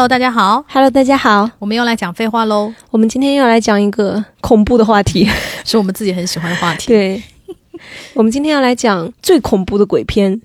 Hello，大家好。Hello，大家好，我们又来讲废话喽，我们今天又来讲一个恐怖的话题。是我们自己很喜欢的话题。对，我们今天要来讲最恐怖的鬼片。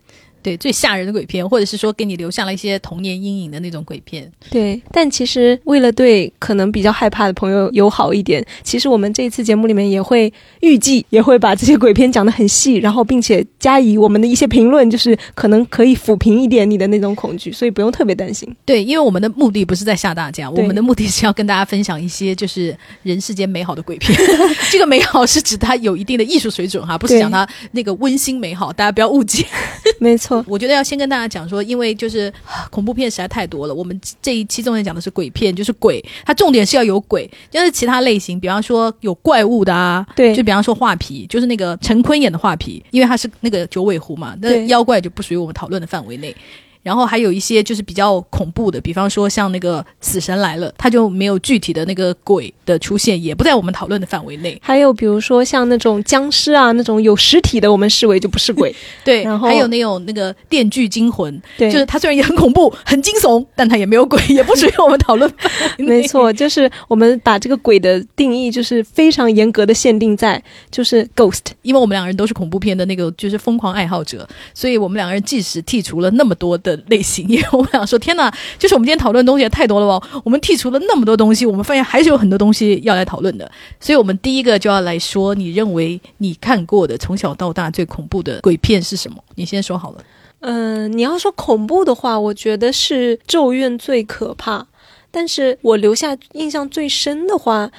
对，最吓人的鬼片，或者是说给你留下了一些童年阴影的那种鬼片。对，但其实为了对可能比较害怕的朋友友好一点，其实我们这一次节目里面也会预计也会把这些鬼片讲得很细，然后并且加以我们的一些评论，就是可能可以抚平一点你的那种恐惧，所以不用特别担心。对，因为我们的目的不是在吓大家，我们的目的是要跟大家分享一些就是人世间美好的鬼片。这个美好是指它有一定的艺术水准哈，不是讲它那个温馨美好，大家不要误解。没错，我觉得要先跟大家讲说，因为就是啊 恐怖片实在太多了。我们这一期重点讲的是鬼片，就是鬼，它重点是要有鬼，就是其他类型，比方说有怪物的啊，对就比方说画皮，就是那个陈坤演的画皮，因为他是那个九尾狐嘛，那妖怪就不属于我们讨论的范围内。然后还有一些就是比较恐怖的，比方说像那个《死神来了》，它就没有具体的那个鬼的出现，也不在我们讨论的范围内。还有比如说像那种僵尸啊，那种有实体的，我们视为就不是鬼。对，然后还有那种那个《电锯惊魂》，对，就是它虽然也很恐怖、很惊悚，但它也没有鬼，也不属于我们讨论范围内。没错，就是我们把这个鬼的定义就是非常严格的限定在就是 ghost。因为我们两个人都是恐怖片的那个就是疯狂爱好者，所以我们两个人即使剔除了那么多的类型，因为我们想说，天哪，就是我们今天讨论的东西也太多了吧？我们剔除了那么多东西，我们发现还是有很多东西要来讨论的。所以我们第一个就要来说，你认为你看过的从小到大最恐怖的鬼片是什么？你先说好了。嗯、你要说恐怖的话，我觉得是《咒怨》最可怕。但是我留下印象最深的话，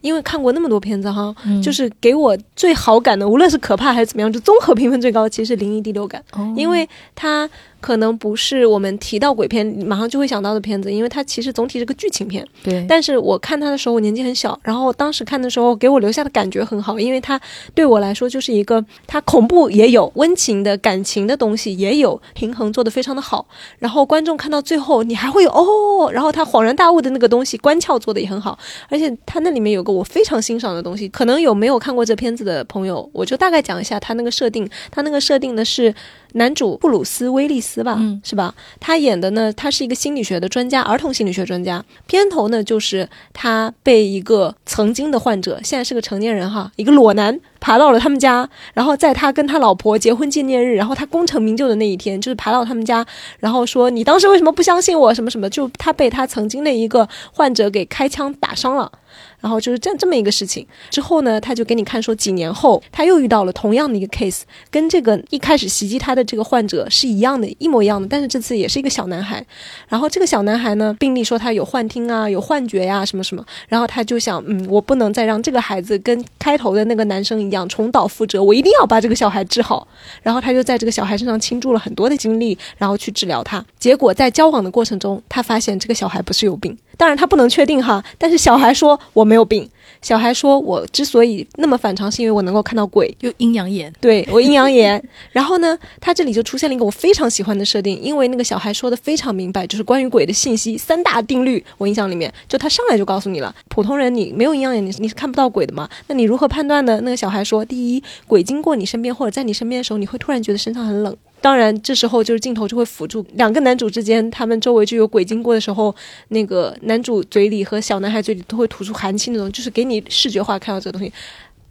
因为看过那么多片子哈，嗯就是给我最好感的，无论是可怕还是怎么样，就综合评分最高，其实是《灵异第六感》，哦因为它可能不是我们提到鬼片马上就会想到的片子，因为它其实总体是个剧情片。对，但是我看它的时候，我年纪很小，然后当时看的时候给我留下的感觉很好，因为它对我来说就是一个，它恐怖也有，温情的感情的东西也有，平衡做得非常的好。然后观众看到最后，你还会有哦，然后他恍然大悟的那个东西，关窍做得也很好，而且它那里面有个我非常欣赏的东西，可能有没有看过这片子的朋友，我就大概讲一下它那个设定，它那个设定呢是。男主布鲁斯·威利斯吧，嗯是吧？他演的呢，他是一个心理学的专家，儿童心理学专家。片头呢，就是他被一个曾经的患者，现在是个成年人哈，一个裸男爬到了他们家，然后在他跟他老婆结婚纪念日，然后他功成名就的那一天，就是爬到他们家，然后说你当时为什么不相信我？什么什么？就他被他曾经的一个患者给开枪打伤了。然后就是这这么一个事情之后呢，他就给你看说，几年后他又遇到了同样的一个 case，跟这个一开始袭击他的这个患者是一样的，一模一样的，但是这次也是一个小男孩。然后这个小男孩呢，病例说他有幻听啊，有幻觉呀、什么什么。然后他就想，嗯，我不能再让这个孩子跟开头的那个男生一样重蹈覆辙，我一定要把这个小孩治好。然后他就在这个小孩身上倾注了很多的精力，然后去治疗他。结果在交往的过程中，他发现这个小孩不是有病，当然他不能确定哈，但是小孩说我没有病。小孩说：“我之所以那么反常，是因为我能够看到鬼，就阴阳眼。对我阴阳眼。然后呢，他这里就出现了一个我非常喜欢的设定，因为那个小孩说的非常明白，就是关于鬼的信息三大定律。我印象里面，就他上来就告诉你了，普通人你没有阴阳眼，你你是看不到鬼的嘛？那你如何判断呢？那个小孩说，第一，鬼经过你身边或者在你身边的时候，你会突然觉得身上很冷。当然，这时候就是镜头就会辅助两个男主之间，他们周围就有鬼经过的时候，那个男主嘴里和小男孩嘴里都会吐出寒气那种，就是给你视觉化看到这个东西。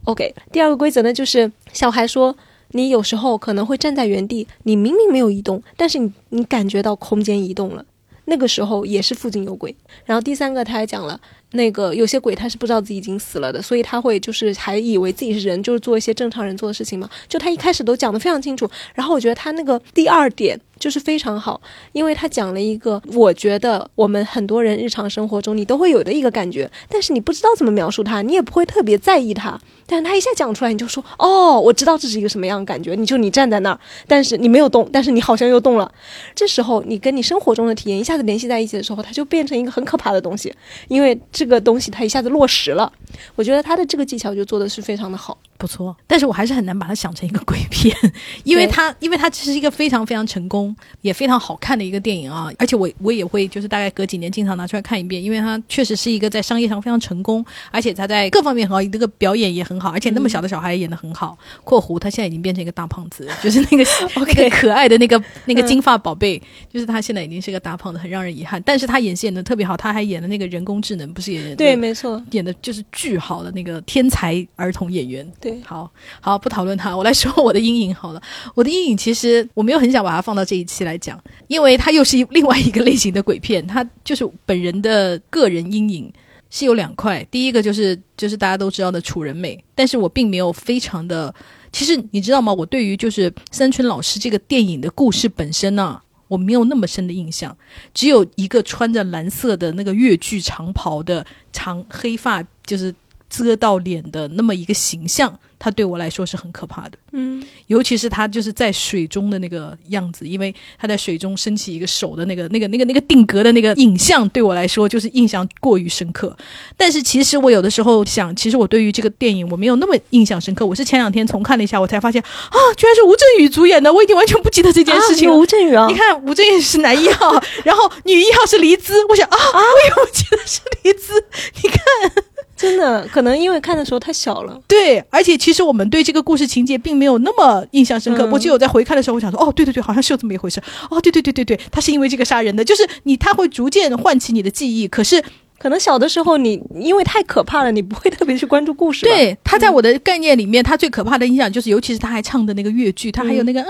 OK，第二个规则呢，就是小孩说，你有时候可能会站在原地，你明明没有移动，但是你你感觉到空间移动了，那个时候也是附近有鬼。然后第三个他还讲了，那个有些鬼他是不知道自己已经死了的，所以他会就是还以为自己是人，就是做一些正常人做的事情嘛。就他一开始都讲得非常清楚，然后我觉得他那个第二点就是非常好，因为他讲了一个我觉得我们很多人日常生活中你都会有的一个感觉，但是你不知道怎么描述它，你也不会特别在意它。但是他一下讲出来，你就说哦，我知道这是一个什么样的感觉。你就你站在那儿，但是你没有动，但是你好像又动了。这时候你跟你生活中的体验一下子联系在一起的时候，它就变成一个很可怕的东西，因为这这个东西它一下子落实了。我觉得他的这个技巧就做的是非常的好。不错，但是我还是很难把它想成一个鬼片，因为对。它因为它其实是一个非常非常成功也非常好看的一个电影啊，而且我我也会就是大概隔几年经常拿出来看一遍，因为它确实是一个在商业上非常成功，而且它在各方面很好，那个表演也很好，而且那么小的小孩也演得很好。括弧他现在已经变成一个大胖子，就是那个 那个可爱的那个那个金发宝贝，就是他现在已经是个大胖子，很让人遗憾。但是他演戏演得特别好，他还演了那个人工智能，不是演对，没错，演的就是巨好的那个天才儿童演员。好好不讨论他，我来说我的阴影好了。我的阴影其实我没有很想把它放到这一期来讲，因为它又是另外一个类型的鬼片，它就是本人的个人阴影是有两块。第一个就是就是大家都知道的楚人美，但是我并没有非常的，其实你知道吗？我对于就是三春老师这个电影的故事本身呢、我没有那么深的印象，只有一个穿着蓝色的那个越剧长袍的长黑发，就是遮到脸的那么一个形象，它对我来说是很可怕的。嗯，尤其是他就是在水中的那个样子，因为他在水中升起一个手的那个、那个、那个、那个定格的那个影像，对我来说就是印象过于深刻。但是其实我有的时候想，其实我对于这个电影我没有那么印象深刻。我是前两天重看了一下，我才发现啊，居然是吴镇宇主演的，我已经完全不记得这件事情吴镇宇啊你，看，吴镇宇是男一号，然后女一号是黎姿。我想啊，我也不记得是黎姿。你看，真的可能因为看的时候太小了。对，而且其实我们对这个故事情节并没有那么印象深刻。嗯我只有在回看的时候，我想说，哦，对对对，好像是有这么一回事。哦，对对对对对，他是因为这个杀人的，就是你，他会逐渐唤起你的记忆。可是，可能小的时候你因为太可怕了，你不会特别去关注故事。对他在我的概念里面，他最可怕的印象就是，尤其是他还唱的那个越剧，他还有那个嗯。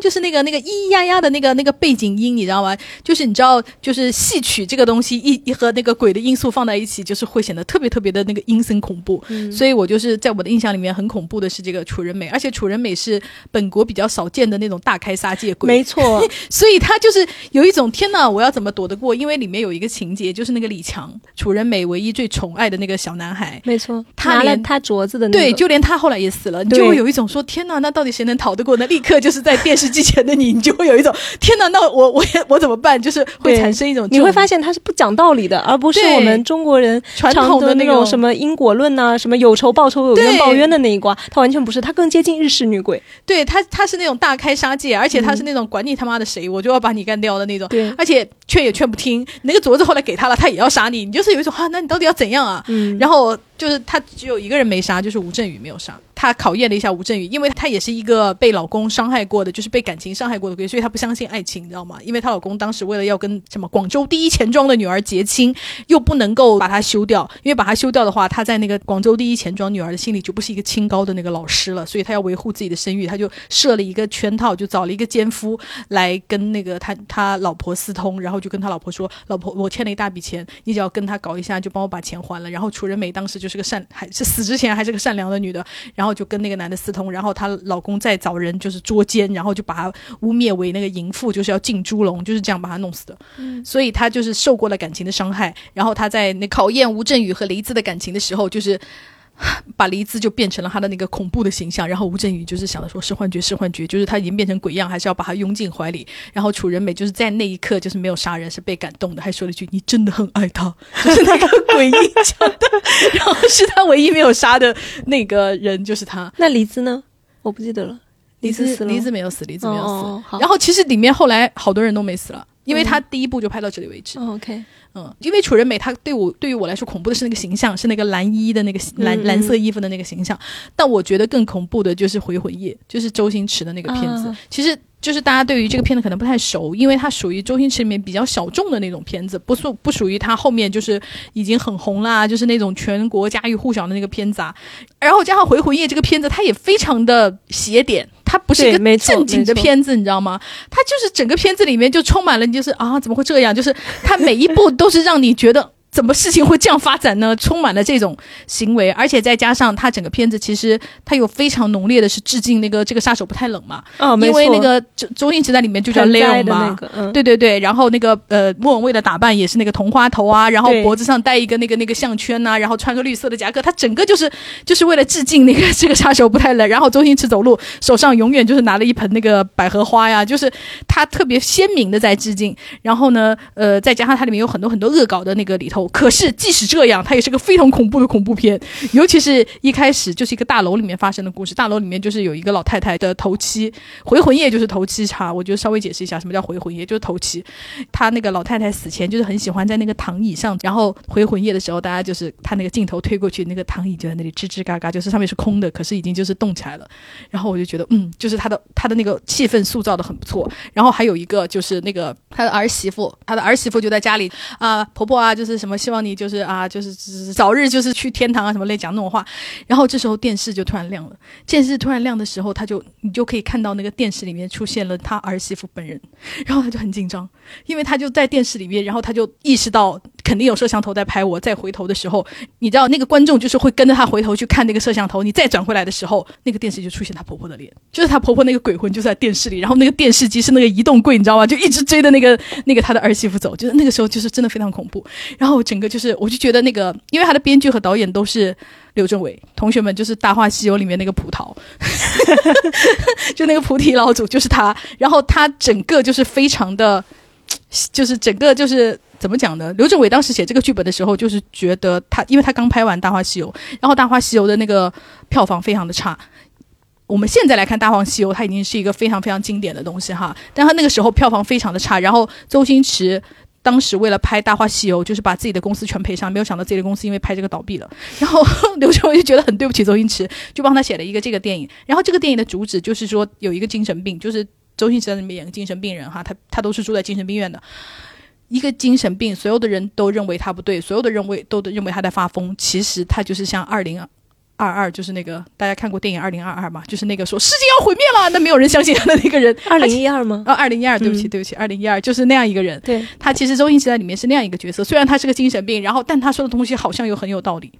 就是那个那个咿咿呀呀的那个那个背景音，你知道吗？就是你知道，就是戏曲这个东西一一和那个鬼的因素放在一起，就是会显得特别特别的那个阴森恐怖。嗯所以我就是在我的印象里面很恐怖的是这个楚人美，而且楚人美是本国比较少见的那种大开杀戒鬼，没错，所以他就是有一种天呐，我要怎么躲得过？因为里面有一个情节，就是那个李强，楚人美唯一最宠爱的那个小男孩。没错，他了他镯子的那个，对，就连他后来也死了，你就会有一种说天呐，那到底谁能逃得过呢？立刻就是在电视机前的你，你就会有一种天哪，那我我也我怎么办？就是会产生一种你会发现现他是不讲道理的，而不是我们中国人传统的那种种什么因果论呐、什么有仇报仇、有冤报冤的那一卦，他完全不是，他更接近日式女鬼。对他他是那种大开杀戒，而且他是那种管你他妈的谁，我就要把你干掉的那种。对，而且劝也劝不听，你那个镯子后来给他了，他也要杀你，你就是有一种啊，那你到底要怎样啊？嗯，然后就是他只有一个人没杀，就是吴镇宇没有杀。他考验了一下吴镇宇，因为他也是一个被老公伤害过的，就是被被感情伤害过的鬼，所以她不相信爱情，你知道吗？因为她老公当时为了要跟什么广州第一钱庄的女儿结亲，又不能够把她休掉，因为把她休掉的话，她在那个广州第一钱庄女儿的心里就不是一个清高的那个老师了，所以她要维护自己的声誉，她就设了一个圈套，就找了一个奸夫来跟那个他他老婆私通，然后就跟他老婆说：“老婆，我欠了一大笔钱，你只要跟他搞一下，就帮我把钱还了。”然后楚人美当时就是个善，还是死之前还是个善良的女的，然后就跟那个男的私通，然后她老公再找人就是捉奸，然后就把他污蔑为那个淫妇，就是要进猪笼，就是这样把他弄死的。所以他就是受过了感情的伤害，然后他在那考验吴镇宇和黎姿的感情的时候，就是。把黎姿就变成了他的那个恐怖的形象，然后吴镇宇就是想着说是幻觉是幻觉，就是他已经变成鬼样，还是要把他拥进怀里。然后楚人美就是在那一刻就是没有杀人，是被感动的，还说了一句：“你真的很爱他。”就是那个鬼音讲的，然后是他唯一没有杀的那个人，就是他。那黎姿呢？我不记得了。黎姿黎姿没有死，黎姿没有死。哦然后其实里面后来好多人都没死了，因为他第一部就拍到这里为止。哦，OK，嗯，因为楚人美她对我对于我来说恐怖的是那个形象，是那个蓝衣的那个蓝嗯蓝色衣服的那个形象。但我觉得更恐怖的就是《回魂夜》，就是周星驰的那个片子。啊其实就是大家对于这个片子可能不太熟，因为它属于周星驰里面比较小众的那种片子，不属不属于他后面就是已经很红啦，就是那种全国家喻户晓的那个片子啊。然后加上《回魂夜》这个片子，它也非常的邪点。它不是一个正经的片子，你知道吗？它就是整个片子里面就充满了，你就是啊，怎么会这样？就是它每一部都就是让你觉得。怎么事情会这样发展呢？充满了这种行为，而且再加上他整个片子其实他有非常浓烈的是致敬那个这个杀手不太冷嘛，哦，没因为那个周周星驰在里面就叫盆栽 Leon 的嘛，那个，嗯，对对对，然后那个呃，莫文蔚的打扮也是那个同花头啊，然后脖子上戴一个那个那个项圈呐、然后穿个绿色的夹克，他整个就是就是为了致敬那个这个杀手不太冷。然后周星驰走路手上永远就是拿了一盆那个百合花呀，就是他特别鲜明的在致敬。然后呢，呃，再加上它里面有很多很多恶搞的那个里头，可是即使这样，它也是个非常恐怖的恐怖片，尤其是一开始就是一个大楼里面发生的故事。大楼里面就是有一个老太太的头七，回魂夜就是头七差。我就稍微解释一下，什么叫回魂夜，就是头七。她那个老太太死前就是很喜欢在那个躺椅上，然后回魂夜的时候，大家就是她那个镜头推过去，那个躺椅就在那里吱吱嘎嘎，就是上面是空的，可是已经就是动起来了。然后我就觉得，嗯，就是她的她的那个气氛塑造的很不错。然后还有一个就是那个她的儿媳妇，她的儿媳妇就在家里啊，婆婆啊，就是什么希望你就是啊，就是早日就是去天堂啊什么类讲那种话。然后这时候电视就突然亮了，电视突然亮的时候，他就你就可以看到那个电视里面出现了他儿媳妇本人，然后他就很紧张，因为他就在电视里面，然后他就意识到肯定有摄像头在拍我。再回头的时候，你知道那个观众就是会跟着他回头去看那个摄像头。你再转回来的时候，那个电视就出现他婆婆的脸，就是他婆婆那个鬼魂就在电视里，然后那个电视机是那个移动柜，你知道吗？就一直追着那个那个他的儿媳妇走，就是那个时候就是真的非常恐怖。然后整个就是我就觉得那个，因为他的编剧和导演都是刘镇伟，同学们就是《大话西游》里面那个葡萄，就那个菩提老祖就是他。然后他整个就是非常的，就是整个就是怎么讲呢？刘镇伟当时写这个剧本的时候，就是觉得他，因为他刚拍完《大话西游》，然后《大话西游》的那个票房非常的差。我们现在来看《大话西游》，它已经是一个非常非常经典的东西哈，但他那个时候票房非常的差。然后周星驰当时为了拍《大话西游》，就是把自己的公司全赔上，没有想到自己的公司因为拍这个倒闭了。然后 刘镇伟就觉得很对不起周星驰，就帮他写了一个这个电影。然后这个电影的主旨就是说有一个精神病，就是周星驰在里面演个精神病人哈，他他都是住在精神病院的。一个精神病，所有的人都认为他不对，所有的认为都认为他在发疯，其实他就是像二零二二，就是那个大家看过电影《二零二二》嘛？就是那个说世界要毁灭了，那没有人相信他的那个人。二零一二吗？啊，二零一二，对不起，对不起，二零一二就是那样一个人。对，他其实周星驰在里面是那样一个角色，虽然他是个精神病，然后但他说的东西好像又很有道理。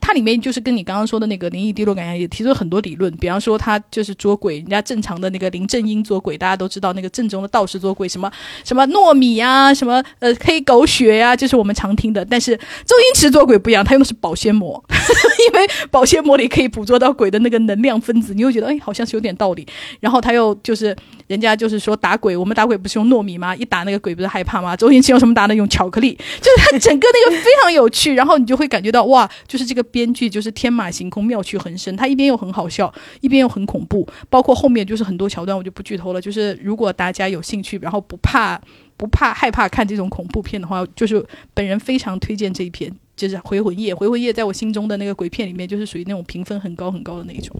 他里面就是跟你刚刚说的那个灵异低落感一样，也提出了很多理论，比方说他就是捉鬼，人家正常的那个林正英捉鬼，大家都知道那个正宗的道士捉鬼，什么什么糯米呀，什么呃黑狗血呀，就是我们常听的。但是周星驰捉鬼不一样，他用的是保鲜膜，因为保鲜膜里可以捕捉到鬼的那个能量分子，你又觉得哎，好像是有点道理。然后他又就是人家就是说打鬼，我们打鬼不是用糯米吗？一打那个鬼不是害怕吗？周星驰用什么打呢？用巧克力，就是他整个那个非常有趣。然后你就会感觉到哇，就是这个编剧就是天马行空、妙趣横生。他一边又很好笑，一边又很恐怖，包括后面就是很多桥段我就不剧透了。就是如果大家有兴趣，然后不怕不怕害怕看这种恐怖片的话，就是本人非常推荐这一篇。就是《回魂夜》，《回魂夜》在我心中的那个鬼片里面，就是属于那种评分很高很高的那一种。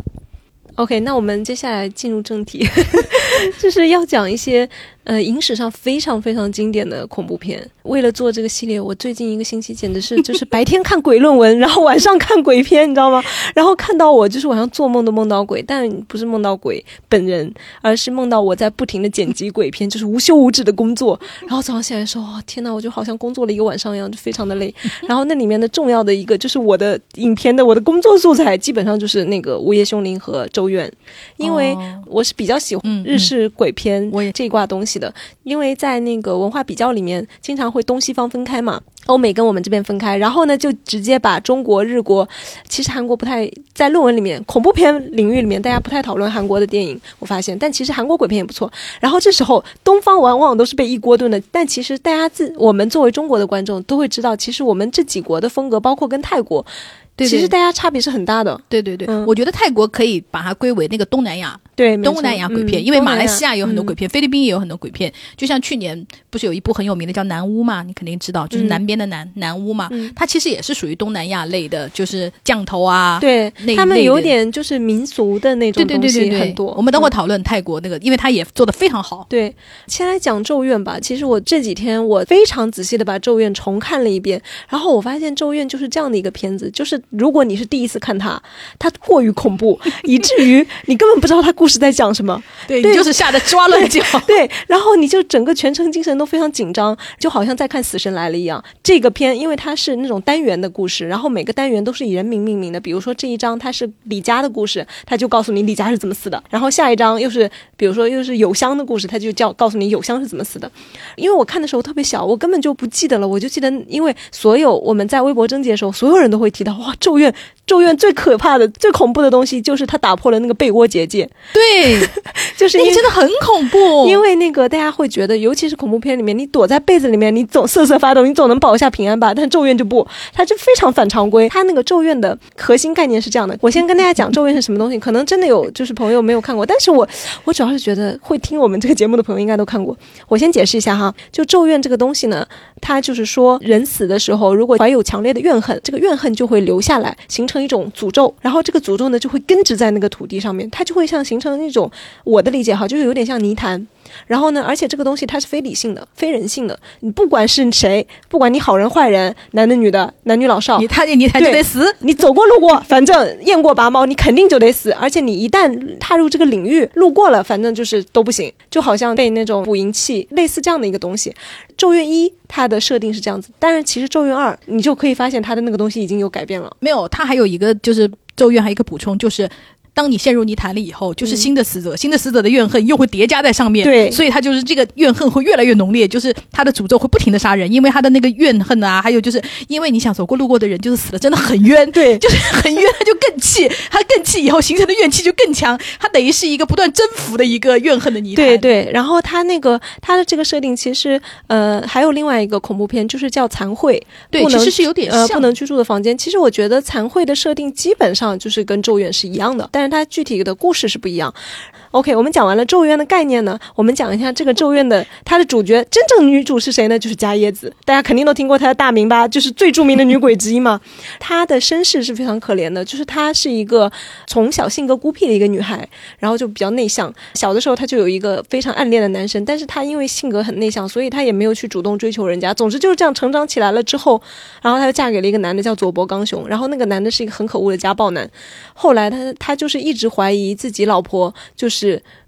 OK，那我们接下来进入正题 就是要讲一些呃影史上非常非常经典的恐怖片。为了做这个系列，我最近一个星期简直是就是白天看鬼论文，然后晚上看鬼片，你知道吗？然后看到我就是晚上做梦都梦到鬼，但不是梦到鬼本人，而是梦到我在不停的剪辑鬼片，就是无休无止的工作。然后早上起来说，哦天呐，我就好像工作了一个晚上一样，就非常的累。然后那里面的重要的一个就是我的影片的我的工作素材，基本上就是那个《午夜凶铃》和《咒怨》，因为哦我是比较喜欢嗯日式鬼片我也这一挂东西的，因为在那个文化比较里面，经常会东西方分开嘛。欧美跟我们这边分开，然后呢，就直接把中国、日国，其实韩国不太在论文里面，恐怖片领域里面，大家不太讨论韩国的电影，我发现，但其实韩国鬼片也不错。然后这时候东方往往都是被一锅炖的，但其实大家自我们作为中国的观众都会知道，其实我们这几国的风格，包括跟泰国，对对。其实大家差别是很大的。对对对，嗯。我觉得泰国可以把它归为那个东南亚对，东南亚鬼片，嗯因为马来西亚有很多鬼片，菲律宾也有很多鬼片。就像去年不是有一部很有名的叫《南巫》嘛，你肯定知道，就是嗯南边的南、南巫嘛，嗯它其实也是属于东南亚类的，就是降头啊。对他们有点就是民俗的那种东对对对对，西很多。我们等会嗯讨论泰国那个，因为他也做的非常好。对，先来讲《咒怨》吧。其实我这几天我非常仔细的把《咒怨》重看了一遍，然后我发现《咒怨》就是这样的一个片子，就是如果你是第一次看它，它过于恐怖，以至于你根本不知道它故事在讲什么。对对你就是吓得抓乱脚。对，然后你就整个全程精神都非常紧张，就好像在看《死神来了》一样。这个片因为它是那种单元的故事，然后每个单元都是以人名命名的。比如说这一章它是李佳的故事，他就告诉你李佳是怎么死的。然后下一章又是比如说又是有香的故事，他就叫告诉你有香是怎么死的。因为我看的时候特别小，我根本就不记得了，我就记得因为所有我们在微博征集的时候，所有人都会提到哇，咒怨，咒怨最可怕的、最恐怖的东西就是它打破了那个被窝结界。对对，就是因为那个真的很恐怖，因为那个大家会觉得，尤其是恐怖片里面，你躲在被子里面，你总瑟瑟发抖，你总能保一下平安吧。但咒怨就不，它就非常反常规。它那个咒怨的核心概念是这样的，我先跟大家讲咒怨是什么东西。可能真的有就是朋友没有看过，但是我我主要是觉得会听我们这个节目的朋友应该都看过。我先解释一下哈，就咒怨这个东西呢，它就是说人死的时候，如果怀有强烈的怨恨，这个怨恨就会留下来，形成一种诅咒，然后这个诅咒呢就会根植在那个土地上面，它就会像形成一种我的理解哈，就是有点像泥潭。然后呢，而且这个东西它是非理性的、非人性的。你不管是谁，不管你好人坏人，男的女的，男女老少，你踏进泥潭就得死。你走过路过，反正雁过拔毛，你肯定就得死。而且你一旦踏入这个领域，路过了，反正就是都不行。就好像被那种捕蝇器类似这样的一个东西。咒怨一它的设定是这样子，但是其实咒怨二你就可以发现它的那个东西已经有改变了。没有，它还有一个就是咒怨，还有一个补充就是。当你陷入泥潭里以后，就是新的死者，新的死者的怨恨又会叠加在上面，对。所以他就是这个怨恨会越来越浓烈，就是他的诅咒会不停的杀人，因为他的那个怨恨啊，还有就是因为你想走过路过的人就是死了真的很冤，对。就是很冤，他就更气，他更气以后形成的怨气就更强，他等于是一个不断征服的一个怨恨的泥潭，对对，然后他那个他的这个设定其实呃还有另外一个恐怖片，就是叫《残会》，对，其实是有点呃像。不能居住的房间。其实我觉得《残会》的设定基本上就是跟《咒怨》是一样的，但但是它具体的故事是不一样。OK，我们讲完了《咒怨》的概念呢，我们讲一下这个《咒怨》的它的主角，真正女主是谁呢？就是伽椰子，大家肯定都听过她的大名吧，就是最著名的女鬼之一嘛。她的身世是非常可怜的，就是她是一个从小性格孤僻的一个女孩，然后就比较内向。小的时候她就有一个非常暗恋的男生，但是她因为性格很内向，所以她也没有去主动追求人家。总之就是这样成长起来了之后，然后她就嫁给了一个男的叫佐伯刚雄，然后那个男的是一个很可恶的家暴男。后来她她就是一直怀疑自己老婆就是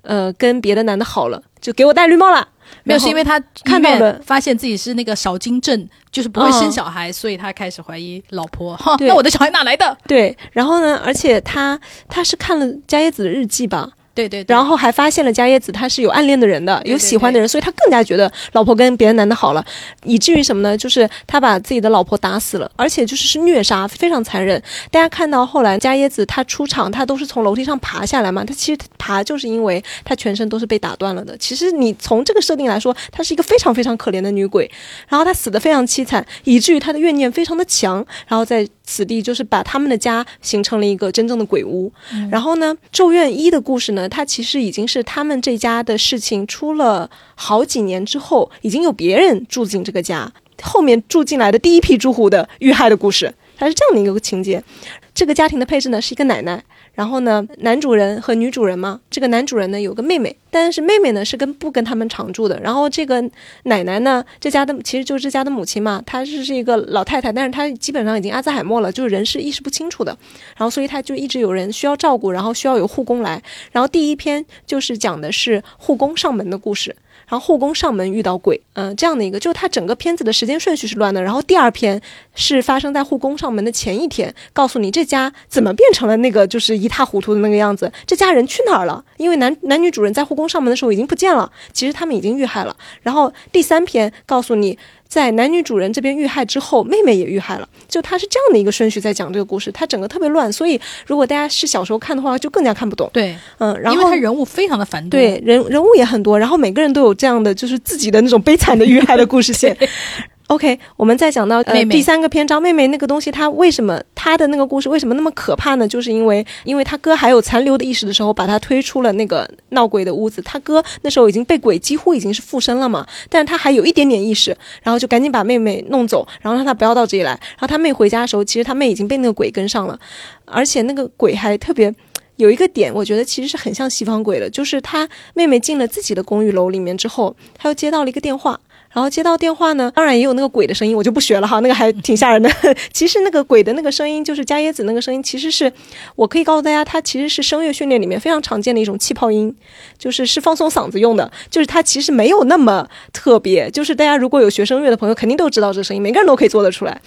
呃跟别的男的好了，就给我戴绿帽了。没有，是因为他看到了发现自己是那个少精症，就是不会生嗯小孩，所以他开始怀疑老婆。哈，那我的小孩哪来的？对，然后呢，而且他他是看了伽椰子的日记吧，对对对，然后还发现了伽椰子他是有暗恋的人的，有喜欢的人，所以他更加觉得老婆跟别的男的好了，以至于什么呢？就是他把自己的老婆打死了，而且就是是虐杀，非常残忍。大家看到后来伽椰子他出场，他都是从楼梯上爬下来嘛，他其实爬就是因为他全身都是被打断了的。其实你从这个设定来说，她是一个非常非常可怜的女鬼，然后她死的非常凄惨，以至于她的怨念非常的强，然后在此地就是把他们的家形成了一个真正的鬼屋。然后呢，《咒怨一》的故事呢，他其实已经是他们这家的事情出了好几年之后，已经有别人住进这个家，后面住进来的第一批住户的遇害的故事，它是这样的一个情节。这个家庭的配置呢是一个奶奶，然后呢男主人和女主人嘛，这个男主人呢有个妹妹，但是妹妹呢是跟不跟他们常住的。然后这个奶奶呢，这家的其实就是这家的母亲嘛，她是是一个老太太，但是她基本上已经阿兹海默了，就是人是意识不清楚的。然后所以她就一直有人需要照顾，然后需要有护工来。然后第一篇就是讲的是护工上门的故事。然后护工上门遇到鬼，嗯、这样的一个，就是它整个片子的时间顺序是乱的。然后第二篇是发生在护工上门的前一天，告诉你这家怎么变成了那个就是一塌糊涂的那个样子，这家人去哪儿了？因为男男女主人在护工上门的时候已经不见了，其实他们已经遇害了。然后第三篇告诉你。在男女主人这边遇害之后，妹妹也遇害了，就他是这样的一个顺序在讲这个故事，他整个特别乱，所以如果大家是小时候看的话，就更加看不懂。对，嗯，然因为后他人物非常的繁多。对，人人物也很多，然后每个人都有这样的就是自己的那种悲惨的遇害的故事线。OK，我们再讲到呃第三个篇章，妹妹那个东西，她为什么她的那个故事为什么那么可怕呢？就是因为因为她哥还有残留的意识的时候，把她推出了那个闹鬼的屋子。她哥那时候已经被鬼几乎已经是附身了嘛，但是他还有一点点意识，然后就赶紧把妹妹弄走，然后让她不要到这里来。然后他妹回家的时候，其实他妹已经被那个鬼跟上了，而且那个鬼还特别。有一个点，我觉得其实是很像西方鬼的，就是他妹妹进了自己的公寓楼里面之后，他又接到了一个电话，然后接到电话呢，当然也有那个鬼的声音，我就不学了哈，那个还挺吓人的。其实那个鬼的那个声音，就是加椰子那个声音，其实是我可以告诉大家，它其实是声乐训练里面非常常见的一种气泡音，就是是放松嗓子用的，就是它其实没有那么特别，就是大家如果有学声乐的朋友，肯定都知道这声音，每个人都可以做得出来。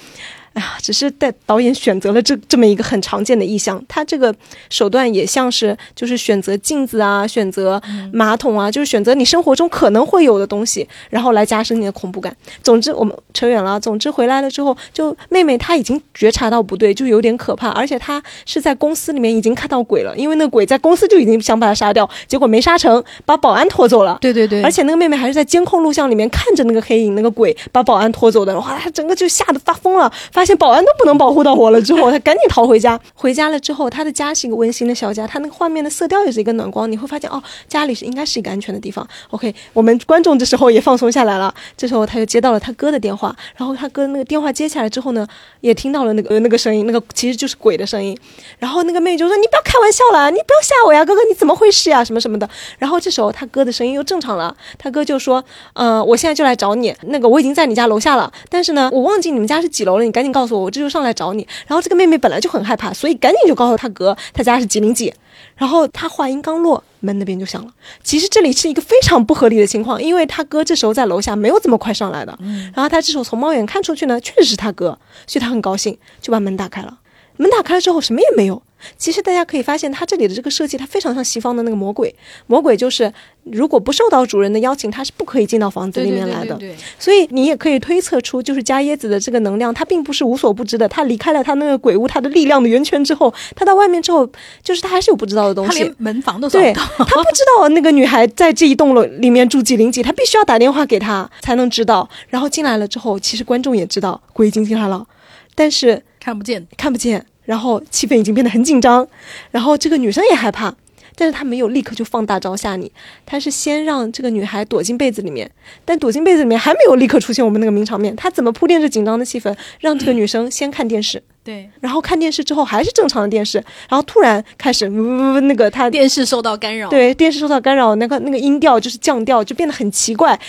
哎呀，只是带导演选择了这这么一个很常见的意象，他这个手段也像是就是选择镜子啊，选择马桶啊，就是选择你生活中可能会有的东西，然后来加深你的恐怖感。总之，我们扯远了。总之回来了之后，就妹妹她已经觉察到不对，就有点可怕，而且她是在公司里面已经看到鬼了，因为那鬼在公司就已经想把她杀掉，结果没杀成，把保安拖走了。对对对，而且那个妹妹还是在监控录像里面看着那个黑影，那个鬼把保安拖走的，哇，她整个就吓得发疯了，发现保安都不能保护到我了，之后他赶紧逃回家。回家了之后，他的家是一个温馨的小家，他那个画面的色调也是一个暖光，你会发现哦，家里是应该是一个安全的地方。OK，我们观众这时候也放松下来了，这时候他就接到了他哥的电话，然后他哥那个电话接起来之后呢，也听到了那个那个声音，那个其实就是鬼的声音。然后那个妹就说：“你不要开玩笑了，你不要吓我呀，哥哥，你怎么回事呀？什么什么的。”然后这时候他哥的声音又正常了，他哥就说：“嗯，我现在就来找你，那个我已经在你家楼下了，但是呢，我忘记你们家是几楼了，你赶紧告诉我，我这就上来找你。”然后这个妹妹本来就很害怕，所以赶紧就告诉她哥，她家是几零几。然后她话音刚落，门那边就响了。其实这里是一个非常不合理的情况，因为她哥这时候在楼下没有这么快上来的。然后她这时候从猫眼看出去呢，确实是他哥，所以她很高兴，就把门打开了。门打开了之后，什么也没有。其实大家可以发现，它这里的这个设计，它非常像西方的那个魔鬼。魔鬼就是如果不受到主人的邀请，它是不可以进到房子里面来的。所以你也可以推测出，就是加椰子的这个能量，它并不是无所不知的。他离开了他那个鬼屋，它的力量的源泉之后，他到外面之后，就是他还是有不知道的东西。他连门房都找不到。他不知道那个女孩在这一栋楼里面住几零几，他必须要打电话给他才能知道。然后进来了之后，其实观众也知道鬼已经进来了，但是看不见，看不见。然后气氛已经变得很紧张，然后这个女生也害怕，但是她没有立刻就放大招吓你，她是先让这个女孩躲进被子里面，但躲进被子里面还没有立刻出现我们那个名场面，她怎么铺垫着紧张的气氛，让这个女生先看电视，对，然后看电视之后还是正常的电视，然后突然开始呜那个她电视受到干扰，对，电视受到干扰，那个那个音调就是降调，就变得很奇怪，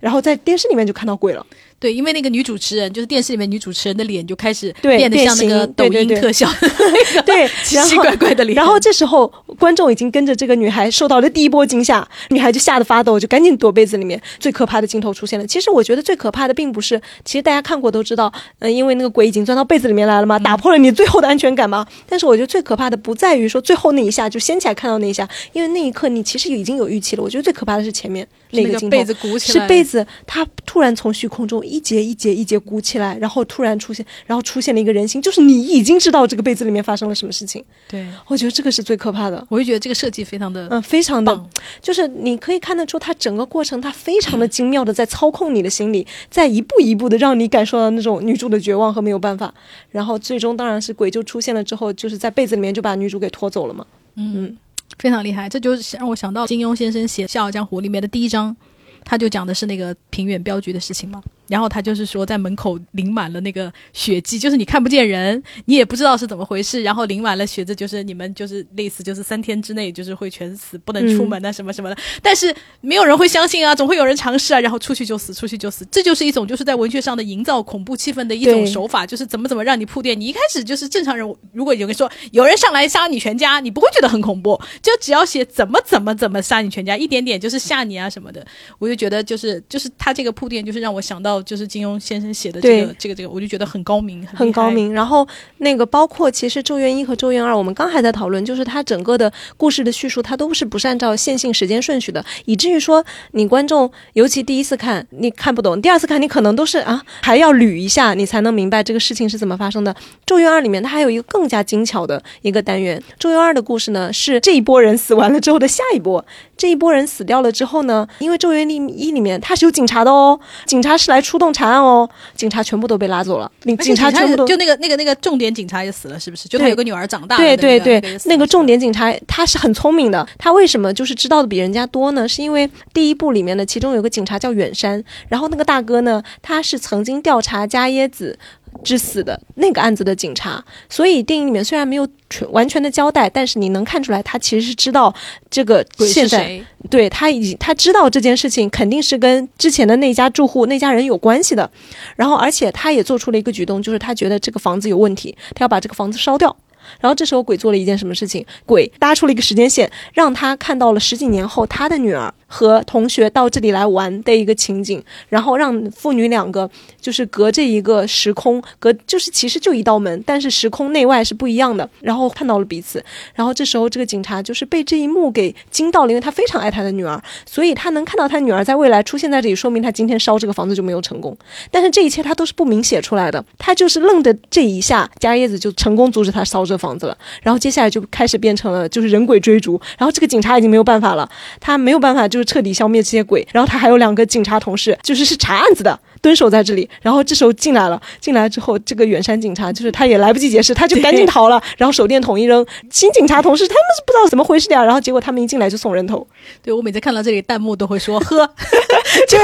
然后在电视里面就看到鬼了。对，因为那个女主持人，就是电视里面女主持人的脸就开始变得像那个抖音特效，对，奇 奇怪怪的脸。然后这时候观众已经跟着这个女孩受到了第一波惊吓，女孩就吓得发抖，就赶紧躲被子里面。最可怕的镜头出现了。其实我觉得最可怕的并不是，其实大家看过都知道，嗯，因为那个鬼已经钻到被子里面来了嘛，打破了你最后的安全感嘛。但是我觉得最可怕的不在于说最后那一下就掀起来看到那一下，因为那一刻你其实已经有预期了。我觉得最可怕的是前面那个镜头，被子鼓起来，是被子它突然从虚空中。一节一节一节鼓起来，然后突然出现，然后出现了一个人形，就是你已经知道这个被子里面发生了什么事情。对，我觉得这个是最可怕的。我就觉得这个设计非常的，嗯，非常的，就是你可以看得出，它整个过程它非常的精妙的在操控你的心理，在一步一步的让你感受到那种女主的绝望和没有办法。然后最终当然是鬼就出现了之后，就是在被子里面就把女主给拖走了嘛。嗯，非常厉害，这就是让我想到金庸先生写《笑傲江湖》里面的第一章，他就讲的是那个平远镖局的事情嘛。然后他就是说，在门口淋满了那个血迹，就是你看不见人，你也不知道是怎么回事。然后淋满了血这，就是你们就是类似就是三天之内就是会全死，不能出门啊什么什么的。但是没有人会相信啊，总会有人尝试啊，然后出去就死，出去就死。这就是一种就是在文学上的营造恐怖气氛的一种手法，就是怎么怎么让你铺垫。你一开始就是正常人，如果有人说有人上来杀你全家，你不会觉得很恐怖，就只要写怎么怎么怎么杀你全家，一点点就是吓你啊什么的，我就觉得就是就是他这个铺垫，就是让我想到就是金庸先生写的这个这个这个，我就觉得很高明，很高明。然后那个包括其实《咒怨一》和《咒怨二》，我们刚还在讨论，就是它整个的故事的叙述，它都是不是按照线性时间顺序的，以至于说你观众尤其第一次看你看不懂，第二次看你可能都是啊还要捋一下，你才能明白这个事情是怎么发生的。《咒怨二》里面它还有一个更加精巧的一个单元，《咒怨二》的故事呢是这一波人死完了之后的下一波。这一波人死掉了之后呢？因为《咒怨一》里面他是有警察的哦，警察是来出动查案哦，警察全部都被拉走了，警察全部都就那个那个那个重点警察也死了，是不是？就他有个女儿长大，对对对，那个重点警察他是很聪明的，他为什么就是知道的比人家多呢？是因为第一部里面的其中有个警察叫远山，然后那个大哥呢，他是曾经调查加耶子。之死的那个案子的警察，所以电影里面虽然没有全完全的交代，但是你能看出来，他其实是知道这个现在对他已经他知道这件事情肯定是跟之前的那家住户那家人有关系的，然后而且他也做出了一个举动，就是他觉得这个房子有问题，他要把这个房子烧掉。然后这时候鬼做了一件什么事情？鬼搭出了一个时间线，让他看到了十几年后他的女儿和同学到这里来玩的一个情景，然后让父女两个就是隔着一个时空，隔就是其实就一道门，但是时空内外是不一样的，然后看到了彼此，然后这时候这个警察就是被这一幕给惊到了，因为他非常爱他的女儿，所以他能看到他女儿在未来出现在这里，说明他今天烧这个房子就没有成功。但是这一切他都是不明写出来的，他就是愣的这一下，加叶子就成功阻止他烧这房子了，然后接下来就开始变成了就是人鬼追逐，然后这个警察已经没有办法了，他没有办法就是彻底消灭这些鬼，然后他还有两个警察同事，就是是查案子的。蹲守在这里，然后这时候进来了，进来之后，这个远山警察就是他也来不及解释，他就赶紧逃了，然后手电筒一扔，新警察同事他们是不知道怎么回事的呀，然后结果他们一进来就送人头。对我每次看到这里，弹幕都会说：“ 呵，就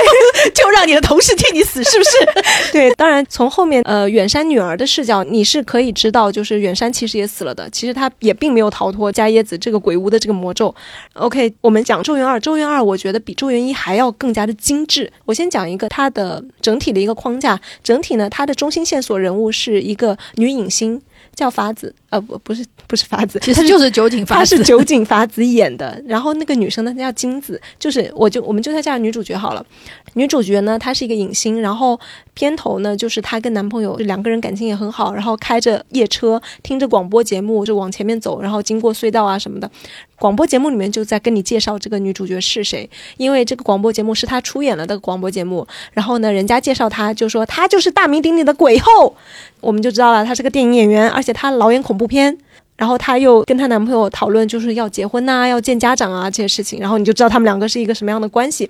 就让你的同事替你死，是不是？” 对，当然从后面呃远山女儿的视角，你是可以知道，就是远山其实也死了的，其实他也并没有逃脱加椰子这个鬼屋的这个魔咒。OK，我们讲《咒怨二》，《咒怨二》我觉得比《咒怨一》还要更加的精致。我先讲一个它的。整体的一个框架，整体呢，它的中心线索人物是一个女影星，叫法子，呃，不，不是，不是法子，其实就是酒井法子，她是酒井法子演的。然后那个女生呢，她叫金子，就是我就我们就叫女主角好了。女主角呢，她是一个影星，然后片头呢，就是她跟男朋友两个人感情也很好，然后开着夜车，听着广播节目就往前面走，然后经过隧道啊什么的。广播节目里面就在跟你介绍这个女主角是谁，因为这个广播节目是她出演了的广播节目。然后呢，人家介绍她就说她就是大名鼎鼎的鬼后，我们就知道了她是个电影演员，而且她老演恐怖片。然后她又跟她男朋友讨论就是要结婚呐，要见家长啊这些事情。然后你就知道他们两个是一个什么样的关系。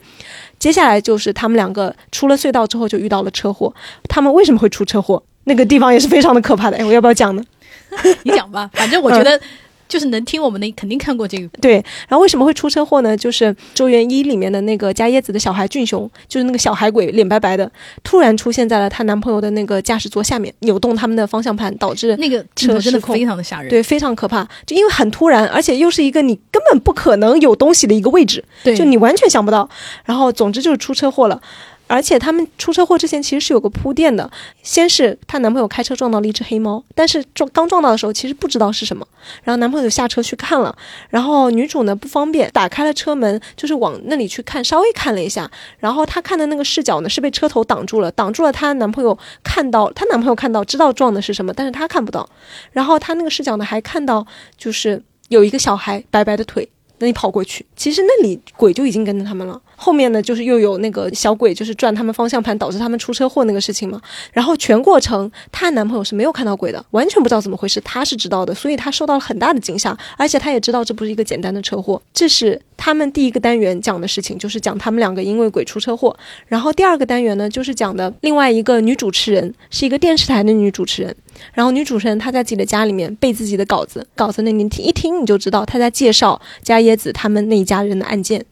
接下来就是他们两个出了隧道之后就遇到了车祸。他们为什么会出车祸？那个地方也是非常的可怕的。哎，我要不要讲呢？你讲吧，反正我觉得。就是能听我们的，肯定看过这个。对，然后为什么会出车祸呢？就是《周元一》里面的那个加椰子的小孩俊雄，就是那个小孩鬼，脸白白的，突然出现在了她男朋友的那个驾驶座下面，扭动他们的方向盘，导致那个车真的非常的吓人。对，非常可怕。就因为很突然，而且又是一个你根本不可能有东西的一个位置，对，就你完全想不到。然后，总之就是出车祸了。而且他们出车祸之前其实是有个铺垫的，先是她男朋友开车撞到了一只黑猫，但是撞刚撞到的时候其实不知道是什么，然后男朋友就下车去看了，然后女主呢不方便打开了车门，就是往那里去看，稍微看了一下，然后她看的那个视角呢是被车头挡住了，挡住了她男朋友看到，她男朋友看到知道撞的是什么，但是她看不到，然后她那个视角呢还看到就是有一个小孩白白的腿。那你跑过去，其实那里鬼就已经跟着他们了。后面呢，就是又有那个小鬼，就是转他们方向盘，导致他们出车祸那个事情嘛。然后全过程，她男朋友是没有看到鬼的，完全不知道怎么回事。她是知道的，所以她受到了很大的惊吓，而且她也知道这不是一个简单的车祸。这是他们第一个单元讲的事情，就是讲他们两个因为鬼出车祸。然后第二个单元呢，就是讲的另外一个女主持人，是一个电视台的女主持人。然后女主持人她在自己的家里面背自己的稿子，稿子那你听一听你就知道她在介绍加椰子他们那一家人的案件，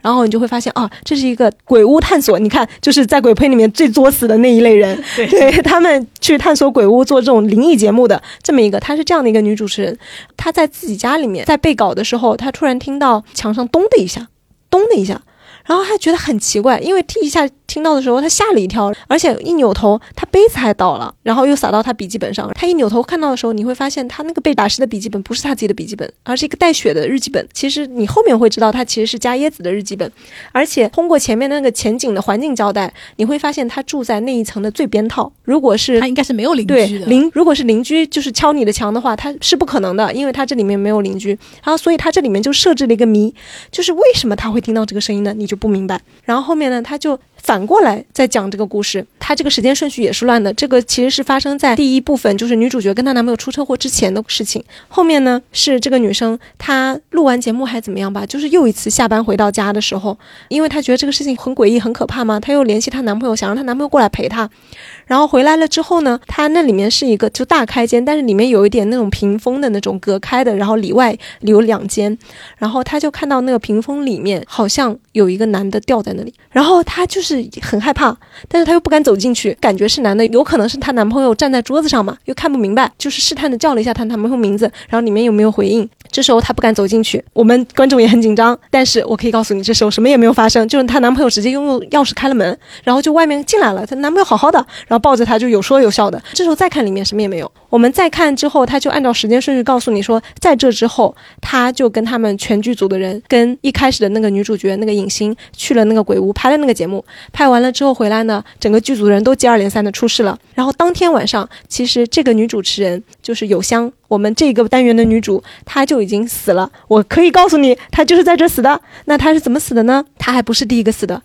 然后你就会发现啊，这是一个鬼屋探索。你看，就是在鬼片里面最作死的那一类人，对他们去探索鬼屋做这种灵异节目的这么一个，她是这样的一个女主持人。她在自己家里面在背稿的时候，她突然听到墙上咚的一下，咚的一下。然后她觉得很奇怪，因为这一下听到的时候，他吓了一跳，而且一扭头，他杯子还倒了，然后又洒到他笔记本上。他一扭头看到的时候，你会发现他那个被打湿的笔记本不是他自己的笔记本，而是一个带血的日记本。其实你后面会知道，他其实是加椰子的日记本。而且通过前面那个前景的环境交代，你会发现他住在那一层的最边套。如果是他应该是没有邻居的，邻如果是邻居就是敲你的墙的话，他是不可能的，因为他这里面没有邻居。然后所以他这里面就设置了一个谜，就是为什么他会听到这个声音呢？你就。不明白，然后后面呢，他就反过来再讲这个故事。他这个时间顺序也是乱的。这个其实是发生在第一部分，就是女主角跟她男朋友出车祸之前的事情。后面呢，是这个女生她录完节目还怎么样吧？就是又一次下班回到家的时候，因为她觉得这个事情很诡异、很可怕嘛，她又联系她男朋友，想让她男朋友过来陪她。然后回来了之后呢，他那里面是一个就大开间，但是里面有一点那种屏风的那种隔开的，然后里外有两间。然后她就看到那个屏风里面好像有一个男的吊在那里，然后她就是很害怕，但是她又不敢走进去，感觉是男的，有可能是她男朋友站在桌子上嘛，又看不明白，就是试探的叫了一下她男朋友名字，然后里面有没有回应。这时候她不敢走进去，我们观众也很紧张，但是我可以告诉你，这时候什么也没有发生，就是她男朋友直接用钥匙开了门，然后就外面进来了，她男朋友好好的，然后抱着她就有说有笑的。这时候再看里面什么也没有，我们再看之后，他就按照时间顺序告诉你说，在这之后，他就跟他们全剧组的人，跟一开始的那个女主角那个影星去了那个鬼屋拍了那个节目，拍完了之后回来呢，整个剧组的人都接二连三的出事了。然后当天晚上，其实这个女主持人就是有香，我们这个单元的女主，她就已经死了。我可以告诉你，她就是在这死的。那她是怎么死的呢？她还不是第一个死的，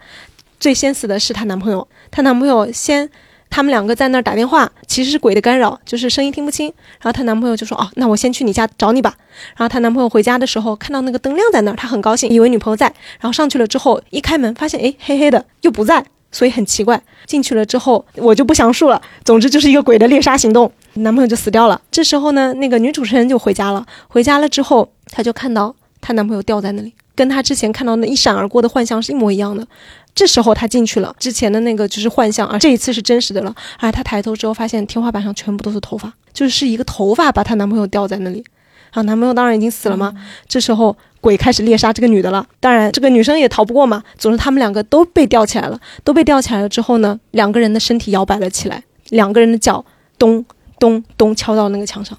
最先死的是她男朋友。她男朋友先。他们两个在那儿打电话，其实是鬼的干扰，就是声音听不清。然后她男朋友就说：“哦，那我先去你家找你吧。”然后她男朋友回家的时候，看到那个灯亮在那儿，他很高兴，以为女朋友在。然后上去了之后，一开门发现，哎，黑黑的，又不在，所以很奇怪。进去了之后，我就不详述了。总之就是一个鬼的猎杀行动，男朋友就死掉了。这时候呢，那个女主持人就回家了。回家了之后，她就看到她男朋友掉在那里，跟他之前看到那一闪而过的幻象是一模一样的。这时候他进去了，之前的那个就是幻象，而这一次是真实的了。而她抬头之后，发现天花板上全部都是头发，就是一个头发把她男朋友吊在那里。啊，男朋友当然已经死了嘛。这时候鬼开始猎杀这个女的了，当然这个女生也逃不过嘛。总之他们两个都被吊起来了，都被吊起来了之后呢，两个人的身体摇摆了起来，两个人的脚咚咚咚敲到那个墙上。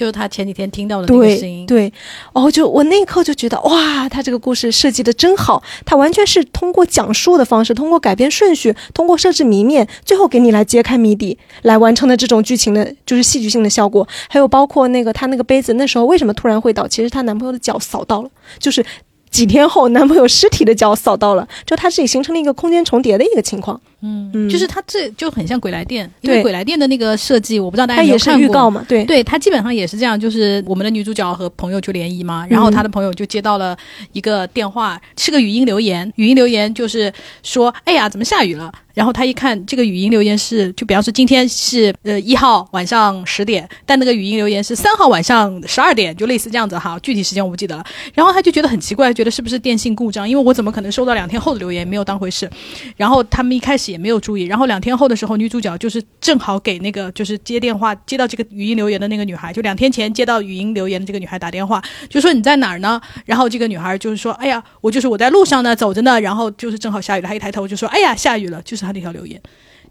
就是他前几天听到的那个声音，对，哦，就我那一刻就觉得哇，他这个故事设计的真好，他完全是通过讲述的方式，通过改编顺序，通过设置谜面，最后给你来揭开谜底，来完成的这种剧情的，就是戏剧性的效果。还有包括那个他那个杯子，那时候为什么突然会倒？其实她男朋友的脚扫到了，就是。几天后，男朋友尸体的脚扫到了，就他自己形成了一个空间重叠的一个情况。嗯，就是他这就很像《鬼来电》，因为《鬼来电》的那个设计，我不知道大家有没有看过。预告嘛，对，对他基本上也是这样，就是我们的女主角和朋友去联谊嘛，然后他的朋友就接到了一个电话，是个语音留言，语音留言就是说：“哎呀，怎么下雨了？”然后他一看这个语音留言是，就比方说今天是呃一号晚上十点，但那个语音留言是三号晚上十二点，就类似这样子哈，具体时间我不记得了。然后他就觉得很奇怪，觉得是不是电信故障？因为我怎么可能收到两天后的留言，没有当回事。然后他们一开始也没有注意。然后两天后的时候，女主角就是正好给那个就是接电话接到这个语音留言的那个女孩，就两天前接到语音留言的这个女孩打电话，就说你在哪儿呢？然后这个女孩就是说，哎呀，我就是我在路上呢，走着呢。然后就是正好下雨了，她一抬头就说，哎呀，下雨了，就是她那条留言。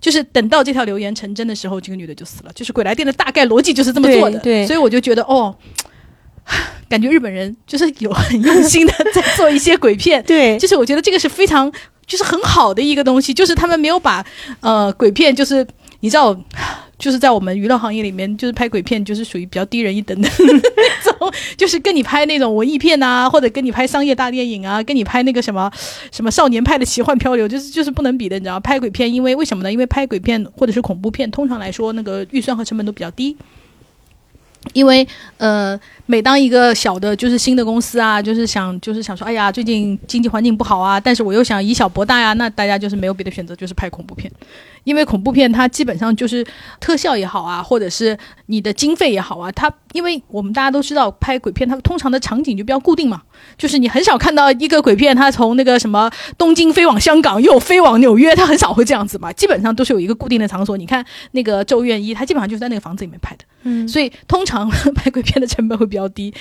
就是等到这条留言成真的时候，这个女的就死了。就是鬼来电的大概逻辑就是这么做的，对，所以我就觉得哦，感觉日本人就是有很用心的在做一些鬼片，对，就是我觉得这个是非常就是很好的一个东西，就是他们没有把呃鬼片就是你知道。就是在我们娱乐行业里面，就是拍鬼片，就是属于比较低人一等的那种，就是跟你拍那种文艺片啊，或者跟你拍商业大电影啊，跟你拍那个什么什么少年派的奇幻漂流，就是就是不能比的，你知道？拍鬼片，因为为什么呢？因为拍鬼片或者是恐怖片，通常来说那个预算和成本都比较低。因为呃，每当一个小的，就是新的公司啊，就是想就是想说，哎呀，最近经济环境不好啊，但是我又想以小博大呀，那大家就是没有别的选择，就是拍恐怖片。因为恐怖片它基本上就是特效也好啊，或者是你的经费也好啊，它因为我们大家都知道拍鬼片，它通常的场景就比较固定嘛，就是你很少看到一个鬼片它从那个什么东京飞往香港又飞往纽约，它很少会这样子嘛，基本上都是有一个固定的场所。你看那个《咒怨一》，它基本上就是在那个房子里面拍的，嗯，所以通常 拍鬼片的成本会比较低，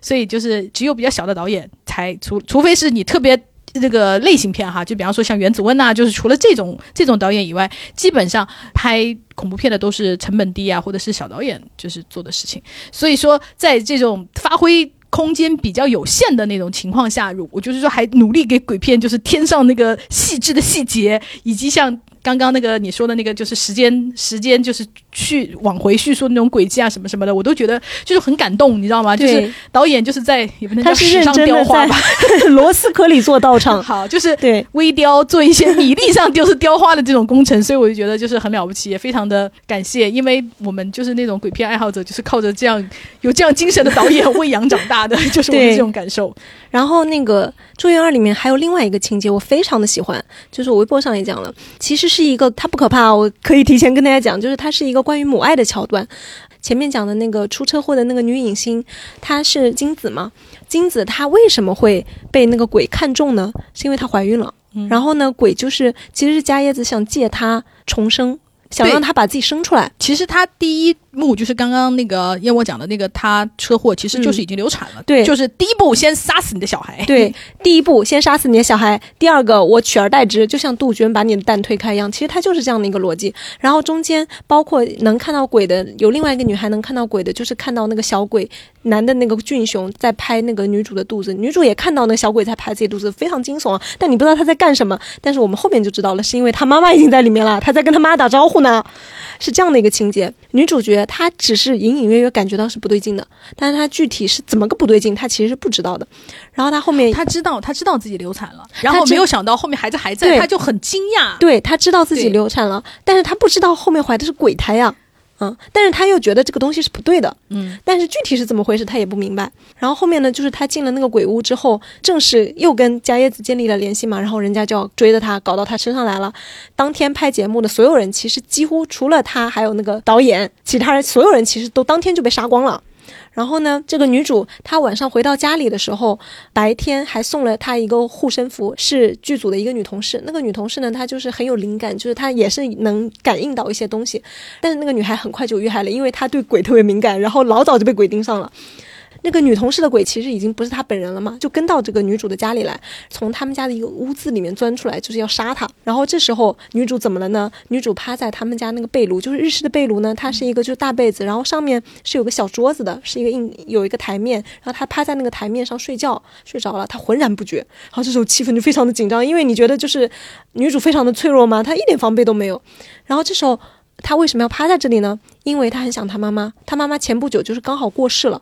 所以就是只有比较小的导演才除，除非是你特别。这个类型片哈，就比方说像原子温呐，就是除了这种这种导演以外，基本上拍恐怖片的都是成本低啊，或者是小导演就是做的事情。所以说，在这种发挥空间比较有限的那种情况下，我就是说还努力给鬼片就是添上那个细致的细节，以及像。刚刚那个你说的那个就是时间时间就是去往回叙述那种轨迹啊什么什么的，我都觉得就是很感动，你知道吗？就是导演就是在也不能叫史上雕花吧，螺丝壳里做道场，好，就是对。微雕做一些米粒上就是雕花的这种工程，所以我就觉得就是很了不起，也非常的感谢，因为我们就是那种鬼片爱好者，就是靠着这样有这样精神的导演喂养长大的，就是我的这种感受。然后那个《咒怨二》里面还有另外一个情节，我非常的喜欢，就是我微博上也讲了，其实是一个它不可怕，我可以提前跟大家讲，就是它是一个关于母爱的桥段。前面讲的那个出车祸的那个女影星，她是金子嘛？金子她为什么会被那个鬼看中呢？是因为她怀孕了。嗯然后呢，鬼就是其实是伽椰子想借她重生，想让他把自己生出来。其实他第一幕就是刚刚那个燕窝讲的那个，他车祸其实就是已经流产了，对就是第一步先杀死你的小孩，对，第一步先杀死你的小孩，第二个我取而代之，就像杜鹃把你的蛋推开一样，其实它就是这样的一个逻辑。然后中间包括能看到鬼的，有另外一个女孩能看到鬼的，就是看到那个小鬼男的那个俊雄在拍那个女主的肚子，女主也看到那个小鬼在拍自己肚子，非常惊悚啊。但你不知道他在干什么，但是我们后面就知道了，是因为他妈妈已经在里面了，他在跟他妈打招呼呢，是这样的一个情节。女主角她只是隐隐约约感觉到是不对劲的，但是她具体是怎么个不对劲，她其实是不知道的。然后她后面她知道她知道自己流产了，然后没有想到后面孩子还在，她就很惊讶。对她知道自己流产了，但是她不知道后面怀的是鬼胎呀、嗯，但是他又觉得这个东西是不对的，嗯，但是具体是怎么回事他也不明白。然后后面呢，就是他进了那个鬼屋之后，正式又跟伽椰子建立了联系嘛，然后人家就要追着他，搞到他身上来了。当天拍节目的所有人，其实几乎除了他还有那个导演，其他人所有人其实都当天就被杀光了。然后呢，这个女主她晚上回到家里的时候，白天还送了她一个护身符，是剧组的一个女同事。那个女同事呢，她就是很有灵感，就是她也是能感应到一些东西。但是那个女孩很快就遇害了，因为她对鬼特别敏感，然后老早就被鬼盯上了。那个女同事的鬼其实已经不是她本人了嘛，就跟到这个女主的家里来，从他们家的一个屋子里面钻出来，就是要杀她。然后这时候女主怎么了呢？女主趴在他们家那个被炉，就是日式的被炉呢，它是一个就是大被子，然后上面是有个小桌子的，是一个硬有一个台面，然后她趴在那个台面上睡觉，睡着了，她浑然不觉。然后这时候气氛就非常的紧张，因为你觉得就是女主非常的脆弱嘛，她一点防备都没有。然后这时候。他为什么要趴在这里呢？因为他很想他妈妈。他妈妈前不久就是刚好过世了，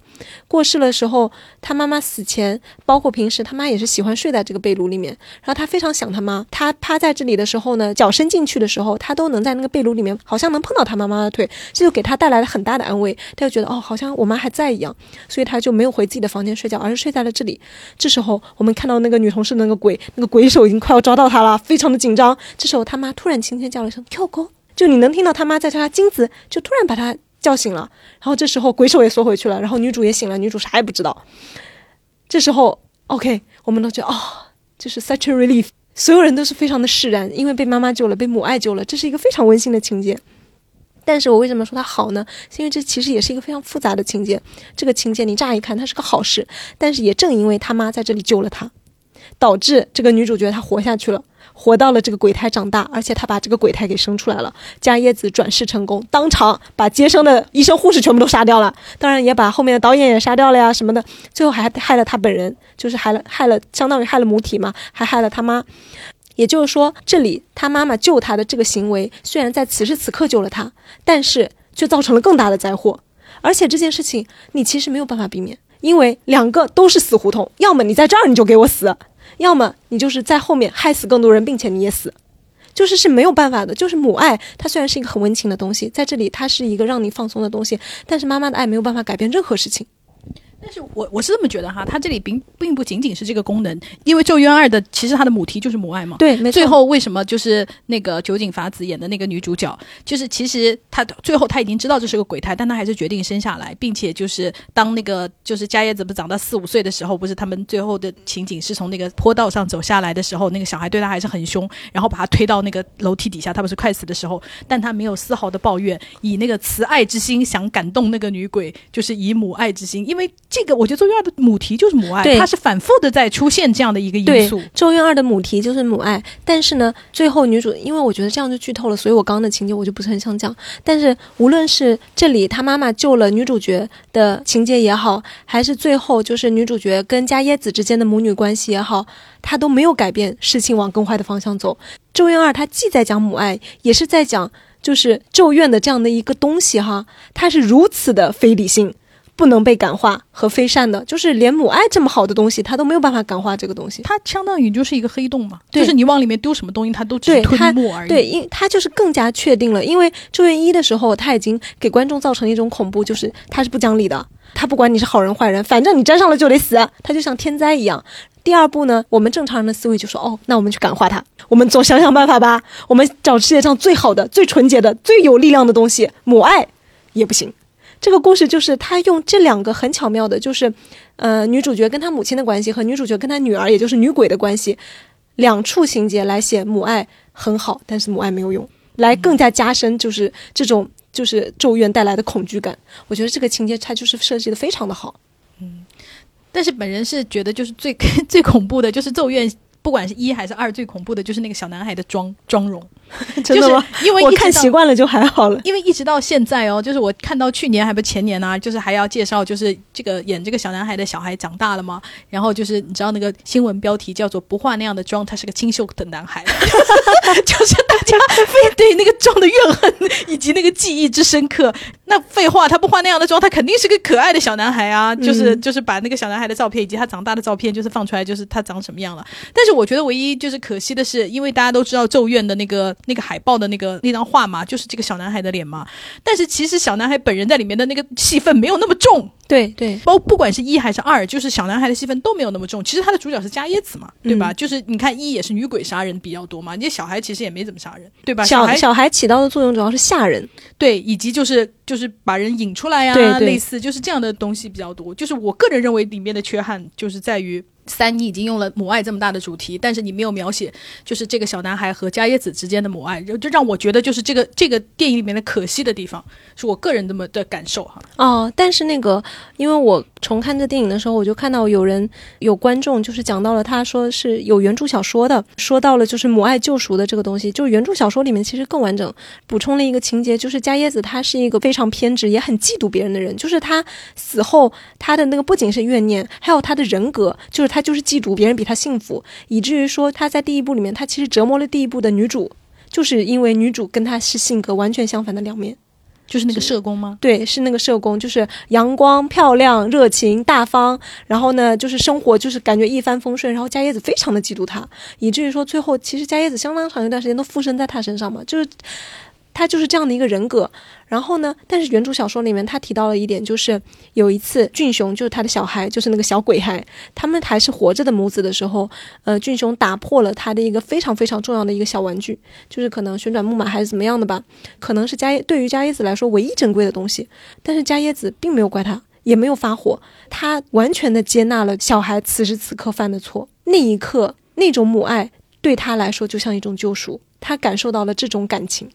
过世的时候，他妈妈死前，包括平时，他妈也是喜欢睡在这个被炉里面。然后他非常想他妈，他趴在这里的时候呢，脚伸进去的时候，他都能在那个被炉里面，好像能碰到他妈妈的腿，这就给他带来了很大的安慰。他就觉得哦，好像我妈还在一样，所以他就没有回自己的房间睡觉，而是睡在了这里。这时候我们看到那个女同事那个鬼，那个鬼手已经快要抓到他了，非常的紧张。这时候他妈突然轻轻叫了一声“跳哥”，就你能听到他妈在叫他金子，就突然把他叫醒了。然后这时候鬼手也缩回去了，然后女主也醒了，女主啥也不知道。这时候，OK，我们都觉得哦，就是 such a relief，所有人都是非常的释然，因为被妈妈救了，被母爱救了，这是一个非常温馨的情节。但是我为什么说它好呢？是因为这其实也是一个非常复杂的情节。这个情节你乍一看它是个好事，但是也正因为他妈在这里救了她，导致这个女主角她活下去了。活到了这个鬼胎长大，而且他把这个鬼胎给生出来了。伽椰子转世成功，当场把接生的医生护士全部都杀掉了，当然也把后面的导演也杀掉了呀什么的。最后还害了他本人，就是害了害了，相当于害了母体嘛，还害了他妈。也就是说，这里他妈妈救他的这个行为，虽然在此时此刻救了他，但是却造成了更大的灾祸。而且这件事情你其实没有办法避免，因为两个都是死胡同，要么你在这儿你就给我死，要么你就是在后面害死更多人，并且你也死，就是是没有办法的。就是母爱，它虽然是一个很温情的东西，在这里它是一个让你放松的东西，但是妈妈的爱没有办法改变任何事情。但是我我是这么觉得哈，它这里并并不仅仅是这个功能，因为《咒怨二》的其实它的母题就是母爱嘛。对，没错。最后为什么就是那个酒井法子演的那个女主角，就是其实她最后她已经知道这是个鬼胎，但她还是决定生下来，并且就是当那个就是伽椰子不长到四五岁的时候，不是他们最后的情景是从那个坡道上走下来的时候，那个小孩对她还是很凶，然后把她推到那个楼梯底下，她不是快死的时候，但她没有丝毫的抱怨，以那个慈爱之心想感动那个女鬼，就是以母爱之心，因为这个我觉得《咒怨二》的母题就是母爱，对它是反复的在出现这样的一个因，素。《咒怨二》的母题就是母爱，但是呢，最后女主，因为我觉得这样就剧透了，所以我刚刚的情节我就不是很想讲。但是无论是这里她妈妈救了女主角的情节也好，还是最后就是女主角跟伽椰子之间的母女关系也好，她都没有改变事情往更坏的方向走。《咒怨二》它既在讲母爱，也是在讲就是咒怨的这样的一个东西哈，它是如此的非理性。不能被感化和非善的，就是连母爱这么好的东西，它都没有办法感化这个东西。它相当于就是一个黑洞嘛，就是你往里面丢什么东西，它都只吞没而已。对，因它就是更加确定了，因为《咒怨一》的时候，它已经给观众造成一种恐怖，就是它是不讲理的，他不管你是好人坏人，反正你沾上了就得死，它就像天灾一样。第二步呢，我们正常人的思维就说，哦，那我们去感化它，我们总想想办法吧，我们找世界上最好的、最纯洁的、最有力量的东西，母爱也不行。这个故事就是他用这两个很巧妙的，就是，呃，女主角跟她母亲的关系和女主角跟她女儿，也就是女鬼的关系，两处情节来写母爱很好，但是母爱没有用，来更加加深就是这种就是咒怨带来的恐惧感。我觉得这个情节它就是设计的非常的好。嗯但是本人是觉得就是最 最恐怖的，就是咒怨，不管是一还是二，最恐怖的就是那个小男孩的妆 妆容，真的吗？因为我看习惯了就还好了。因为一直到现在哦，就是我看到去年还不前年啊，就是还要介绍，就是这个演这个小男孩的小孩长大了嘛？然后就是你知道那个新闻标题叫做“不化那样的妆，他是个清秀的男孩”，就是大家非对那个妆的怨恨以及那个记忆之深刻。那废话，他不化那样的妆，他肯定是个可爱的小男孩啊！就是就是把那个小男孩的照片以及他长大的照片，就是放出来，就是他长什么样了。但是我觉得唯一就是可惜的是，因为大家都知道《咒怨》的那个那个海报的那个那张画嘛，就是这个小男孩的脸嘛。但是其实小男孩本人在里面的那个戏份没有那么重。对对，包不管是一还是二，就是小男孩的戏份都没有那么重。其实他的主角是加耶子嘛，对吧？就是你看一也是女鬼杀人比较多嘛，你小孩其实也没怎么杀人，对吧？小孩小孩起到的作用主要是吓人，对，以及就是就是把人引出来呀，对对类似就是这样的东西比较多。就是我个人认为里面的缺憾就是在于。三，你已经用了母爱这么大的主题，但是你没有描写，就是这个小男孩和加耶子之间的母爱，就就让我觉得就是这个这个电影里面的可惜的地方，是我个人这么的感受哈。哦，但是那个，因为我重看这电影的时候，我就看到有人有观众就是讲到了，他说是有原著小说的，说到了就是母爱救赎的这个东西，就是原著小说里面其实更完整，补充了一个情节，就是加耶子他是一个非常偏执也很嫉妒别人的人，就是他死后他的那个不仅是怨念，还有他的人格，就是他就是嫉妒别人比他幸福，以至于说他在第一部里面他其实折磨了第一部的女主，就是因为女主跟他是性格完全相反的两面。就是那个社工吗？对，是那个社工，就是阳光、漂亮、热情、大方，然后呢，就是生活就是感觉一帆风顺，然后加叶子非常的嫉妒他，以至于说最后其实加叶子相当长一段时间都附身在他身上嘛，就是他就是这样的一个人格。然后呢，但是原著小说里面他提到了一点，就是有一次俊雄就是他的小孩，就是那个小鬼孩，他们还是活着的母子的时候，呃，俊雄打破了他的一个非常非常重要的一个小玩具，就是可能旋转木马还是怎么样的吧，可能是加对于加椰子来说唯一珍贵的东西，但是加椰子并没有怪他，也没有发火，他完全的接纳了小孩此时此刻犯的错，那一刻那种母爱对他来说就像一种救赎，他感受到了这种感情。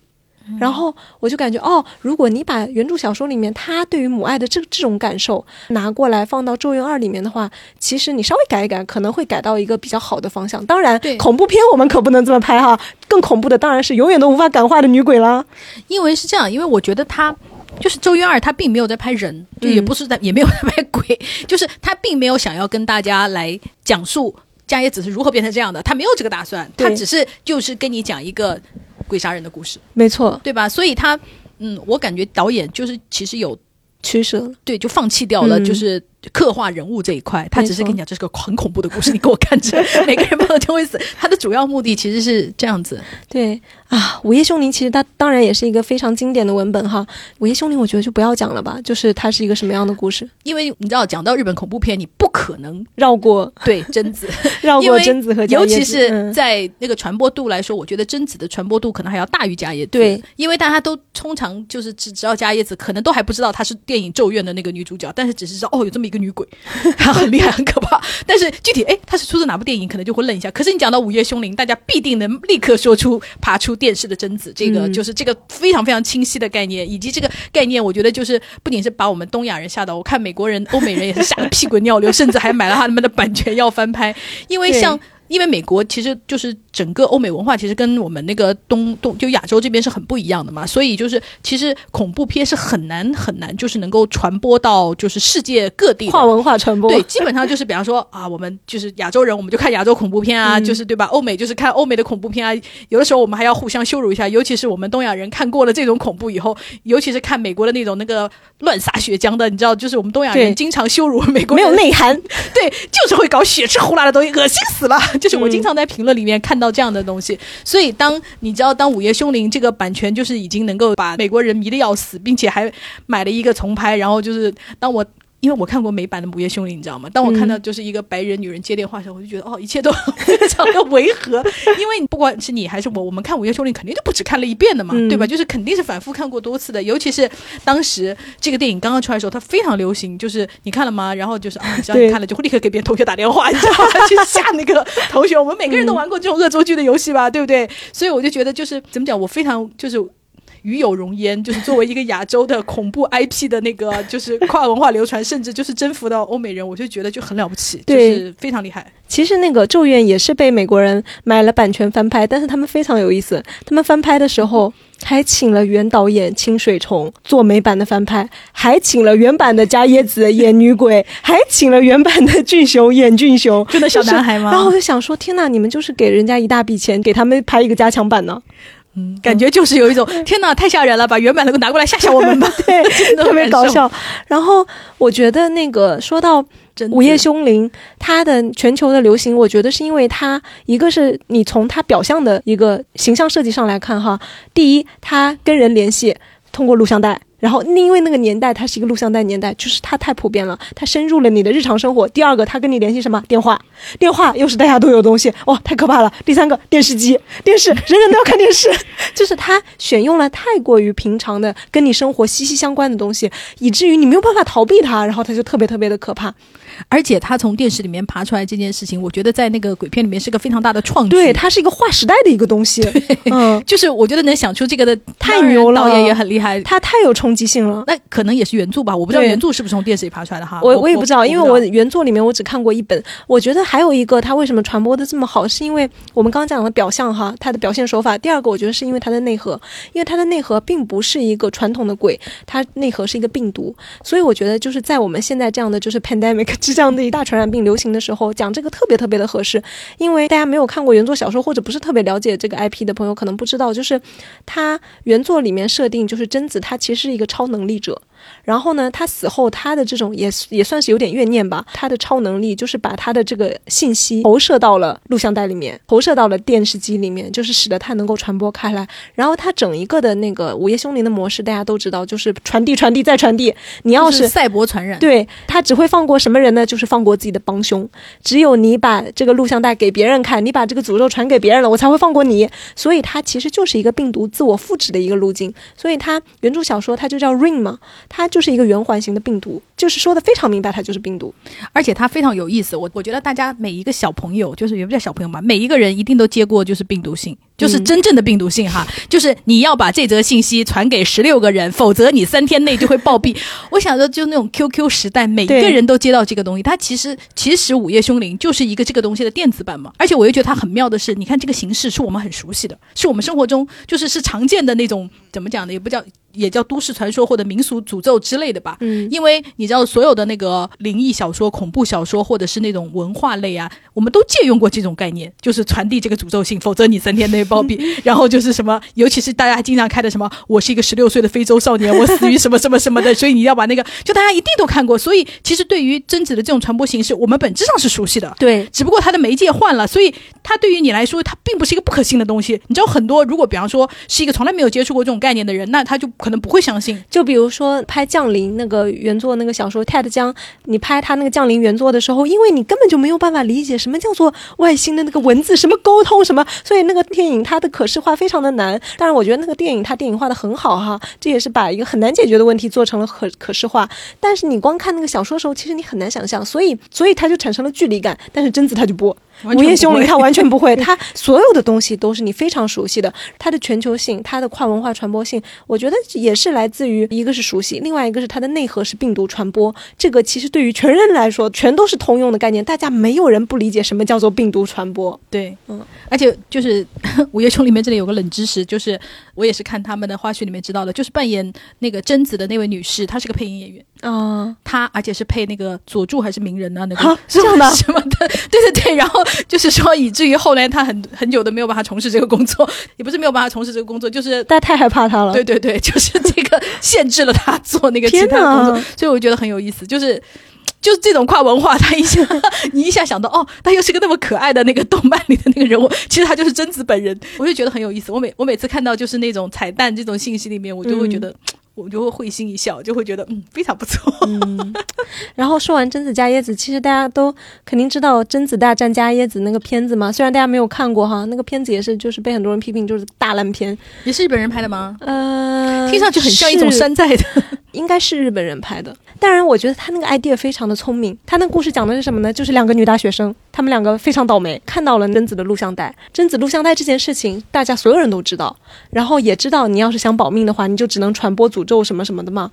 然后我就感觉哦，如果你把原著小说里面他对于母爱的这这种感受拿过来放到《咒怨二》里面的话，其实你稍微改一改，可能会改到一个比较好的方向。当然，对恐怖片我们可不能这么拍哈，更恐怖的当然是永远都无法感化的女鬼啦。因为是这样，因为我觉得他就是《咒怨二》，他并没有在拍人，就也不是在，也没有在拍鬼，就是他并没有想要跟大家来讲述加耶子是如何变成这样的，他没有这个打算，他只是就是跟你讲一个鬼杀人的故事，没错，对吧？所以他，嗯，我感觉导演就是其实有取舍了。对，就放弃掉了，嗯就是刻画人物这一块，他只是跟你讲这是个很恐怖的故事，你给我看着，每个人碰到就会死。他的主要目的其实是这样子，对啊，《午夜凶铃》其实它当然也是一个非常经典的文本哈，《午夜凶铃》我觉得就不要讲了吧，就是它是一个什么样的故事，因为你知道，讲到日本恐怖片，你不可能 绕过。对贞子，绕过贞子和加尤其是嗯在那个传播度来说，我觉得贞子的传播度可能还要大于加叶子。对，因为大家都通常就是只知道加叶子，可能都还不知道她是电影《咒怨》的那个女主角，但是只是知道哦有这么一个女鬼，她很厉害很可怕。但是具体哎她是出自哪部电影，可能就会愣一下。可是你讲到《午夜凶铃》，大家必定能立刻说出爬出电视的贞子，这个嗯就是这个非常非常清晰的概念，以及这个概念，我觉得就是不仅是把我们东亚人吓到，我看美国人、欧美人也是吓得屁滚尿流，甚至还买了他们的版权要翻拍，因为像。因为美国其实就是整个欧美文化，其实跟我们那个东东就亚洲这边是很不一样的嘛，所以就是其实恐怖片是很难很难，就是能够传播到就是世界各地跨文化传播。对，基本上就是比方说啊，我们就是亚洲人，我们就看亚洲恐怖片啊，嗯就是对吧？欧美就是看欧美的恐怖片啊。有的时候我们还要互相羞辱一下，尤其是我们东亚人看过了这种恐怖以后，尤其是看美国的那种那个乱撒血浆的，你知道，就是我们东亚人经常羞辱美国没有内涵，对，就是会搞血吃呼啦的东西，恶心死了。就是我经常在评论里面看到这样的东西，所以当你知道，当《午夜凶铃》这个版权就是已经能够把美国人迷得要死，并且还买了一个重拍，然后就是当我。因为我看过美版的《午夜凶铃》，你知道吗？当我看到就是一个白人女人接电话的时候，我就觉得哦，一切都非常的违和。因为不管是你还是我，我们看《午夜凶铃》肯定就不止看了一遍的嘛，对吧？就是肯定是反复看过多次的。尤其是当时这个电影刚刚出来的时候，它非常流行。就是你看了吗？然后就是啊，只要你看了，就会立刻给别人同学打电话，你知道吗？去吓那个同学。我们每个人都玩过这种恶作剧的游戏吧，对不对？所以我就觉得，就是怎么讲，我非常就是。与有荣焉，就是作为一个亚洲的恐怖 IP 的那个，就是跨文化流传，甚至就是征服到欧美人，我就觉得就很了不起，就是非常厉害。其实那个《咒怨》也是被美国人买了版权翻拍，但是他们非常有意思，他们翻拍的时候还请了原导演清水崇做美版的翻拍，还请了原版的加椰子演女鬼，还请了原版的俊雄演俊雄，真的小男孩吗？然后我就想说，天呐，你们就是给人家一大笔钱，给他们拍一个加强版呢？嗯，感觉就是有一种天哪，太吓人了，把原版的拿过来吓吓我们吧，对，特别搞笑。然后我觉得那个说到《午夜凶铃》，它的全球的流行，我觉得是因为它一个是你从它表象的一个形象设计上来看哈，第一，它跟人联系通过录像带。然后，因为那个年代它是一个录像带年代，就是它太普遍了，它深入了你的日常生活。第二个，它跟你联系什么？电话，电话又是大家都有东西，哇，太可怕了。第三个，电视机，电视，人人都要看电视，就是它选用了太过于平常的跟你生活息息相关的东西，以至于你没有办法逃避它，然后它就特别特别的可怕。而且他从电视里面爬出来这件事情，我觉得在那个鬼片里面是个非常大的创举。对，它是一个划时代的一个东西。嗯，就是我觉得能想出这个的太牛了，导演也很厉害，他太有冲击性了。那可能也是原著吧，我不知道原著是不是从电视里爬出来的哈。我我也不知道，因为我原作里面我只看过一本。我觉得还有一个他为什么传播的这么好，是因为我们刚刚讲的表象哈，他的表现手法。第二个，我觉得是因为它的内核，因为它的内核并不是一个传统的鬼，它内核是一个病毒。所以我觉得就是在我们现在这样的就是 pandemic 这样的一大传染。病流行的时候讲这个特别特别的合适，因为大家没有看过原作小说或者不是特别了解这个 IP 的朋友可能不知道，就是它原作里面设定就是贞子她其实是一个超能力者。然后呢，他死后，他的这种也也算是有点怨念吧。他的超能力就是把他的这个信息投射到了录像带里面，投射到了电视机里面，就是使得他能够传播开来。然后他整一个的那个午夜凶铃的模式，大家都知道，就是传递、传递再传递。你要是赛博传染，对他只会放过什么人呢？就是放过自己的帮凶。只有你把这个录像带给别人看，你把这个诅咒传给别人了，我才会放过你。所以它其实就是一个病毒自我复制的一个路径。所以它原著小说它就叫 Ring 嘛。它就是一个圆环形的病毒，就是说的非常明白，它就是病毒，而且它非常有意思。我我觉得大家每一个小朋友，就是也不叫小朋友吧，每一个人一定都接过就是病毒信，就是真正的病毒信哈，就是你要把这则信息传给十六个人，否则你三天内就会暴毙。我想着就那种 QQ 时代，每一个人都接到这个东西，它其实其实午夜凶铃就是一个这个东西的电子版嘛。而且我又觉得它很妙的是，你看这个形式是我们很熟悉的，是我们生活中就是是常见的那种，怎么讲呢？也不叫。也叫都市传说或者民俗诅咒之类的吧，嗯，因为你知道所有的那个灵异小说、恐怖小说或者是那种文化类啊，我们都借用过这种概念，就是传递这个诅咒性，否则你三天内暴毙。然后就是什么，尤其是大家经常开的什么，我是一个十六岁的非洲少年，我死于什么什么什么的，所以你要把那个，就大家一定都看过。所以其实对于贞子的这种传播形式，我们本质上是熟悉的，对，只不过它的媒介换了，所以它对于你来说，它并不是一个不可信的东西。你知道很多，如果比方说是一个从来没有接触过这种概念的人，那他就可可能不会相信。就比如说拍《降临》那个原作那个小说，Ted 江，你拍他那个《降临》原作的时候，因为你根本就没有办法理解什么叫做外星的那个文字，什么沟通什么，所以那个电影它的可视化非常的难。当然，我觉得那个电影它电影化的很好哈，这也是把一个很难解决的问题做成了可可视化。但是你光看那个小说的时候，其实你很难想象，所以所以它就产生了距离感。但是贞子它就不。午夜凶铃，它完全不会，它所有的东西都是你非常熟悉的。它的全球性，它的跨文化传播性，我觉得也是来自于一个是熟悉，另外一个是它的内核是病毒传播。这个其实对于全人来说，全都是通用的概念，大家没有人不理解什么叫做病毒传播。对，嗯，而且就是午夜凶铃里面这里有个冷知识，就是我也是看他们的花絮里面知道的，就是扮演那个贞子的那位女士，她是个配音演员啊，她而且是配那个佐助还是鸣人啊，那个 这样的什么的，对对对，然后。就是说，以至于后来他很很久都没有办法从事这个工作，也不是没有办法从事这个工作，就是大家太害怕他了。对对对，就是这个限制了他做那个 其他工作，所以我觉得很有意思。就是就是这种跨文化，他一下你一下想到哦，他又是个那么可爱的那个动漫里的那个人物，其实他就是贞子本人，我就觉得很有意思。我每我每次看到就是那种彩蛋这种信息里面，我就会觉得。我就会会心一笑，就会觉得嗯非常不错。嗯，然后说完贞子加椰子，其实大家都肯定知道《贞子大战加椰子》那个片子嘛，虽然大家没有看过哈，那个片子也是就是被很多人批评就是大烂片，也是日本人拍的吗？呃，听上去很像一种山寨的。应该是日本人拍的。当然，我觉得他那个 idea 非常的聪明。他那故事讲的是什么呢？就是两个女大学生，她们两个非常倒霉，看到了贞子的录像带。贞子录像带这件事情，大家所有人都知道，然后也知道你要是想保命的话，你就只能传播诅咒什么什么的嘛。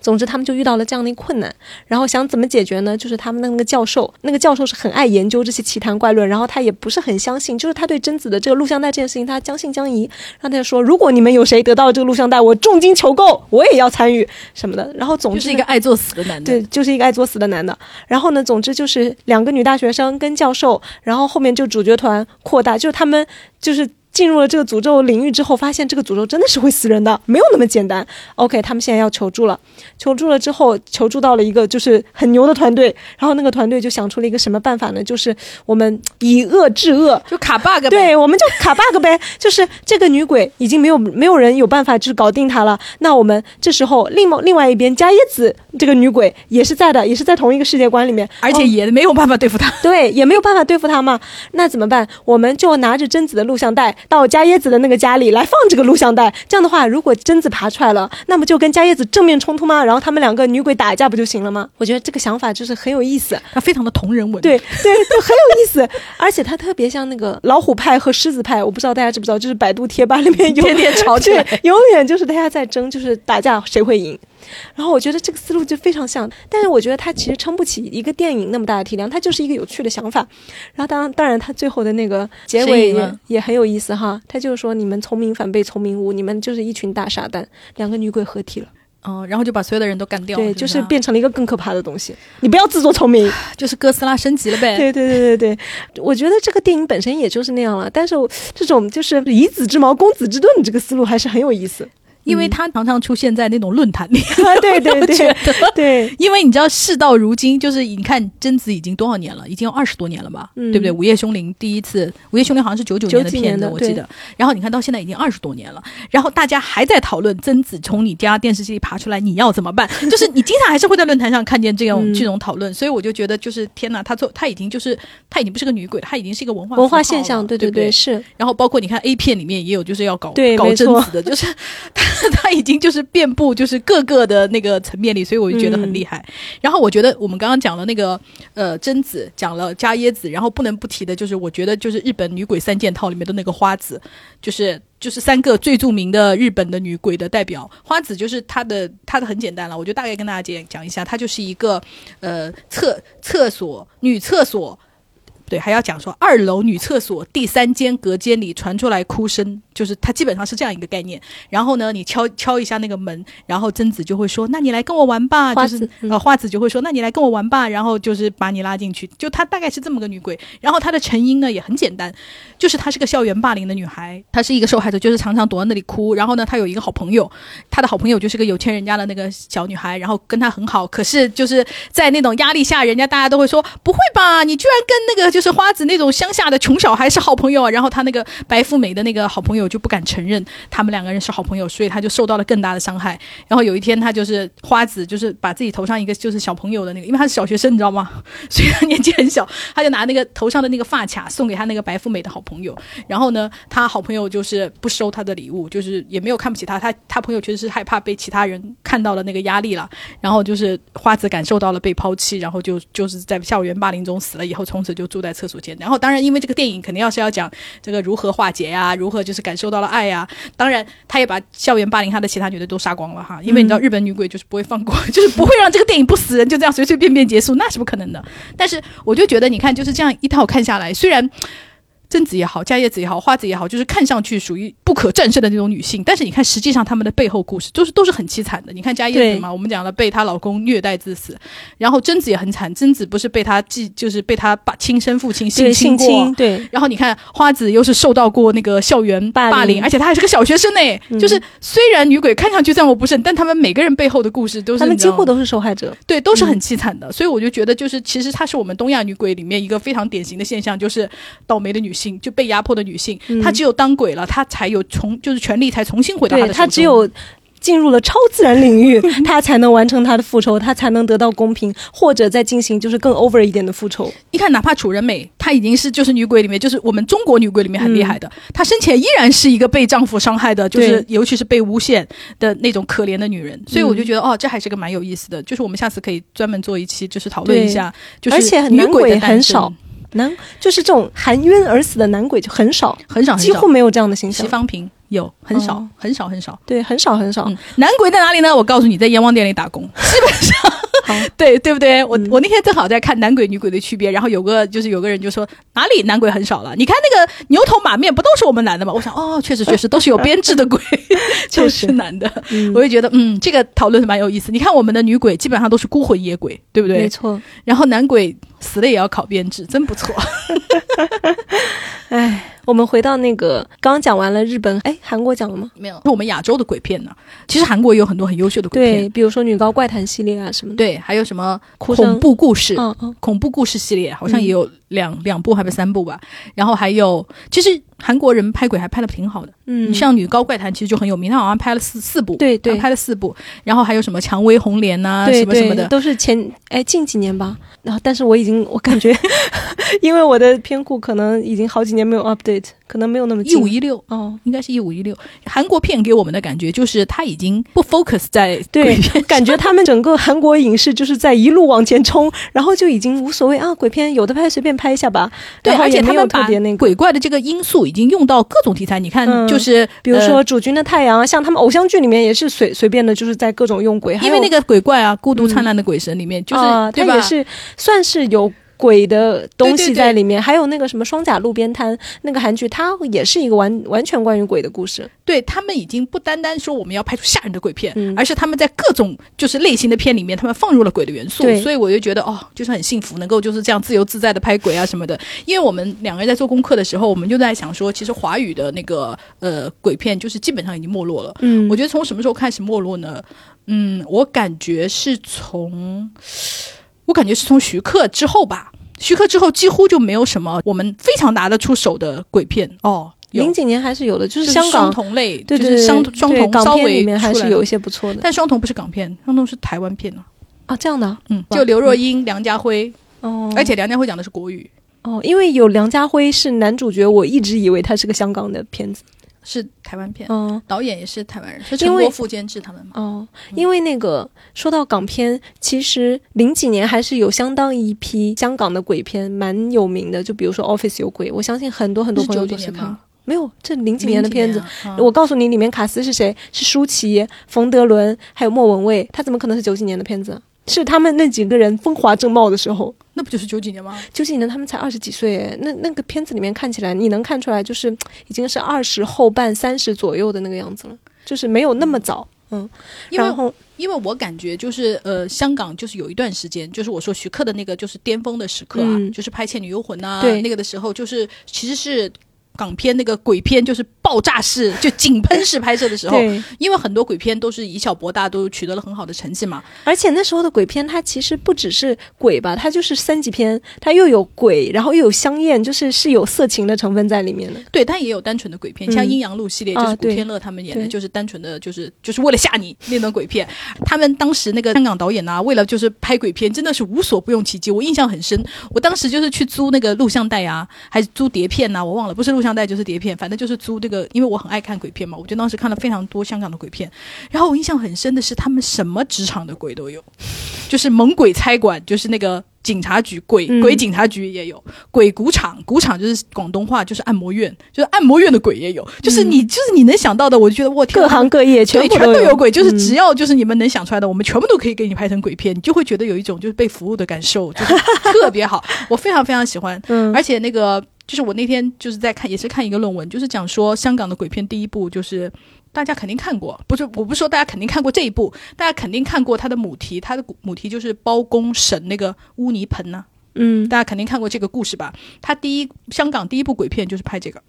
总之，他们就遇到了这样的一个困难，然后想怎么解决呢？就是他们的那个教授，那个教授是很爱研究这些奇谈怪论，然后他也不是很相信，就是他对贞子的这个录像带这件事情，他将信将疑。然后他就说，如果你们有谁得到了这个录像带，我重金求购，我也要参与什么的。然后总之是一个爱作死的男的。对，就是一个爱作死的男的。然后呢，总之就是两个女大学生跟教授，然后后面就主角团扩大，就是他们就是。进入了这个诅咒领域之后，发现这个诅咒真的是会死人的，没有那么简单。OK，他们现在要求助了，求助了之后，求助到了一个就是很牛的团队，然后那个团队就想出了一个什么办法呢？就是我们以恶制恶，就卡 bug 呗。对，我们就卡 bug 呗，就是这个女鬼已经没有没有人有办法就是搞定她了。那我们这时候另外另外一边加椰子这个女鬼也是在的，也是在同一个世界观里面，而且也没有办法对付他。对，也没有办法对付她嘛。那怎么办？我们就拿着贞子的录像带到加椰子的那个家里来放这个录像带。这样的话，如果贞子爬出来了，那么就跟加椰子正面冲突吗？然后他们两个女鬼打架不就行了吗？我觉得这个想法就是很有意思。它 非常的同人文。对对对，很有意思，而且它特别像那个老虎派和狮子派，我不知道大家知不知道，就是百度贴吧里面有天天吵起来对，永远就是大家在争，就是打架谁会赢。然后我觉得这个思路就非常像，但是我觉得它其实撑不起一个电影那么大的体量，它就是一个有趣的想法。然后当然当然，它最后的那个结尾也很有意思哈，他就是说你们聪明反被聪明误，你们就是一群大傻蛋，两个女鬼合体了，哦，然后就把所有的人都干掉了。对，就是变成了一个更可怕的东西。你不要自作聪明。就是哥斯拉升级了呗。对对对对对，我觉得这个电影本身也就是那样了，但是这种就是以子之矛攻子之盾这个思路还是很有意思。因为他常常出现在那种论坛里。啊，对 对对 对，因为你知道，事到如今，就是你看贞子已经多少年了，已经有二十多年了吧，嗯对不对？午夜凶铃第一次，午夜凶铃好像是九九年的片子，我记得。然后你看到现在已经二十多年了，然后大家还在讨论贞子从你家电视机里爬出来，你要怎么办？就是你经常还是会在论坛上看见这种、嗯这种讨论，所以我就觉得，就是天哪，他做他已经就是他已经不是个女鬼，他已经是一个文化文化现象，对对对，是然后包括你看 A 片里面也有，就是要搞搞贞子的，就是他 他已经就是遍布就是各个的那个层面里，所以我就觉得很厉害。然后我觉得我们刚刚讲了那个呃贞子，讲了加椰子，然后不能不提的就是我觉得就是日本女鬼三件套里面的那个花子，就是。就是三个最著名的日本的女鬼的代表，花子就是她的，她的很简单了，我就大概跟大家讲讲一下，她就是一个呃厕厕所女厕所对，还要讲说二楼女厕所第三间隔间里传出来哭声，就是它基本上是这样一个概念。然后呢，你敲敲一下那个门，然后贞子就会说：“那你来跟我玩吧。”就是嗯呃花子就会说：“那你来跟我玩吧。”然后就是把你拉进去，就她大概是这么个女鬼。然后她的成因呢也很简单，就是她是个校园霸凌的女孩，她是一个受害者，就是常常躲在那里哭。然后呢，她有一个好朋友，她的好朋友就是个有钱人家的那个小女孩，然后跟她很好。可是就是在那种压力下，人家大家都会说：“不会吧，你居然跟那个就就是花子那种乡下的穷小孩是好朋友啊？”然后他那个白富美的那个好朋友就不敢承认他们两个人是好朋友，所以他就受到了更大的伤害。然后有一天，他就是花子，就是把自己头上一个就是小朋友的那个，因为他是小学生，你知道吗？所以他年纪很小，他就拿那个头上的那个发卡送给他那个白富美的好朋友。然后呢，他好朋友就是不收他的礼物，就是也没有看不起他。他他朋友确实是害怕被其他人看到了那个压力了。然后就是花子感受到了被抛弃，然后就就是在校园霸凌中死了以后，从此就住在厕所间。然后当然，因为这个电影肯定要是要讲这个如何化解呀、如何就是感受到了爱呀、当然，他也把校园霸凌他的其他女的都杀光了哈，因为你知道日本女鬼就是不会放过，就是不会让这个电影不死人就这样随随便便结束，那是不可能的。但是我就觉得，你看就是这样一套看下来，虽然。贞子也好，伽叶子也好，花子也好，就是看上去属于不可战胜的那种女性，但是你看，实际上她们的背后故事都是都是很凄惨的。你看伽叶子嘛，我们讲了被她老公虐待致死，然后贞子也很惨，贞子不是被她继就是被她爸亲生父亲性侵过，侵，对然后你看花子又是受到过那个校园霸凌霸凌，而且她还是个小学生呢。嗯就是虽然女鬼看上去战无不胜，但他们每个人背后的故事都是他们几乎都是受害者。对，都是很凄惨的。所以我就觉得，就是其实她是我们东亚女鬼里面一个非常典型的现象，就是倒霉的女性，就被压迫的女性，嗯她只有当鬼了，她才有重就是权力才重新回到她的手中。他只有进入了超自然领域，他才能完成他的复仇，他才能得到公平，或者再进行就是更 over 一点的复仇。你看，哪怕楚人美，她已经是就是女鬼里面，就是我们中国女鬼里面很厉害的，她生前依然是一个被丈夫伤害的，就是尤其是被诬陷的那种可怜的女人。所以我就觉得，哦，这还是个蛮有意思的，就是我们下次可以专门做一期，就是讨论一下，就是女鬼很少，男就是这种含冤而死的男鬼就很少，很少，几乎没有这样的形西象。方平有很少、哦很少很少。对，很少很少。嗯，男鬼在哪里呢？我告诉你，在阎王殿里打工，基本上好，对对不对？我、嗯我那天正好在看男鬼女鬼的区别，然后有个就是有个人就说哪里男鬼很少了？你看那个牛头马面不都是我们男的吗？我想哦，确实确实 都是有编制的鬼，都确实是男的。嗯我就觉得嗯，这个讨论蛮有意思。你看我们的女鬼基本上都是孤魂野鬼，对不对？没错。然后男鬼死了也要考编制，真不错。哎，我们回到那个刚刚讲完了日本，哎，韩国讲了吗？没有，我们亚洲的鬼片呢，其实韩国也有很多很优秀的鬼片对，。比如说女高怪谈系列啊什么的。对，还有什么恐怖故事？嗯嗯，恐怖故事系列好像也有两、两部还是三部吧，然后还有，其实韩国人拍鬼还拍的挺好的，嗯，像《女高怪谈》其实就很有名，他好像拍了四四部，对对拍了四部，然后还有什么《蔷薇红莲》呐，什么什么的，都是前哎近几年吧。然后，但是我已经我感觉，因为我的片库可能已经好几年没有 update，可能没有那么一近五一六。哦。应该是一五一六，韩国片给我们的感觉就是他已经不 focus 在对感觉他们整个韩国影视就是在一路往前冲，然后就已经无所谓啊，鬼片有的拍随便拍一下吧。对，而且他们把那个，鬼怪的这个因素已经用到各种题材，你看，嗯就是比如说呃《主君的太阳》啊，像他们偶像剧里面也是随随便的，就是在各种用鬼，因为那个鬼怪啊，《孤独灿烂的鬼神》里面就是啊，对吧？它也是算是有。鬼的东西对对对在里面，还有那个什么《双甲路边摊》那个韩剧，它也是一个完完全关于鬼的故事。对他们已经不单单说我们要拍出吓人的鬼片，嗯而是他们在各种就是类型的片里面，他们放入了鬼的元素，所以我就觉得哦，就是很幸福，能够就是这样自由自在的拍鬼啊什么的。因为我们两个人在做功课的时候，我们就在想说，其实华语的那个呃鬼片就是基本上已经没落了。嗯我觉得从什么时候开始没落呢？嗯，我感觉是从，我感觉是从徐克之后吧。徐克之后几乎就没有什么我们非常拿得出手的鬼片。哦。零几年还是有的，就就是香港双同类，对对对就是双双同稍微片里面还是有一些不错的。但双瞳不是港片，双瞳是台湾片啊、啊，这样的？啊嗯，就刘若英、梁家辉，哦，而且梁家辉讲的是国语，哦，因为有梁家辉是男主角，我一直以为他是个香港的片子。是台湾片，嗯，导演也是台湾人，是陈国富监制他们嘛。哦，因为那个说到港片，其实零几年还是有相当一批香港的鬼片蛮有名的，就比如说《Office》有鬼，我相信很多很多朋友都是看。没有，这零几年的片子。我告诉你，里面卡斯是谁？是舒淇、冯德伦，还有莫文蔚。他怎么可能是九几年的片子？是他们那几个人风华正茂的时候。那不就是九几年吗？九几年他们才二十几岁，哎那那个片子里面看起来，你能看出来就是已经是二十后半三十左右的那个样子了，就是没有那么早。嗯，因为因为我感觉就是呃，香港就是有一段时间，就是我说徐克的那个就是巅峰的时刻啊，嗯就是拍《倩女幽魂》呐，对那个的时候，就是其实是港片那个鬼片就是爆炸式就井喷式拍摄的时候，因为很多鬼片都是以小博大，都取得了很好的成绩嘛。而且那时候的鬼片，它其实不只是鬼吧，它就是三级片，它又有鬼，然后又有香艳，就是是有色情的成分在里面的。对，但也有单纯的鬼片，嗯像《阴阳路》系列，就是古天乐他们演的，就是单纯的，就是就是为了吓你那种鬼片。他们当时那个香港导演啊，为了就是拍鬼片，真的是无所不用其极。我印象很深，我当时就是去租那个录像带啊，还是租碟片呐、我忘了，不是录像带就是碟片，反正就是租这个，因为我很爱看鬼片嘛，我就当时看了非常多香港的鬼片。然后我印象很深的是，他们什么职场的鬼都有，就是猛鬼差馆，就是那个。警察局鬼嗯鬼警察局也有，鬼鼓场鼓场就是广东话就是按摩院，就是按摩院的鬼也有，就是你、就是你能想到的，我就觉得我天啊各行各业全部全都有鬼，就是嗯只要就是你们能想出来的，我们全部都可以给你拍成鬼片，你就会觉得有一种就是被服务的感受，就是特别好，我非常非常喜欢。嗯而且那个就是我那天就是在看，也是看一个论文，就是讲说香港的鬼片第一部就是。大家肯定看过，不是我不是说大家肯定看过这一部，大家肯定看过它的母题，它的母题就是包公审那个污泥盆呐、嗯大家肯定看过这个故事吧？他第一香港第一部鬼片就是拍这个，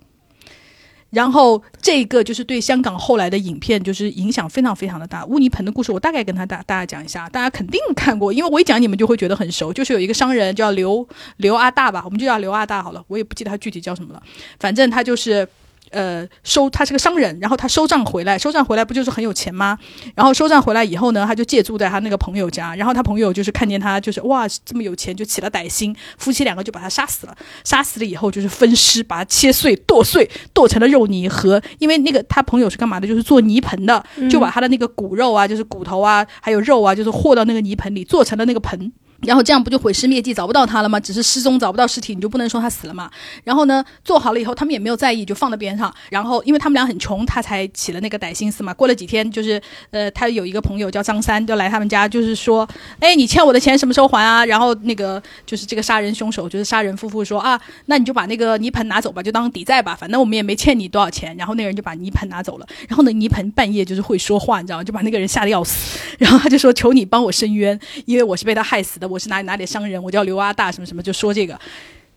然后这个就是对香港后来的影片就是影响非常非常的大。乌泥盆的故事我大概跟他大大家讲一下，大家肯定看过，因为我一讲你们就会觉得很熟。就是有一个商人叫刘刘阿大吧，我们就叫刘阿大好了，我也不记得他具体叫什么了，反正他就是。呃收，他是个商人，然后他收账回来，收账回来不就是很有钱吗？然后收账回来以后呢，他就借住在他那个朋友家，然后他朋友就是看见他就是哇这么有钱，就起了歹心，夫妻两个就把他杀死了。杀死了以后就是分尸，把它切碎、剁碎，剁成了肉泥和，因为那个他朋友是干嘛的？就是做泥盆的，就把他的那个骨肉啊，就是骨头啊，还有肉啊，就是和到那个泥盆里，做成了那个盆。然后这样不就毁尸灭迹，找不到他了吗？只是失踪，找不到尸体，你就不能说他死了嘛？然后呢，做好了以后，他们也没有在意，就放在边上。然后，因为他们俩很穷，他才起了那个歹心思嘛。过了几天，就是呃，他有一个朋友叫张三，就来他们家，就是说，哎，你欠我的钱什么时候还啊？然后那个就是这个杀人凶手，就是杀人夫妇说啊，那你就把那个泥盆拿走吧，就当抵债吧，反正我们也没欠你多少钱。然后那个人就把泥盆拿走了。然后呢，泥盆半夜就是会说话，你知道吗？就把那个人吓得要死。然后他就说，求你帮我伸冤，因为我是被他害死的，我是哪里哪里商。人，我叫刘阿大，什么什么，就说这个，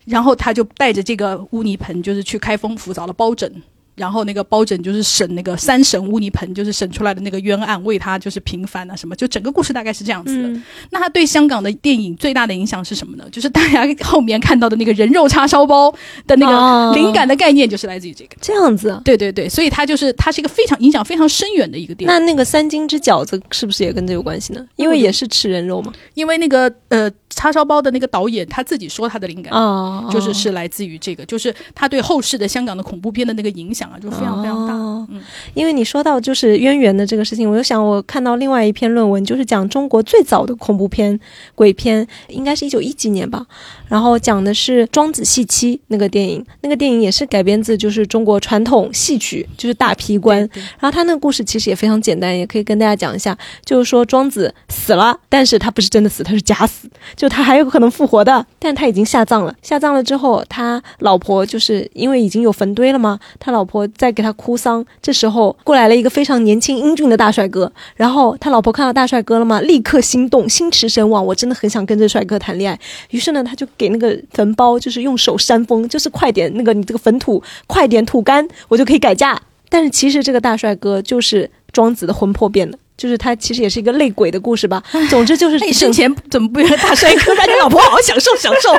然后他就带着这个污泥盆，就是去开封府找了包拯。然后那个包拯就是审那个三审污泥盆，就是审出来的那个冤案，为他就是平反啊什么，就整个故事大概是这样子的。那他对香港的电影最大的影响是什么呢？就是大家后面看到的那个人肉叉烧包的那个灵感的概念，就是来自于这个。这样子，对对对，所以它就是它是一个非常影响非常深远的一个电影。那那个三金之饺子是不是也跟这有关系呢？因为也是吃人肉嘛。因为那个呃叉烧包的那个导演他自己说他的灵感啊，就是是来自于这个，就是他对后世的香港的恐怖片的那个影响啊，就非常非常。哦，嗯，因为你说到就是渊源的这个事情，我就想我看到另外一篇论文，就是讲中国最早的恐怖片、鬼片，应该是一九一几年吧。然后讲的是《庄子戏妻》那个电影，那个电影也是改编自就是中国传统戏曲，就是大皮官。然后他那个故事其实也非常简单，也可以跟大家讲一下，就是说庄子死了，但是他不是真的死，他是假死，就他还有可能复活的，但他已经下葬了。下葬了之后，他老婆就是因为已经有坟堆了嘛，他老婆在给他哭丧。这时候过来了一个非常年轻英俊的大帅哥，然后他老婆看到大帅哥了嘛，立刻心动，心驰神往，我真的很想跟这帅哥谈恋爱。于是呢，他就给那个坟包，就是用手扇风，就是快点那个你这个坟土快点吐干，我就可以改嫁。但是其实这个大帅哥就是庄子的魂魄变的。就是他其实也是一个内鬼的故事吧。总之就是，你生前怎么不愿大帅哥，让你老婆好好享受享受？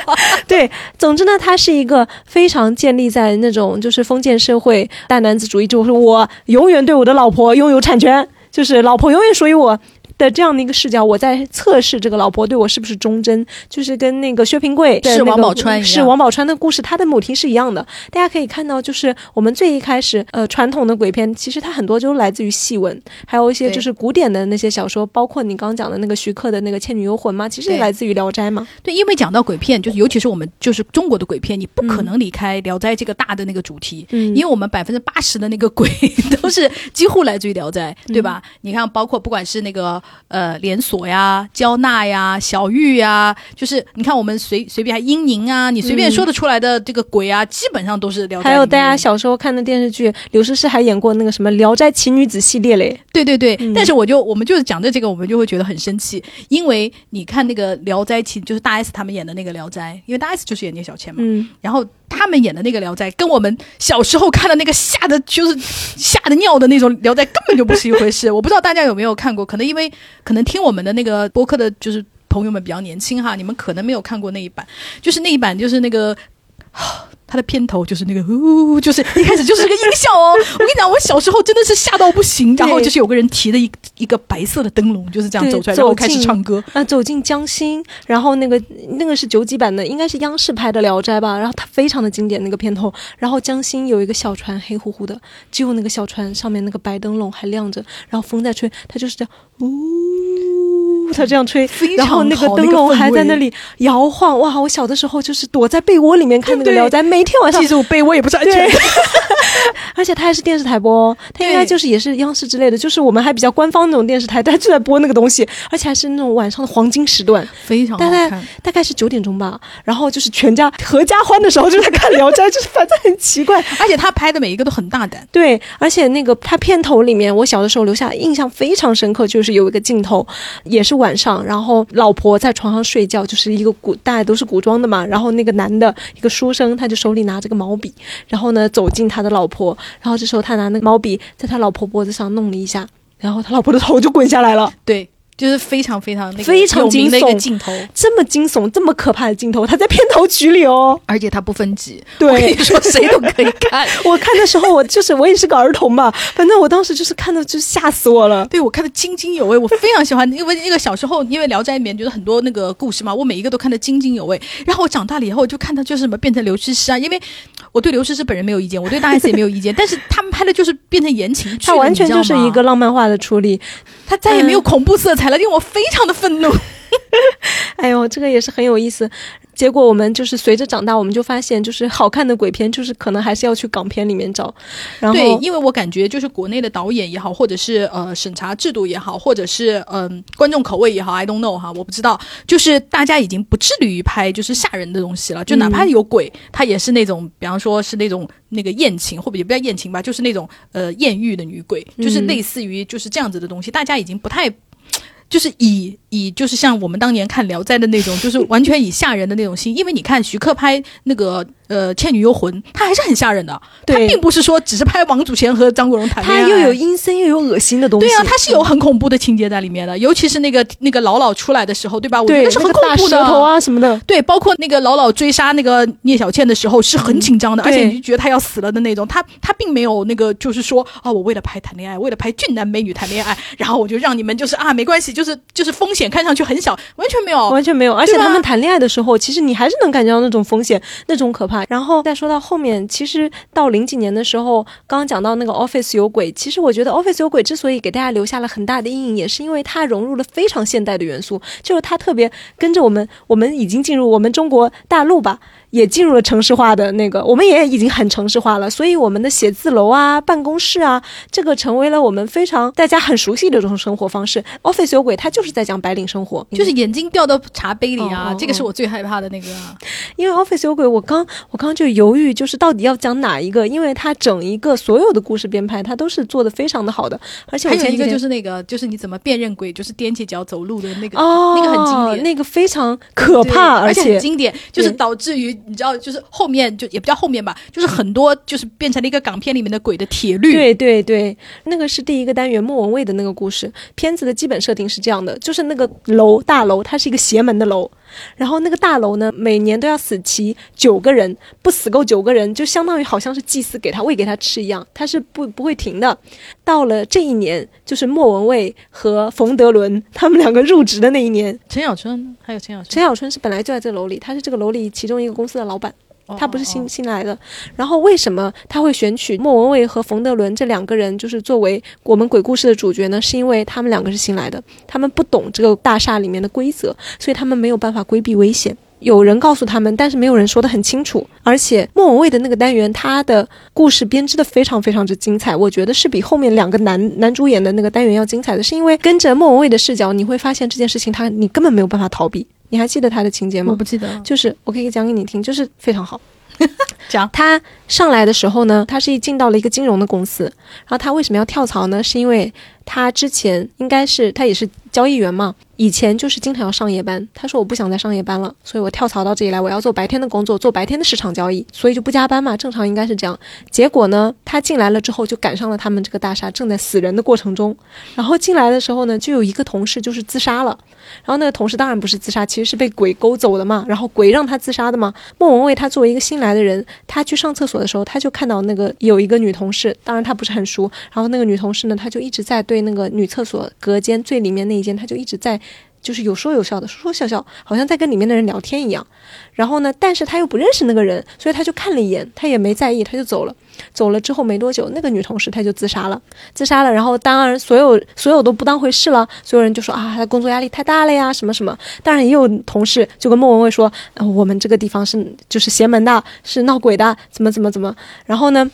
对，总之呢，他是一个非常建立在那种就是封建社会大男子主义，就是我永远对我的老婆拥有产权，就是老婆永远属于我。的这样的一个视角，我在测试这个老婆对我是不是忠贞，就是跟那个薛平贵是王宝钏是王宝钏的故事，它的母题是一样的。大家可以看到，就是我们最一开始，呃，传统的鬼片，其实它很多就来自于戏文，还有一些就是古典的那些小说，包括你刚刚讲的那个徐克的那个《倩女幽魂》嘛，其实也来自于《聊斋》嘛。对，因为讲到鬼片，就是尤其是我们就是中国的鬼片，你不可能离开《聊斋》这个大的那个主题，嗯，因为我们百分之八十的那个鬼 都是几乎来自于《聊斋》，对吧？你看，包括不管是那个呃连。锁呀，娇娜呀，小玉呀，就是你看我们随随便还英宁啊，你随便说得出来的这个鬼啊，基本上都是聊斋。还有大家小时候看的电视剧，刘诗诗还演过那个什么《聊斋奇女子》系列嘞。对对对，但是我就我们就是讲的这个，我们就会觉得很生气，因为你看那个《聊斋奇》，就是大 S 他们演的那个《聊斋》，因为大 S 就是演聂小倩嘛，嗯，然后他们演的那个《聊斋》，跟我们小时候看的那个吓得就是吓得尿的那种《聊斋》根本就不是一回事。我不知道大家有没有看过，可能因为可能听我。们的那个播客的，就是朋友们比较年轻哈，你们可能没有看过那一版，就是那一版，就是那个，它的片头就是那个，呜，就是一开始就是个音效哦。我跟你讲，我小时候真的是吓到不行，然后就是有个人提了一一个白色的灯笼，就是这样走出来，然后开始唱歌啊，走进江心，然后那个那个是九几版的，应该是央视拍的《聊斋》吧，然后它非常的经典那个片头，然后江心有一个小船，黑乎乎的，只有那个小船上面那个白灯笼还亮着，然后风在吹，它就是这样，呜。它这样吹，然后那个灯笼还在那里摇晃。哇！我小的时候就是躲在被窝里面看那个《聊斋》，每天晚上记住被窝也不是安全。而且他还是电视台播，他应该就是也是央视之类的，就是我们还比较官方那种电视台，他就在播那个东西，而且还是那种晚上的黄金时段，非常大概大概是九点钟吧。然后就是全家合家欢的时候就在看《聊斋》，就是反正很奇怪。而且他拍的每一个都很大胆。对，而且那个他片头里面，我小的时候留下印象非常深刻，就是有一个镜头，也是晚上，然后老婆在床上睡觉，就是一个古，大家都是古装的嘛。然后那个男的一个书生，他就手里拿着个毛笔，然后呢走进他的老婆。然后这时候他拿那个毛笔在他老婆脖子上弄了一下，然后他老婆的头就滚下来了。对，就是非常非常那个非常惊悚的一个镜头，这么惊悚、这么可怕的镜头，他在片头曲里哦。而且它不分级，对我跟你说谁都可以看。我看的时候，我就是我也是个儿童嘛，反正我当时就是看的就吓死我了。对我看的津津有味，我非常喜欢，因为那个小时候因为《聊斋》里面觉得很多那个故事嘛，我每一个都看得津津有味。然后我长大了以后，我就看他就是什么变成刘诗诗啊，因为我对刘诗诗本人没有意见，我对大 S 也没有意见，但是他们拍的就是变成言情剧了，它完全就是一个，浪漫化的处理。他再也没有恐怖色彩了，令我非常的愤怒。哎呦，这个也是很有意思。结果我们就是随着长大，我们就发现，就是好看的鬼片，就是可能还是要去港片里面找。然后对，因为我感觉就是国内的导演也好，或者是呃审查制度也好，或者是嗯、观众口味也好，I don't know 哈，我不知道，就是大家已经不致力于拍就是吓人的东西了，就哪怕有鬼，它也是那种，比方说是那种那个艳情，或者也不叫艳情吧，就是那种呃艳遇的女鬼，就是类似于就是这样子的东西，大家已经不太。就是以以就是像我们当年看《聊斋》的那种，就是完全以吓人的那种心，因为你看徐克拍那个呃《倩女幽魂》，他还是很吓人的，他对并不是说只是拍王祖贤和张国荣谈恋爱，它又有阴森又有恶心的东西。对啊，它是有很恐怖的情节在里面的，尤其是那个那个老老出来的时候，对吧？我觉对得是很恐怖的。舌头啊什么的。对，包括那个老老追杀那个聂小倩的时候是很紧张的，嗯而且你就觉得她要死了的那种。他他并没有那个就是说啊，我为了拍谈恋爱，为了拍俊男美女谈恋爱，然后我就让你们就是啊没关系，就是就是风险看上去很小，完全没有。完全没有，而且他们谈恋爱的时候，其实你还是能感觉到那种风险、那种可怕。然后再说到后面，其实到零几年的时候，刚刚讲到那个 Office 有鬼，其实我觉得 Office 有鬼之所以给大家留下了很大的阴影，也是因为它融入了非常现代的元素，就是它特别跟着我们，我们已经进入我们中国大陆吧。也进入了城市化的那个，我们也已经很城市化了，所以我们的写字楼啊、办公室啊，这个成为了我们非常大家很熟悉的这种生活方式。Office 有鬼，它就是在讲白领生活，就是眼睛掉到茶杯里啊，这个是我最害怕的那个啊。因为 Office 有鬼，我刚我刚就犹豫，就是到底要讲哪一个，因为它整一个所有的故事编排，它都是做的非常的好的，而且我还有一个就是那个，就是你怎么辨认鬼，就是踮起脚走路的那个，哦，那个很经典。那个非常可怕，而且很经典，就是导致于你知道，就是后面就也不叫后面吧，就是很多就是变成了一个港片里面的鬼的铁律。对对对，那个是第一个单元莫文蔚的那个故事。片子的基本设定是这样的，就是那个楼大楼，它是一个邪门的楼，然后那个大楼呢，每年都要死齐九个人，不死够九个人，就相当于好像是祭司给他喂给他吃一样，他是不不会停的。到了这一年，就是莫文蔚和冯德伦他们两个入职的那一年，陈小春还有陈小春，陈小春是本来就在这楼里，他是这个楼里其中一个公司的老板。哦他不是新哦新来的。然后为什么他会选取莫文蔚和冯德伦这两个人，就是作为我们鬼故事的主角呢？是因为他们两个是新来的，他们不懂这个大厦里面的规则，所以他们没有办法规避危险。有人告诉他们，但是没有人说得很清楚。而且莫文蔚的那个单元，他的故事编织的非常非常之精彩，我觉得是比后面两个男男主演的那个单元要精彩的，是因为跟着莫文蔚的视角，你会发现这件事情他你根本没有办法逃避。你还记得他的情节吗我？不记得。就是我可以讲给你听，就是非常好。讲他上来的时候呢，他是一进到了一个金融的公司，然后他为什么要跳槽呢？是因为他之前应该是他也是交易员嘛，以前就是经常要上夜班。他说我不想再上夜班了，所以我跳槽到这里来，我要做白天的工作，做白天的市场交易，所以就不加班嘛，正常应该是这样。结果呢，他进来了之后就赶上了他们这个大厦正在死人的过程中，然后进来的时候呢，就有一个同事就是自杀了。然后那个同事当然不是自杀，其实是被鬼勾走的嘛。然后鬼让他自杀的嘛。莫文蔚他作为一个新来的人，他去上厕所的时候，他就看到那个有一个女同事，当然他不是很熟。然后那个女同事呢，她就一直在对被那个女厕所隔间最里面那一间，他就一直在。就是有说有笑的，说说笑笑，好像在跟里面的人聊天一样。然后呢，但是他又不认识那个人，所以他就看了一眼，他也没在意，他就走了。走了之后没多久，那个女同事她就自杀了，自杀了。然后当然所有所有都不当回事了，所有人就说啊，她工作压力太大了呀，什么什么。当然也有同事就跟莫文蔚说，我们这个地方是就是邪门的，是闹鬼的，怎么怎么怎么。然后呢，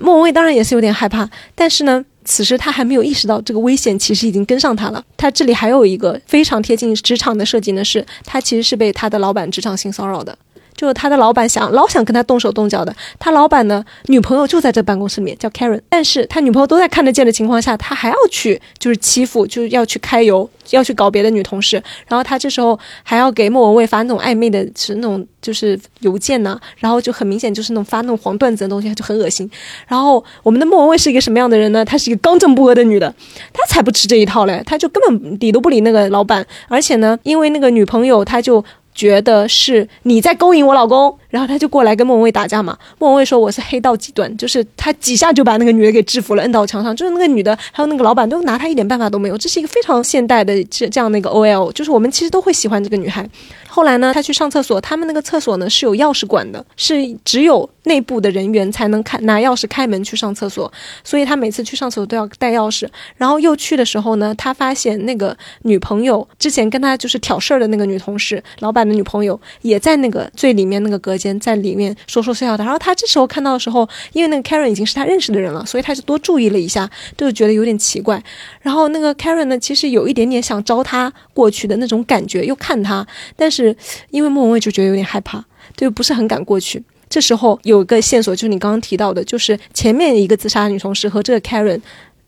莫文蔚当然也是有点害怕，但是呢。此时他还没有意识到这个危险其实已经跟上他了。他这里还有一个非常贴近职场的设计呢，是他其实是被他的老板职场性骚扰的。就他的老板想老想跟他动手动脚的，他老板呢女朋友就在这办公室里面叫 Karen，但是他女朋友都在看得见的情况下，他还要去就是欺负，就是要去揩油，要去搞别的女同事，然后他这时候还要给莫文蔚发那种暧昧的，是那种就是邮件呢、然后就很明显就是那种发那种黄段子的东西，就很恶心。然后我们的莫文蔚是一个什么样的人呢？她是一个刚正不阿的女的，她才不吃这一套嘞，她就根本理都不理那个老板，而且呢，因为那个女朋友，她就。觉得是你在勾引我老公，然后他就过来跟莫文蔚打架嘛。莫文蔚说我是黑道几段，就是他几下就把那个女的给制服了，摁到墙上。就是那个女的还有那个老板都拿他一点办法都没有。这是一个非常现代的这这样的一个 OL，就是我们其实都会喜欢这个女孩。后来呢，他去上厕所，他们那个厕所呢是有钥匙管的，是只有内部的人员才能开拿钥匙开门去上厕所，所以他每次去上厕所都要带钥匙。然后又去的时候呢，他发现那个女朋友之前跟他就是挑事儿的那个女同事，老板的女朋友也在那个最里面那个隔间，在里面说说笑笑的。然后他这时候看到的时候，因为那个 Karen 已经是他认识的人了，所以他就多注意了一下，就觉得有点奇怪。然后那个 Karen 呢，其实有一点点想招他过去的那种感觉，又看他，但是因为莫文蔚就觉得有点害怕，就不是很敢过去。这时候有个线索，就是你刚刚提到的，就是前面一个自杀的女同事和这个 Karen，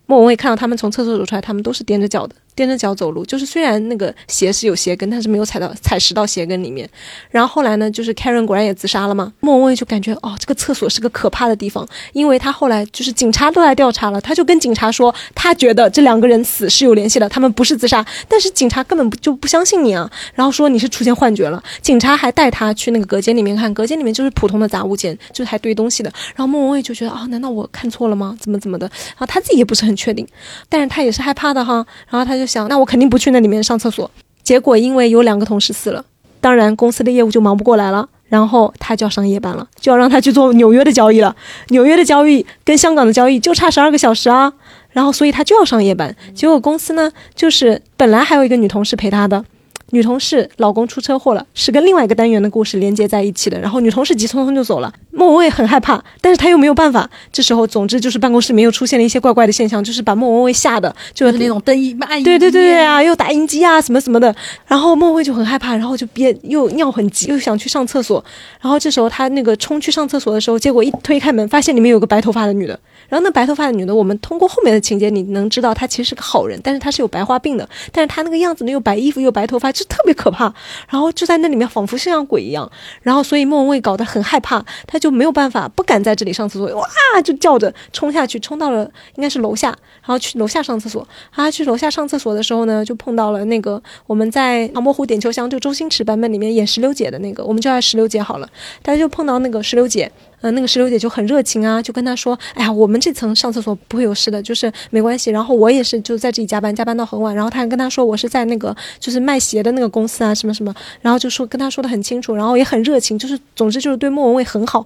莫文蔚看到他们从厕所走出来，他们都是踮着脚的，踮着脚走路。就是虽然那个鞋是有鞋跟，但是没有踩到踩实到鞋跟里面。然后后来呢，就是 Karen 果然也自杀了嘛。莫文蔚就感觉哦，这个厕所是个可怕的地方，因为他后来就是警察都来调查了，他就跟警察说，他觉得这两个人死是有联系的，他们不是自杀，但是警察根本不就不相信你啊，然后说你是出现幻觉了。警察还带他去那个隔间里面看，隔间里面就是普通的杂物间，就是还堆东西的。然后莫文蔚就觉得啊、难道我看错了吗？怎么怎么的？然后他自己也不是很确定，但是他也是害怕的哈。然后他就想，那我肯定不去那里面上厕所。结果因为有两个同事死了，当然公司的业务就忙不过来了。然后他就要上夜班了，就要让他去做纽约的交易了。纽约的交易跟香港的交易就差十二个小时啊。然后所以他就要上夜班。结果公司呢，就是本来还有一个女同事陪他的。女同事老公出车祸了，是跟另外一个单元的故事连接在一起的。然后女同事急匆匆就走了，莫文蔚很害怕，但是她又没有办法。这时候，总之就是办公室里面又出现了一些怪怪的现象，就是把莫文蔚吓的，就就是那种灯一暗一对对对对啊，又打印机啊什么什么的。然后莫文蔚就很害怕，然后就憋又尿很急，又想去上厕所。然后这时候她那个冲去上厕所的时候，结果一推开门，发现里面有个白头发的女的。然后那白头发的女的，我们通过后面的情节，你能知道她其实是个好人，但是她是有白化病的，但是她那个样子呢，又白衣服又白头发，就特别可怕。然后就在那里面仿佛像鬼一样，然后所以莫文蔚搞得很害怕，她就没有办法，不敢在这里上厕所，哇就叫着冲下去，冲到了应该是楼下，然后去楼下上厕所。啊，去楼下上厕所的时候呢，就碰到了那个我们在《唐伯虎点秋香》就周星驰版本里面演石榴姐的那个，我们就叫石榴姐好了。大家就碰到那个石榴姐。呃，那个石榴姐就很热情啊，就跟他说：“哎呀，我们这层上厕所不会有事的，就是没关系。”然后我也是就在这里加班，加班到很晚。然后他还跟他说我是在那个就是卖鞋的那个公司啊，什么什么。然后就说跟他说的很清楚，然后也很热情，就是总之就是对莫文蔚很好。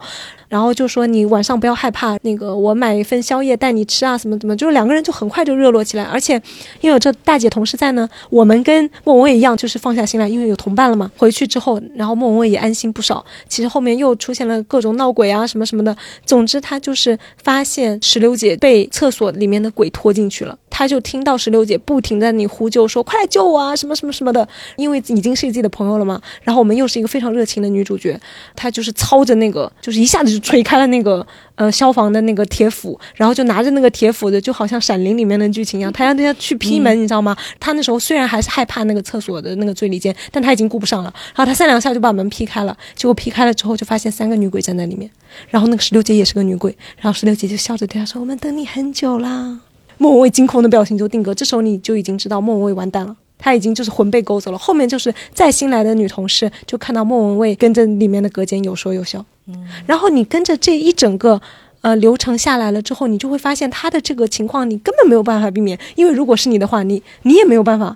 然后就说你晚上不要害怕，那个我买一份宵夜带你吃啊，什么怎么，就是两个人就很快就热络起来。而且因为有这大姐同事在呢，我们跟莫文蔚一样，就是放下心来，因为有同伴了嘛。回去之后，然后莫文蔚也安心不少。其实后面又出现了各种闹鬼啊，什么什么的。总之，他就是发现石榴姐被厕所里面的鬼拖进去了，他就听到石榴姐不停在那里呼救，说快来救我啊，什么什么什么的。因为已经是自己的朋友了嘛，然后我们又是一个非常热情的女主角，她就是操着那个，就是一下子就锤开了那个呃消防的那个铁斧，然后就拿着那个铁斧子，就好像《闪灵》里面的剧情一样，他让大家去劈门，你知道吗？他那时候虽然还是害怕那个厕所的那个最里间，但他已经顾不上了，然后他三两下就把门劈开了，结果劈开了之后就发现三个女鬼站在里面，然后那个石榴姐也是个女鬼，然后石榴姐就笑着对他说：“我们等你很久啦。”莫文蔚惊恐的表情就定格，这时候你就已经知道莫文蔚完蛋了。她已经就是魂被勾走了，后面就是再新来的女同事就看到莫文蔚跟着里面的隔间有说有笑，嗯，然后你跟着这一整个呃流程下来了之后，你就会发现他的这个情况你根本没有办法避免，因为如果是你的话，你你也没有办法，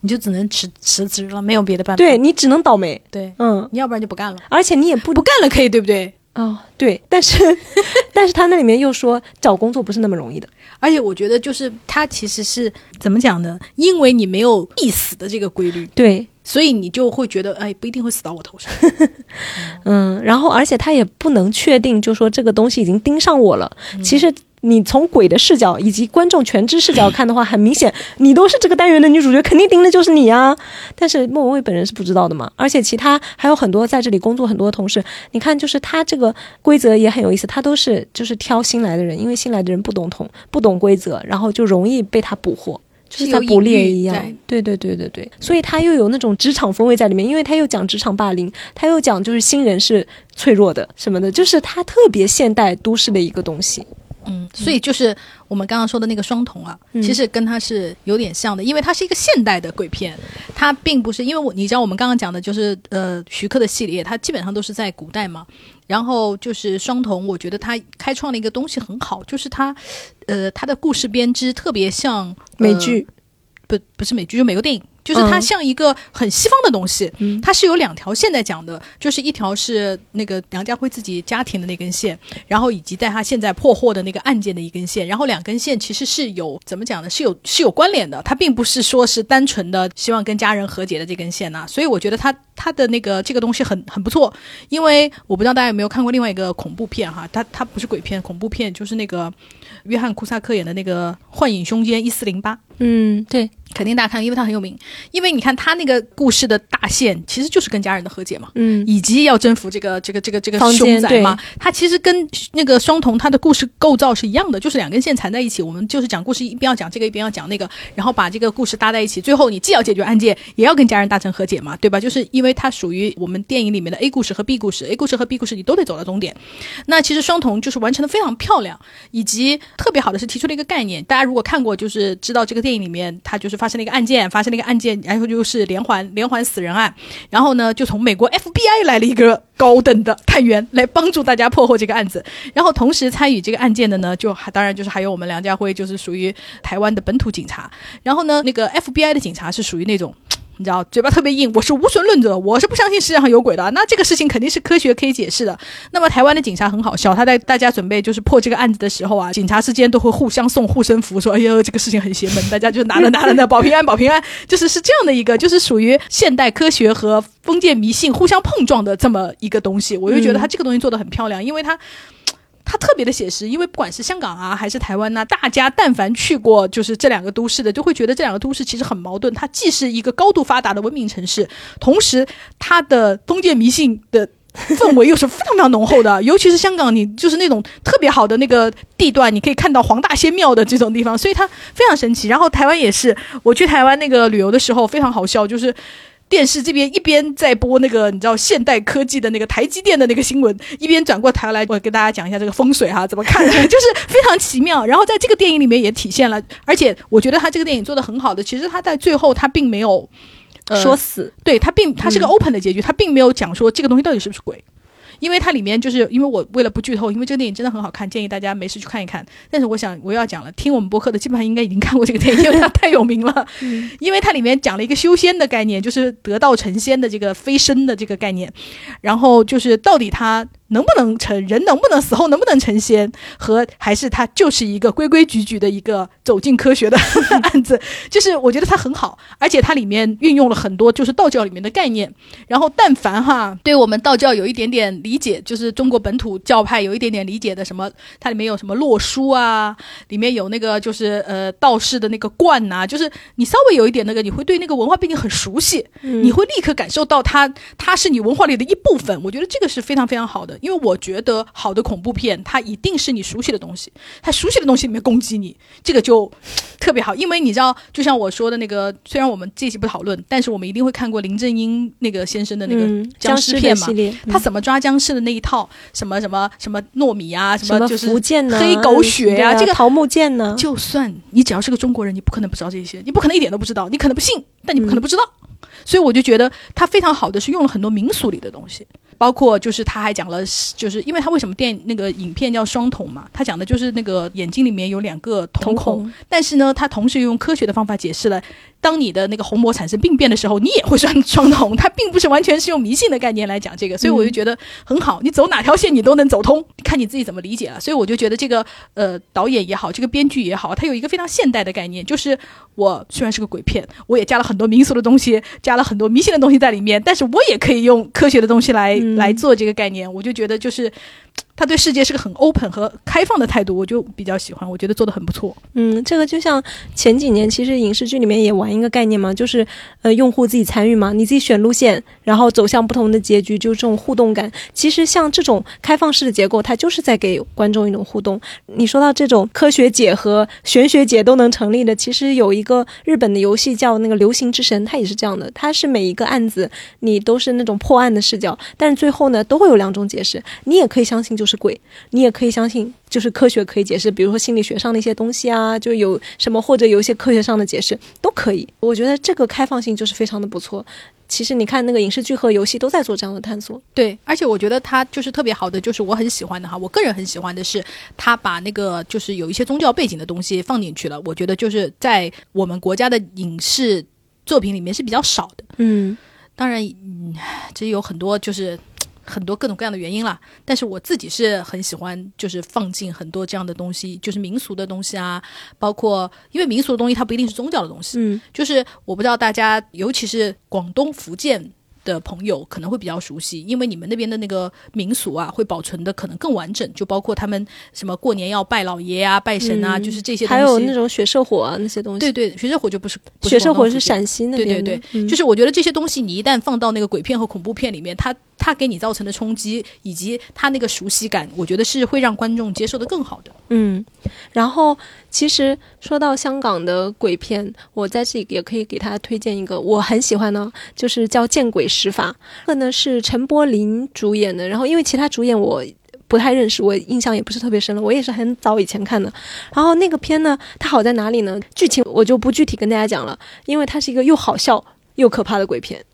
你就只能辞辞职了，没有别的办法。对你只能倒霉，对，嗯，你要不然就不干了，而且你也不不干了可以，对不对？哦，对，但是 但是他那里面又说找工作不是那么容易的，而且我觉得就是他其实是怎么讲呢？因为你没有必死的这个规律，对，所以你就会觉得哎，不一定会死到我头上。嗯，然后而且他也不能确定，就说这个东西已经盯上我了。其实你从鬼的视角以及观众全知视角看的话，很明显，你都是这个单元的女主角，肯定盯的就是你啊。但是莫文蔚本人是不知道的嘛，而且其他还有很多在这里工作很多的同事，你看，就是他这个规则也很有意思，他都是就是挑新来的人，因为新来的人不懂同不懂规则，然后就容易被他捕获。就是在捕猎一样，对对对对对，所以他又有那种职场风味在里面，因为他又讲职场霸凌，他又讲就是新人是脆弱的什么的，就是他特别现代都市的一个东西。嗯，所以就是我们刚刚说的那个双瞳啊，其实跟它是有点像的，因为它是一个现代的鬼片，它并不是因为我你知道我们刚刚讲的就是呃徐克的系列，它基本上都是在古代嘛。然后就是双瞳，我觉得他开创了一个东西很好，就是他，呃，他的故事编织特别像美剧，不不是美剧，就美国电影。就是它像一个很西方的东西，它是有两条线在讲的，就是一条是那个梁家辉自己家庭的那根线，然后以及在他现在破获的那个案件的一根线，然后两根线其实是有怎么讲呢？是有是有关联的，它并不是说是单纯的希望跟家人和解的这根线呐。所以我觉得他他的那个这个东西很很不错，因为我不知道大家有没有看过另外一个恐怖片哈，它它不是鬼片，恐怖片就是那个约翰库萨克演的那个《幻影凶间一四零八》。嗯，对。肯定大家看，因为他很有名。因为你看他那个故事的大线，其实就是跟家人的和解嘛，嗯，以及要征服这个这个这个这个凶宅嘛。他其实跟那个双瞳他的故事构造是一样的，就是两根线缠在一起。我们就是讲故事，一边要讲这个，一边要讲那个，然后把这个故事搭在一起。最后你既要解决案件，也要跟家人达成和解嘛，对吧？就是因为它属于我们电影里面的 A 故事和 B 故事，A 故事和 B 故事你都得走到终点。那其实双瞳就是完成的非常漂亮，以及特别好的是提出了一个概念。大家如果看过，就是知道这个电影里面它就是发生了一个案件。发生了一个案件，然后就是连环连环死人案，然后呢，就从美国 FBI 来了一个高等的探员来帮助大家破获这个案子，然后同时参与这个案件的呢，就还当然就是还有我们梁家辉，就是属于台湾的本土警察，然后呢，那个 FBI 的警察是属于那种。你知道嘴巴特别硬，我是无神论者，我是不相信世界上有鬼的。那这个事情肯定是科学可以解释的。那么台湾的警察很好笑，他在大家准备就是破这个案子的时候啊，警察之间都会互相送护身符，说哎呦这个事情很邪门，大家就拿着拿着呢，保平安保平安，就是是这样的一个，就是属于现代科学和封建迷信互相碰撞的这么一个东西。我就觉得他这个东西做的很漂亮，因为他。它特别的写实，因为不管是香港啊还是台湾呐，大家但凡去过就是这两个都市的，就会觉得这两个都市其实很矛盾。它既是一个高度发达的文明城市，同时它的封建迷信的氛围又是非常非常浓厚的。尤其是香港，你就是那种特别好的那个地段，你可以看到黄大仙庙的这种地方，所以它非常神奇。然后台湾也是，我去台湾那个旅游的时候非常好笑，就是。电视这边一边在播那个你知道现代科技的那个台积电的那个新闻，一边转过台来，我给大家讲一下这个风水哈怎么看，就是非常奇妙。然后在这个电影里面也体现了，而且我觉得他这个电影做的很好的，其实他在最后他并没有说死，对他并他是个 open 的结局，他并没有讲说这个东西到底是不是鬼。因为它里面就是因为我为了不剧透，因为这个电影真的很好看，建议大家没事去看一看。但是我想我要讲了，听我们播客的基本上应该已经看过这个电影，因为它太有名了。因为它里面讲了一个修仙的概念，就是得道成仙的这个飞升的这个概念，然后就是到底它。能不能成人？能不能死后能不能成仙？和还是他就是一个规规矩矩的一个走进科学的案子？就是我觉得它很好，而且它里面运用了很多就是道教里面的概念。然后但凡哈对我们道教有一点点理解，就是中国本土教派有一点点理解的，什么它里面有什么洛书啊，里面有那个就是呃道士的那个冠呐，就是你稍微有一点那个，你会对那个文化背景很熟悉，你会立刻感受到它它是你文化里的一部分。我觉得这个是非常非常好的。因为我觉得好的恐怖片，它一定是你熟悉的东西，它熟悉的东西里面攻击你，这个就特别好。因为你知道，就像我说的那个，虽然我们这期不讨论，但是我们一定会看过林正英那个先生的那个僵尸片嘛，他怎么抓僵尸的那一套，什么什么什么糯米啊，什么就是黑狗血啊，这个桃木剑呢？就算你只要是个中国人，你不可能不知道这些，你不可能一点都不知道，你可能不信，但你不可能不知道。所以我就觉得他非常好的是用了很多民俗里的东西。包括就是他还讲了，就是因为他为什么电那个影片叫双瞳嘛，他讲的就是那个眼睛里面有两个瞳孔，但是呢，他同时用科学的方法解释了。当你的那个虹膜产生病变的时候，你也会双双瞳，他并不是完全是用迷信的概念来讲这个，所以我就觉得很好。你走哪条线你都能走通，看你自己怎么理解了。所以我就觉得这个呃导演也好，这个编剧也好，他有一个非常现代的概念，就是我虽然是个鬼片，我也加了很多民俗的东西，加了很多迷信的东西在里面，但是我也可以用科学的东西来 来做这个概念。我就觉得就是他对世界是个很 open 和开放的态度，我就比较喜欢，我觉得做的很不错。嗯，这个就像前几年其实影视剧里面也玩一个概念嘛，就是呃用户自己参与嘛，你自己选路线，然后走向不同的结局，就是这种互动感。其实像这种开放式的结构，它就是在给观众一种互动。你说到这种科学解和玄学解都能成立的，其实有一个日本的游戏叫那个《流行之神》，它也是这样的，它是每一个案子你都是那种破案的视角，但是最后呢都会有两种解释，你也可以相信就是鬼，你也可以相信就是科学可以解释，比如说心理学上的一些东西啊，就有什么或者有一些科学上的解释都可以。我觉得这个开放性就是非常的不错。其实你看那个影视剧和游戏都在做这样的探索。对，而且我觉得它就是特别好的，就是我很喜欢的哈，我个人很喜欢的是他把那个就是有一些宗教背景的东西放进去了，我觉得就是在我们国家的影视作品里面是比较少的。嗯当然，嗯，这有很多就是很多各种各样的原因啦。但是我自己是很喜欢，就是放进很多这样的东西，就是民俗的东西啊，包括因为民俗的东西它不一定是宗教的东西，嗯就是我不知道大家，尤其是广东、福建。的朋友可能会比较熟悉，因为你们那边的那个民俗啊，会保存的可能更完整，就包括他们什么过年要拜老爷啊、拜神啊，嗯就是这些东西。还有那种血社火啊那些东西。对对，血社火就不是，不血社火是陕西那对边的。对对，嗯就是我觉得这些东西你一旦放到那个鬼片和恐怖片里面，它它给你造成的冲击以及它那个熟悉感，我觉得是会让观众接受的更好的。嗯，然后其实说到香港的鬼片，我在这里也可以给大家推荐一个我很喜欢的，就是叫《见鬼使法》，这个呢是陈柏霖主演的。然后因为其他主演我。不太认识，我印象也不是特别深了。我也是很早以前看的。然后那个片呢，它好在哪里呢？剧情我就不具体跟大家讲了，因为它是一个又好笑又可怕的鬼片，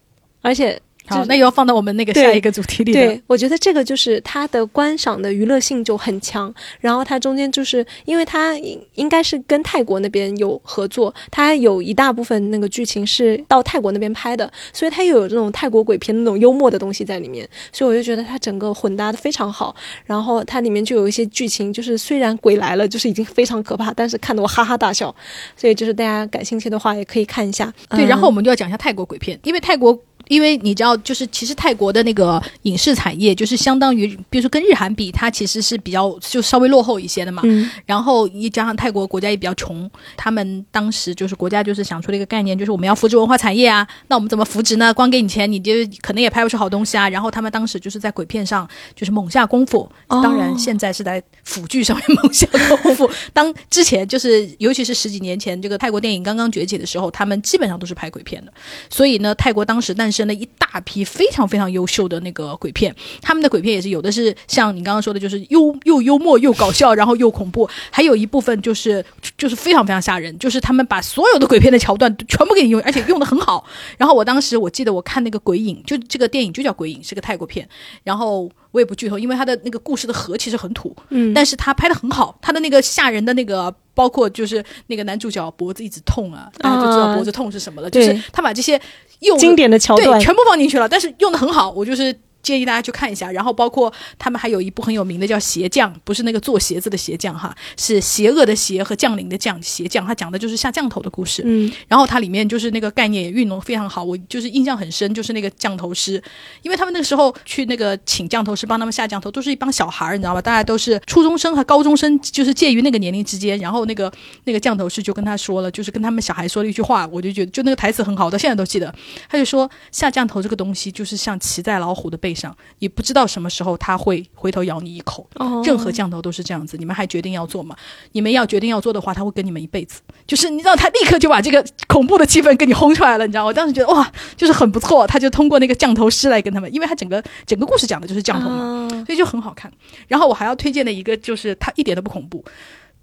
而且好，那又要放到我们那个下一个主题里了。对，我觉得这个就是它的观赏的娱乐性就很强，然后它中间就是因为它应应该是跟泰国那边有合作，它有一大部分那个剧情是到泰国那边拍的，所以它又有这种泰国鬼片那种幽默的东西在里面，所以我就觉得它整个混搭的非常好。然后它里面就有一些剧情，就是虽然鬼来了，就是已经非常可怕，但是看得我哈哈大笑。所以就是大家感兴趣的话，也可以看一下。对，嗯然后我们就要讲一下泰国鬼片，因为泰国。因为你知道，就是其实泰国的那个影视产业，就是相当于，比如说跟日韩比，它其实是比较就稍微落后一些的嘛。嗯然后一加上泰国国家也比较穷，他们当时就是国家就是想出了一个概念，就是我们要扶植文化产业啊。那我们怎么扶植呢？光给你钱，你就可能也拍不出好东西啊。然后他们当时就是在鬼片上就是猛下功夫，哦当然现在是在腐剧上面猛下功夫。当之前就是尤其是十几年前这个泰国电影刚刚崛起的时候，他们基本上都是拍鬼片的。所以呢，泰国当时诞生了一大批非常非常优秀的那个鬼片。他们的鬼片也是有的是像你刚刚说的，就是又又幽默又搞笑，然后又恐怖，还有一部分就是就是非常非常吓人，就是他们把所有的鬼片的桥段全部给你用，而且用的很好。然后我当时我记得我看那个《鬼影》，就这个电影就叫《鬼影》，是个泰国片。然后我也不剧透，因为他的那个故事的核其实很土，嗯，但是他拍的很好，他的那个吓人的那个。包括就是那个男主角脖子一直痛啊，大家就知道脖子痛是什么了。对就是他把这些用经典的桥段对，全部放进去了，但是用的很好，我就是。建议大家去看一下，然后包括他们还有一部很有名的叫《鞋匠》，不是那个做鞋子的鞋匠哈，是邪恶的邪和降临的降，鞋匠，他讲的就是下降头的故事。嗯然后它里面就是那个概念也运用得非常好，我就是印象很深，就是那个降头师，因为他们那个时候去那个请降头师帮他们下降头，都是一帮小孩儿，你知道吧？大家都是初中生和高中生，就是介于那个年龄之间。然后那个那个降头师就跟他说了，就是跟他们小孩说了一句话，我就觉得就那个台词很好，到现在都记得。他就说下降头这个东西就是像骑在老虎的背上，你不知道什么时候它会回头咬你一口。哦，任何降头都是这样子，你们还决定要做吗？你们要决定要做的话，他会跟你们一辈子。就是你知道，他立刻就把这个恐怖的气氛给你轰出来了，你知道？我当时觉得哇，就是很不错。他就通过那个降头师来跟他们，因为他整个整个故事讲的就是降头嘛，啊所以就很好看。然后我还要推荐的一个就是它一点都不恐怖。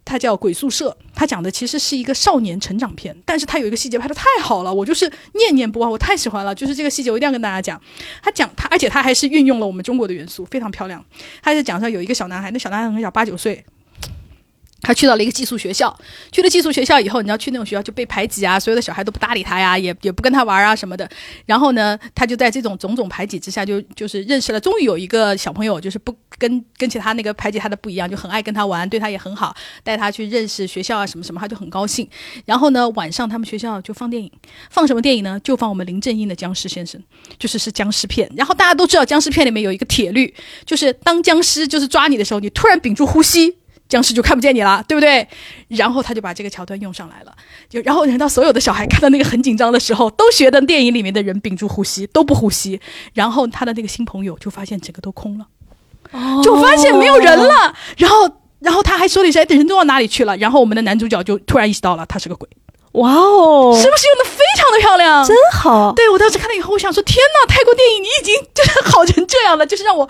它叫《鬼宿舍》，它讲的其实是一个少年成长片，但是它有一个细节拍的太好了，我就是念念不忘，我太喜欢了。就是这个细节，我一定要跟大家讲。他讲他，而且他还是运用了我们中国的元素，非常漂亮。他就讲说有一个小男孩，那小男孩很小，八九岁，他去到了一个寄宿学校，去了寄宿学校以后，你要去那种学校就被排挤啊，所有的小孩都不搭理他呀，也也不跟他玩啊什么的。然后呢，他就在这种种种排挤之下，就就是认识了，终于有一个小朋友，就是不跟跟其他那个排挤他的不一样，就很爱跟他玩，对他也很好，带他去认识学校啊什么什么，他就很高兴。然后呢，晚上他们学校就放电影，放什么电影呢？就放我们林正英的《僵尸先生》，就是是僵尸片。然后大家都知道，僵尸片里面有一个铁律，就是当僵尸就是抓你的时候，你突然屏住呼吸。僵尸就看不见你了，对不对？然后他就把这个桥段用上来了，就然后等到所有的小孩看到那个很紧张的时候，都学的电影里面的人屏住呼吸，都不呼吸。然后他的那个新朋友就发现整个都空了，就发现没有人了。然后，然后他还说了一声：“人都到哪里去了？”然后我们的男主角就突然意识到了，他是个鬼。哇哦，是不是用的非常的漂亮？真好。对我当时看了以后，我想说：天哪，泰国电影你已经就是好成这样了，就是让我。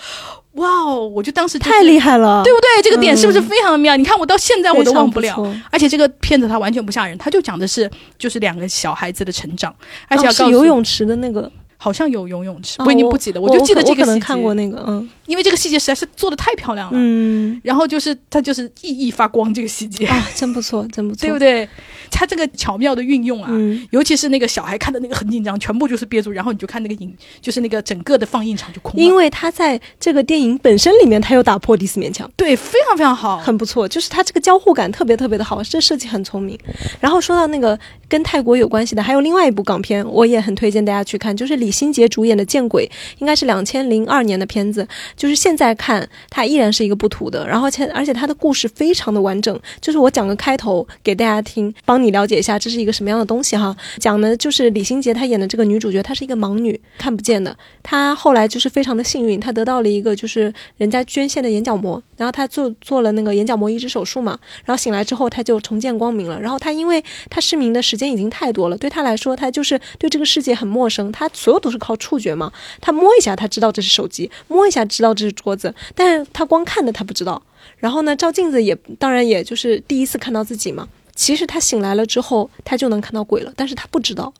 哇哦！我就当时太厉害了，对不对？这个点是不是非常的妙？你看我到现在我都忘不了。而且这个片子它完全不吓人，它就讲的是就是两个小孩子的成长，而且是游泳池的那个，好像有游泳池，我已经不记得，我就记得这个。可能看过那个，嗯，因为这个细节实在是做的太漂亮了，嗯。然后就是它就是熠熠发光，这个细节啊，真不错，真不错，对不对？它这个巧妙的运用啊，尤其是那个小孩看的那个很紧张，全部就是憋住，然后你就看那个影，就是那个整个的放映场就空了。因为他在这个电影本身里面，他又打破第四面墙，对，非常非常好，很不错。就是它这个交互感特别特别的好，这设计很聪明。然后说到那个跟泰国有关系的，还有另外一部港片，我也很推荐大家去看，就是李心洁主演的《见鬼》，应该是两千零二年的片子，就是现在看它依然是一个不土的。然后且而且它的故事非常的完整，就是我讲个开头给大家听，帮你了解一下这是。一个什么样的东西哈？讲的就是李心洁她演的这个女主角，她是一个盲女，看不见的。她后来就是非常的幸运，她得到了一个就是人家捐献的眼角膜，然后她做做了那个眼角膜移植手术嘛。然后醒来之后，她就重见光明了。然后她因为她失明的时间已经太多了，对她来说，她就是对这个世界很陌生。她所有都是靠触觉嘛，他摸一下，他知道这是手机；摸一下，知道这是桌子。但是他光看的，他不知道。然后呢，照镜子也当然也就是第一次看到自己嘛。其实他醒来了之后，他就能看到鬼了，但是他不知道。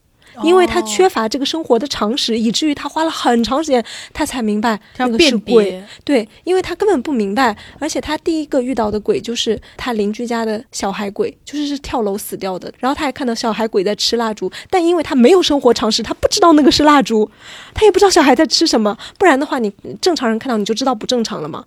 因为他缺乏这个生活的常识，以至于他花了很长时间，他才明白那个是鬼。对，因为他根本不明白，而且他第一个遇到的鬼就是他邻居家的小孩鬼，就是是跳楼死掉的。然后他还看到小孩鬼在吃蜡烛，但因为他没有生活常识，他不知道那个是蜡烛，他也不知道小孩在吃什么。不然的话，你正常人看到你就知道不正常了嘛。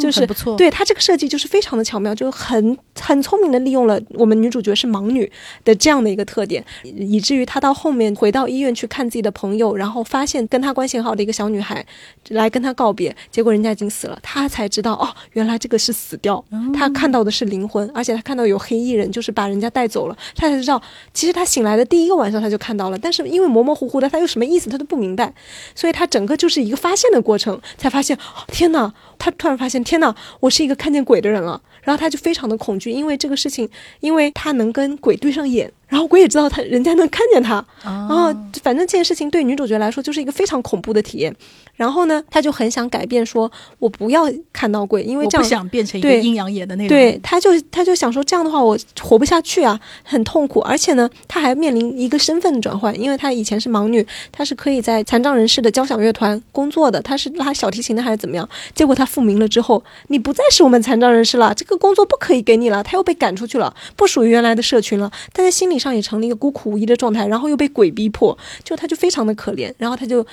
就是不错。对他这个设计就是非常的巧妙，就很很聪明的利用了我们女主角是盲女的这样的一个特点，以至于他到后面。回到医院去看自己的朋友，然后发现跟他关系很好的一个小女孩来跟他告别，结果人家已经死了，他才知道哦，原来这个是死掉。他看到的是灵魂，而且他看到有黑衣人，就是把人家带走了。他才知道，其实他醒来的第一个晚上他就看到了，但是因为模模糊糊的，他有什么意思他都不明白，所以他整个就是一个发现的过程，才发现天哪，他突然发现天哪，我是一个看见鬼的人了。然后他就非常的恐惧，因为这个事情，因为他能跟鬼对上眼。然后鬼也知道他，人家能看见他，然后反正这件事情对女主角来说就是一个非常恐怖的体验。然后呢，他就很想改变，说我不要看到鬼，因为这样不想变成一个阴阳眼的那种。对，他就他就想说这样的话我活不下去啊，很痛苦。而且呢，他还面临一个身份的转换，因为他以前是盲女，他是可以在残障人士的交响乐团工作的，他是拉小提琴的还是怎么样？结果他复明了之后，你不再是我们残障人士了，这个工作不可以给你了，他又被赶出去了，不属于原来的社群了。但在心上也成了一个孤苦无依的状态，然后又被鬼逼迫，就他就非常的可怜，然后他就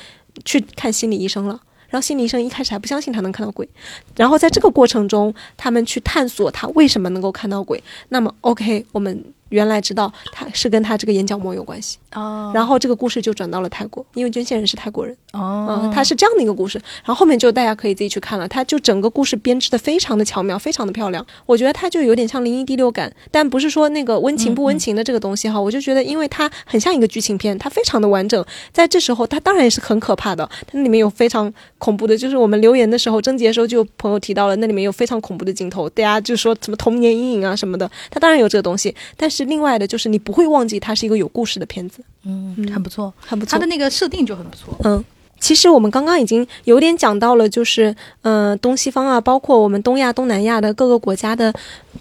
去看心理医生了。然后心理医生一开始还不相信他能看到鬼，然后在这个过程中，他们去探索他为什么能够看到鬼。那么，OK，我们。原来知道他是跟他这个眼角膜有关系。哦，然后这个故事就转到了泰国，因为捐献人是泰国人。哦，嗯，他是这样的一个故事，然后后面就大家可以自己去看了，他就整个故事编织的非常的巧妙，非常的漂亮，我觉得他就有点像灵异第六感，但不是说那个温情不温情的这个东西哈，我就觉得因为它很像一个剧情片，它非常的完整，在这时候它当然也是很可怕的，它里面有非常恐怖的，就是我们留言的时候征集的时候就有朋友提到了，那里面有非常恐怖的镜头，大家就说什么童年阴影啊什么的，它当然有这个东西，但是。另外的就是你不会忘记它是一个有故事的片子，嗯，很不错，很不错。它的那个设定就很不错，嗯。其实我们刚刚已经有点讲到了，就是嗯，东西方啊，包括我们东亚、东南亚的各个国家的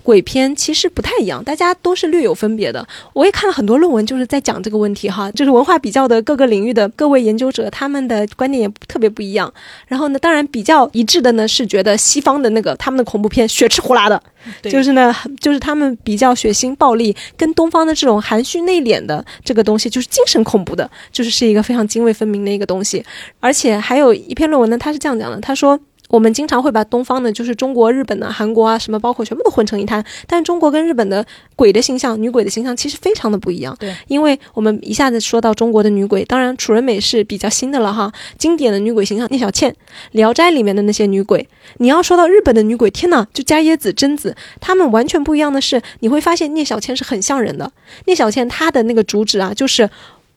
鬼片其实不太一样，大家都是略有分别的。我也看了很多论文，就是在讲这个问题哈，就是文化比较的各个领域的各位研究者，他们的观点也特别不一样。然后呢，当然比较一致的呢是觉得西方的那个他们的恐怖片血吃呼啦的，就是呢，就是他们比较血腥暴力，跟东方的这种含蓄内敛的这个东西，就是精神恐怖的，就是是一个非常泾渭分明的一个东西。而且还有一篇论文呢，他是这样讲的，他说。我们经常会把东方的，就是中国、日本的、韩国啊，什么包括全部都混成一滩。但中国跟日本的鬼的形象、女鬼的形象其实非常的不一样。对，因为我们一下子说到中国的女鬼，当然楚人美是比较新的了哈。经典的女鬼形象聂小倩，《聊斋》里面的那些女鬼。你要说到日本的女鬼，天呐，就伽椰子、贞子，她们完全不一样的是，你会发现聂小倩是很像人的。聂小倩她的那个主旨啊，就是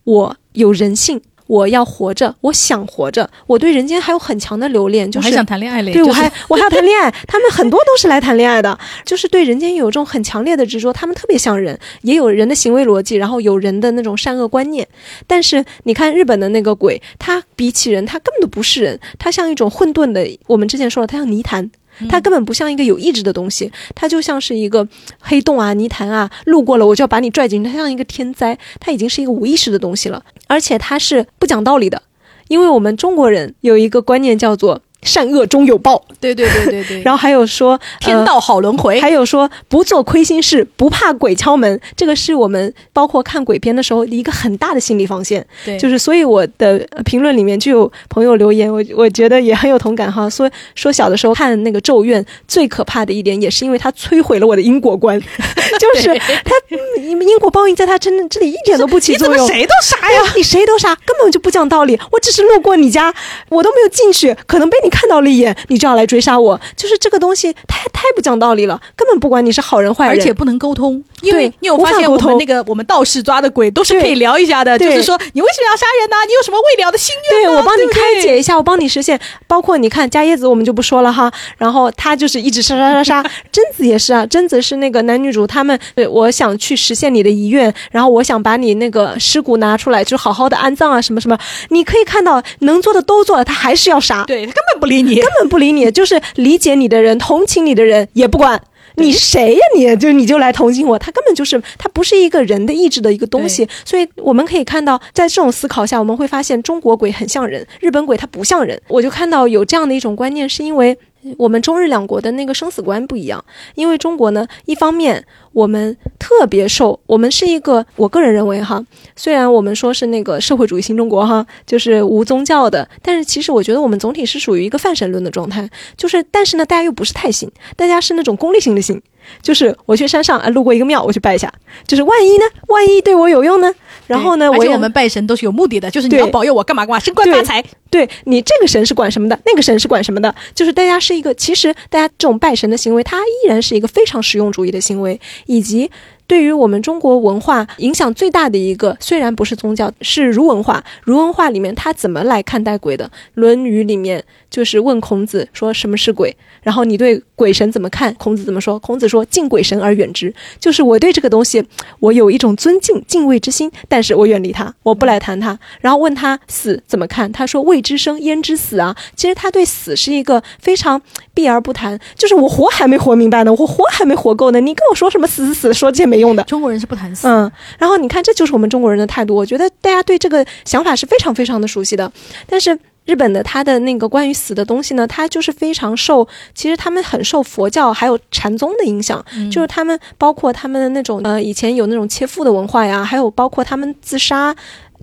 我有人性。我要活着，我想活着，我对人间还有很强的留恋，就是还想谈恋爱嘞。对我还我还要谈恋爱，他们很多都是来谈恋爱的，就是对人间有一种很强烈的执着。他们特别像人，也有人的行为逻辑，然后有人的那种善恶观念。但是你看日本的那个鬼，他比起人，他根本都不是人，他像一种混沌的。我们之前说了，他像泥潭。它根本不像一个有意志的东西，它就像是一个黑洞啊、泥潭啊，路过了我就要把你拽进去。它像一个天灾，它已经是一个无意识的东西了，而且他是不讲道理的，因为我们中国人有一个观念叫做。善恶终有报，对对对对对。然后还有说天道好轮回，还有说不做亏心事，不怕鬼敲门。这个是我们包括看鬼片的时候一个很大的心理防线。对，就是所以我的评论里面就有朋友留言，我我觉得也很有同感哈。说说小的时候看那个咒怨最可怕的一点，也是因为它摧毁了我的因果观，就是它因果报应在它真这里一点都不起作用。谁都杀呀，你谁都杀，根本就不讲道理。我只是路过你家，我都没有进去，可能被你。看到了一眼，你就要来追杀我，就是这个东西太太不讲道理了，根本不管你是好人坏人，而且不能沟通。因为你有发现我们那个我们道士抓的鬼都是可以聊一下的，就是说你为什么要杀人呢？你有什么未了的心愿？对我帮你开解一下，我帮你实现。包括你看伽椰子，我们就不说了哈。然后他就是一直杀杀杀杀，贞子也是啊，贞子是那个男女主他们，对，我想去实现你的遗愿，然后我想把你那个尸骨拿出来，就好好的安葬啊什么什么。你可以看到能做的都做了，他还是要杀，对他根本不理你，根本不理你，就是理解你的人、同情你的人也不管。你是谁呀？你就你就来同情我？他根本就是他不是一个人的意志的一个东西，所以我们可以看到，在这种思考下，我们会发现中国鬼很像人，日本鬼它不像人。我就看到有这样的一种观念，是因为。我们中日两国的那个生死观不一样，因为中国呢，一方面我们特别受，我们是一个，我个人认为哈，虽然我们说是那个社会主义新中国哈，就是无宗教的，但是其实我觉得我们总体是属于一个泛神论的状态，就是但是呢，大家又不是太信，大家是那种功利性的信。就是我去山上啊，路过一个庙，我去拜一下。就是万一呢？万一对我有用呢？然后呢？而且我们拜神都是有目的的，就是你要保佑我干嘛干嘛，升官发财。对你这个神是管什么的，那个神是管什么的。就是大家是一个，其实大家这种拜神的行为，它依然是一个非常实用主义的行为，以及。对于我们中国文化影响最大的一个，虽然不是宗教，是儒文化。儒文化里面，他怎么来看待鬼的？《论语》里面就是问孔子说什么是鬼，然后你对鬼神怎么看？孔子怎么说？孔子说敬鬼神而远之，就是我对这个东西我有一种尊敬、敬畏之心，但是我远离他，我不来谈他。然后问他死怎么看？他说未知生焉知死啊？其实他对死是一个非常避而不谈，就是我活还没活明白呢，我活还没活够呢，你跟我说什么死死死，说这没。没用的，中国人是不谈死。嗯，然后你看，这就是我们中国人的态度。我觉得大家对这个想法是非常非常的熟悉的。但是日本的他的那个关于死的东西呢，他就是非常受，其实他们很受佛教还有禅宗的影响，就是他们包括他们的那种呃，以前有那种切腹的文化呀，还有包括他们自杀。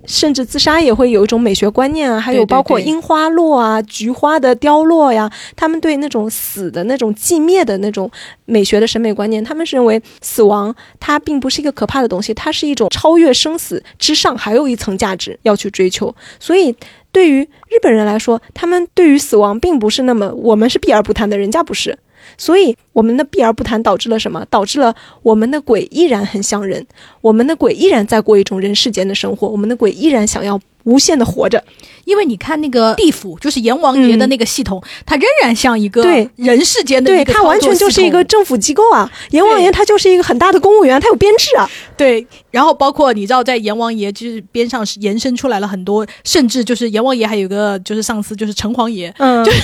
甚至自杀也会有一种美学观念啊，还有包括樱花落啊、菊花的凋落呀，他们对那种死的那种寂灭的那种美学的审美观念，他们是认为死亡它并不是一个可怕的东西，它是一种超越生死之上还有一层价值要去追求。所以对于日本人来说，他们对于死亡并不是那么我们是避而不谈的，人家不是。所以我们的避而不谈导致了什么？导致了我们的鬼依然很像人，我们的鬼依然在过一种人世间的生活，我们的鬼依然想要无限的活着。因为你看那个地府，就是阎王爷的那个系统，它仍然像一个人世间的对，一个它完全就是一个政府机构啊，阎王爷他就是一个很大的公务员，他有编制啊。对，然后包括你知道，在阎王爷就是边上是延伸出来了很多，甚至就是阎王爷还有个就是上司就是城隍爷，嗯，就是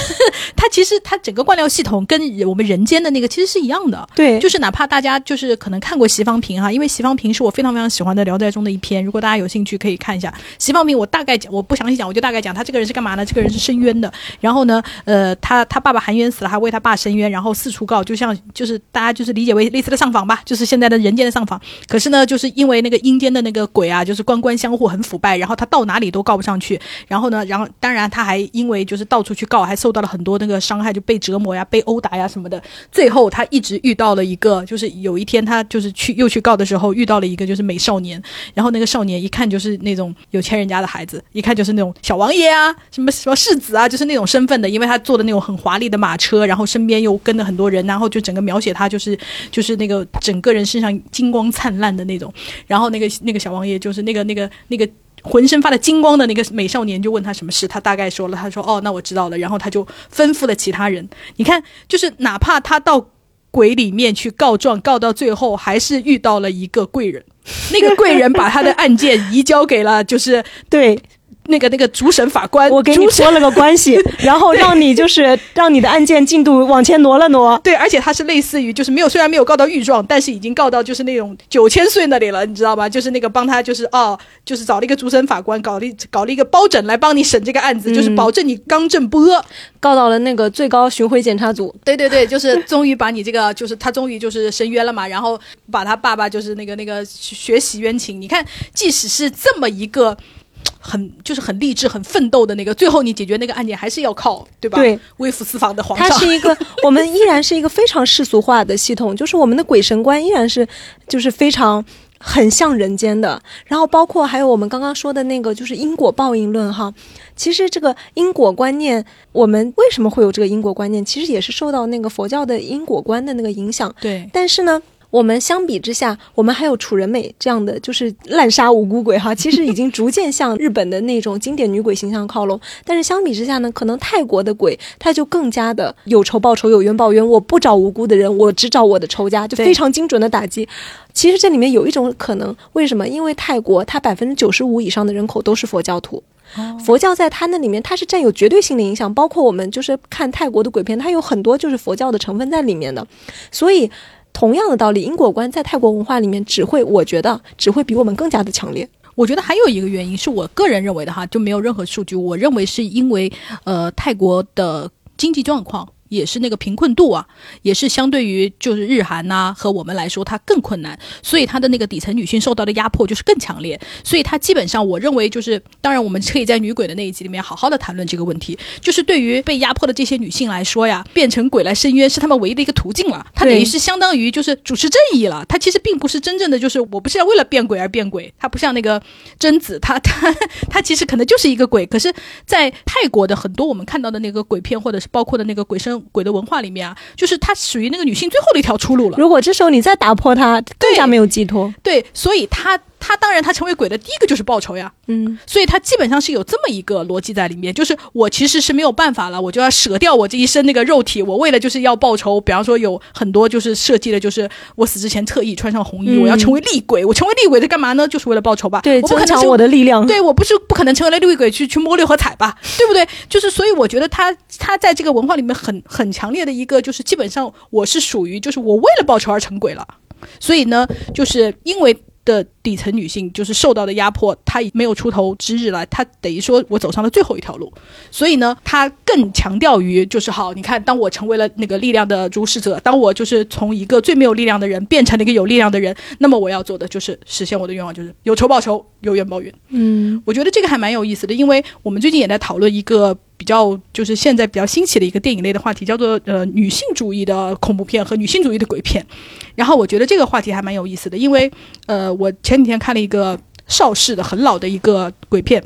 他其实他整个官僚系统跟我们人间的那个其实是一样的。对，就是哪怕大家就是可能看过《席方平》哈，因为《席方平》是我非常非常喜欢的《聊斋》中的一篇，如果大家有兴趣可以看一下《席方平》。我大概讲，我不详细讲，我就大概讲他这个人是干嘛呢？这个人是申冤的。然后呢，呃，他他爸爸含冤死了，还为他爸申冤，然后四处告，就像就是大家就是理解为类似的上访吧，就是现在的人间的上访。可是呢，就是因为那个阴间的那个鬼啊，就是官官相护，很腐败，然后他到哪里都告不上去。然后呢，然后当然他还因为就是到处去告，还受到了很多那个伤害，就被折磨呀、被殴打呀什么的。最后他一直遇到了一个，就是有一天他就是去又去告的时候，遇到了一个就是美少年，然后那个少年一看就是那种有钱人家的孩孩子，一看就是那种小王爷啊，什么什么世子啊，就是那种身份的，因为他坐的那种很华丽的马车，然后身边又跟着很多人，然后就整个描写他就是就是那个整个人身上金光灿烂的那种，然后那个那个小王爷就是那个那个那个。浑身发的金光的那个美少年就问他什么事，他大概说了，他说：“哦，那我知道了。”然后他就吩咐了其他人。你看，就是哪怕他到鬼里面去告状，告到最后还是遇到了一个贵人。那个贵人把他的案件移交给了，就是 对那个那个主审法官。我给你主审托了个 关系，然后让你就是让你的案件进度往前挪了挪。对，而且他是类似于，就是没有，虽然没有告到御状，但是已经告到就是那种九千岁那里了，你知道吧？就是那个帮他，就是哦，就是找了一个主审法官，搞了搞了一个包拯来帮你审这个案子，就是保证你刚正不阿。告到了那个最高巡回检察组，对对对，就是终于把你这个，就是他终于就是申冤了嘛，然后把他爸爸就是那个那个学习冤情。你看，即使是这么一个。很就是很励志、很奋斗的那个，最后你解决那个案件还是要靠，对吧？对，微服私访的皇上。它是一个 我们依然是一个非常世俗化的系统，就是我们的鬼神观依然是就是非常很像人间的。然后包括还有我们刚刚说的那个就是因果报应论哈，其实这个因果观念，我们为什么会有这个因果观念？其实也是受到那个佛教的因果观的那个影响。对，但是呢。我们相比之下，我们还有楚人美这样的，就是滥杀无辜鬼哈，其实已经逐渐向日本的那种经典女鬼形象靠拢。但是相比之下呢，可能泰国的鬼它就更加的有仇报仇，有冤报冤。我不找无辜的人，我只找我的仇家，就非常精准的打击。其实这里面有一种可能，为什么？因为泰国它百分之九十五以上的人口都是佛教徒。佛教在它那里面，它是占有绝对性的影响，包括我们就是看泰国的鬼片，它有很多就是佛教的成分在里面的，所以。同样的道理，因果观在泰国文化里面只会，我觉得只会比我们更加的强烈。我觉得还有一个原因是我个人认为的哈，就没有任何数据。我认为是因为呃泰国的经济状况。也是那个贫困度啊，也是相对于就是日韩呐、和我们来说，它更困难，所以它的那个底层女性受到的压迫就是更强烈，所以它基本上我认为就是，当然我们可以在女鬼的那一集里面好好的谈论这个问题，就是对于被压迫的这些女性来说呀，变成鬼来伸冤是她们唯一的一个途径了，它等于是相当于就是主持正义了，它其实并不是真正的就是我不是要为了变鬼而变鬼，它不像那个贞子，她她她其实可能就是一个鬼，可是，在泰国的很多我们看到的那个鬼片或者是包括的那个鬼生。鬼的文化里面啊，就是它属于那个女性最后的一条出路了。如果这时候你再打破它，更加没有寄托。对，所以她她当然他成为鬼的第一个就是报仇呀。嗯，所以他基本上是有这么一个逻辑在里面，就是我其实是没有办法了，我就要舍掉我这一身那个肉体，我为了就是要报仇。比方说有很多就是设计的，就是我死之前特意穿上红衣，嗯我要成为厉鬼。我成为厉鬼是干嘛呢？就是为了报仇吧。对，我不可能是增强我的力量。对我不是不可能成为了厉鬼去去摸六合彩吧，对不对？就是所以我觉得他他在这个文化里面很很强烈的一个就是基本上我是属于就是我为了报仇而成鬼了，所以呢，就是因为。的底层女性就是受到的压迫，她没有出头之日了，她等于说我走上了最后一条路，所以呢，她更强调于就是好，你看，当我成为了那个力量的主使者，当我就是从一个最没有力量的人变成了一个有力量的人，那么我要做的就是实现我的愿望，就是有仇报仇，有怨报怨。嗯，我觉得这个还蛮有意思的，因为我们最近也在讨论一个比较就是现在比较兴起的一个电影类的话题，叫做呃女性主义的恐怖片和女性主义的鬼片。然后我觉得这个话题还蛮有意思的，因为呃我前几天看了一个邵氏的很老的一个鬼片。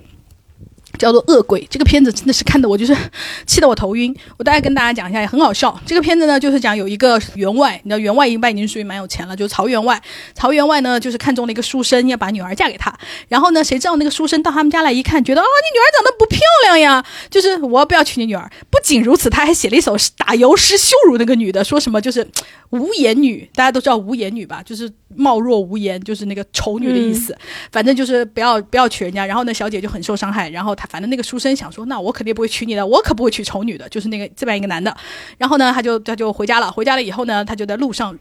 叫做《恶鬼》这个片子真的是看得我就是气得我头晕。我大概跟大家讲一下，也很好笑。这个片子呢，就是讲有一个员外，你知道员外一般已经属于蛮有钱了，就是曹员外。曹员外呢，就是看中了一个书生，要把女儿嫁给他。然后呢，谁知道那个书生到他们家来一看，觉得啊，你女儿长得不漂亮呀，就是我不要娶你女儿？不仅如此，他还写了一首打油诗羞辱那个女的，说什么就是无颜女，大家都知道无颜女吧？就是貌若无颜，就是那个丑女的意思。反正就是不要不要娶人家。然后呢，小姐就很受伤害。然后她反正那个书生想说，那我肯定不会娶你的，我可不会娶丑女的，就是那个这边一个男的。然后呢，他就他就回家了。回家了以后呢，他就在路上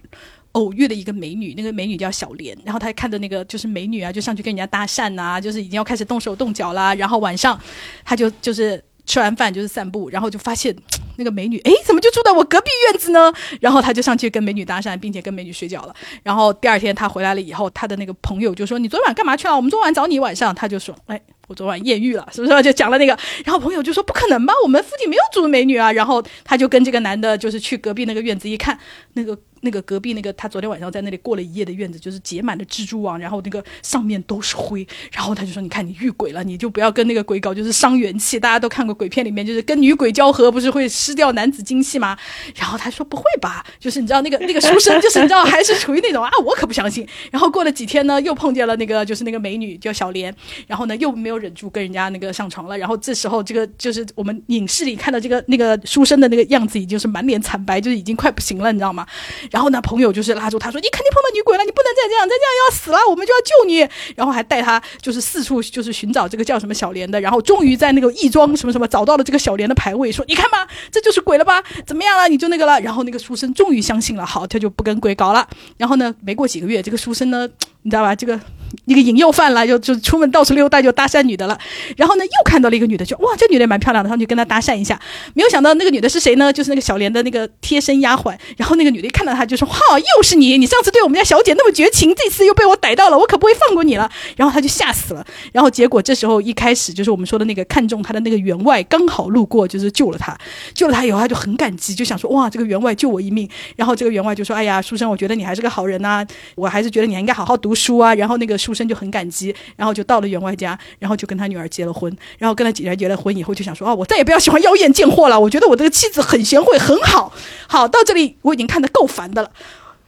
偶遇了一个美女，那个美女叫小莲。然后他看着那个就是美女啊，就上去跟人家搭讪呐，就是已经要开始动手动脚啦。然后晚上他就就是吃完饭就是散步，然后就发现 那个美女，哎，怎么就住在我隔壁院子呢？然后他就上去跟美女搭讪，并且跟美女睡觉了。然后第二天他回来了以后，他的那个朋友就说：“你昨晚干嘛去了？我们昨晚找你晚上。”他就说：“哎。”我昨晚艳遇了，是不是就讲了那个？然后朋友就说不可能吧，我们附近没有住美女啊。然后他就跟这个男的，就是去隔壁那个院子一看，那个。那个隔壁那个他昨天晚上在那里过了一夜的院子，就是结满了蜘蛛网，然后那个上面都是灰，然后他就说：“你看你遇鬼了，你就不要跟那个鬼搞，就是伤元气。大家都看过鬼片里面，就是跟女鬼交合，不是会失掉男子精气吗？”然后他说：“不会吧？就是你知道那个那个书生，就是你知道还是处于那种啊，我可不相信。”然后过了几天呢，又碰见了那个就是那个美女叫小莲，然后呢又没有忍住跟人家那个上床了。然后这时候这个就是我们影视里看到这个那个书生的那个样子，已经是满脸惨白，就是已经快不行了，你知道吗？然后呢，朋友就是。拉住他说：“你肯定碰到女鬼了，你不能再这样，再这样要死了，我们就要救你。”然后还带他就是四处就是寻找这个叫什么小莲的，然后终于在那个义庄什么什么找到了这个小莲的牌位，说：“你看吧，这就是鬼了吧？怎么样了？你就那个了。”然后那个书生终于相信了，好，他就不跟鬼搞了。然后呢，没过几个月，这个书生呢，你知道吧？这个。一个引诱犯了，就就出门到处溜达，就搭讪女的了。然后呢，又看到了一个女的，就哇，这女的蛮漂亮的，上去跟他搭讪一下。没有想到那个女的是谁呢？就是那个小莲的那个贴身丫鬟。然后那个女的一看到他，就说：“哈，又是你！你上次对我们家小姐那么绝情，这次又被我逮到了，我可不会放过你了。”然后他就吓死了。然后结果这时候一开始就是我们说的那个看中他的那个员外刚好路过，就是救了他。救了他以后，他就很感激，就想说：“哇，这个员外救我一命。”然后这个员外就说：“哎呀，书生，我觉得你还是个好人呐，我还是觉得你应该好好读书啊。”然后那个书生就很感激。然后就到了员外家，然后就跟他女儿结了婚。然后跟他女儿结了婚以后，就想说啊，我再也不要喜欢妖艳贱货了。我觉得我这个妻子很贤惠，很好。好，到这里我已经看得够烦的了。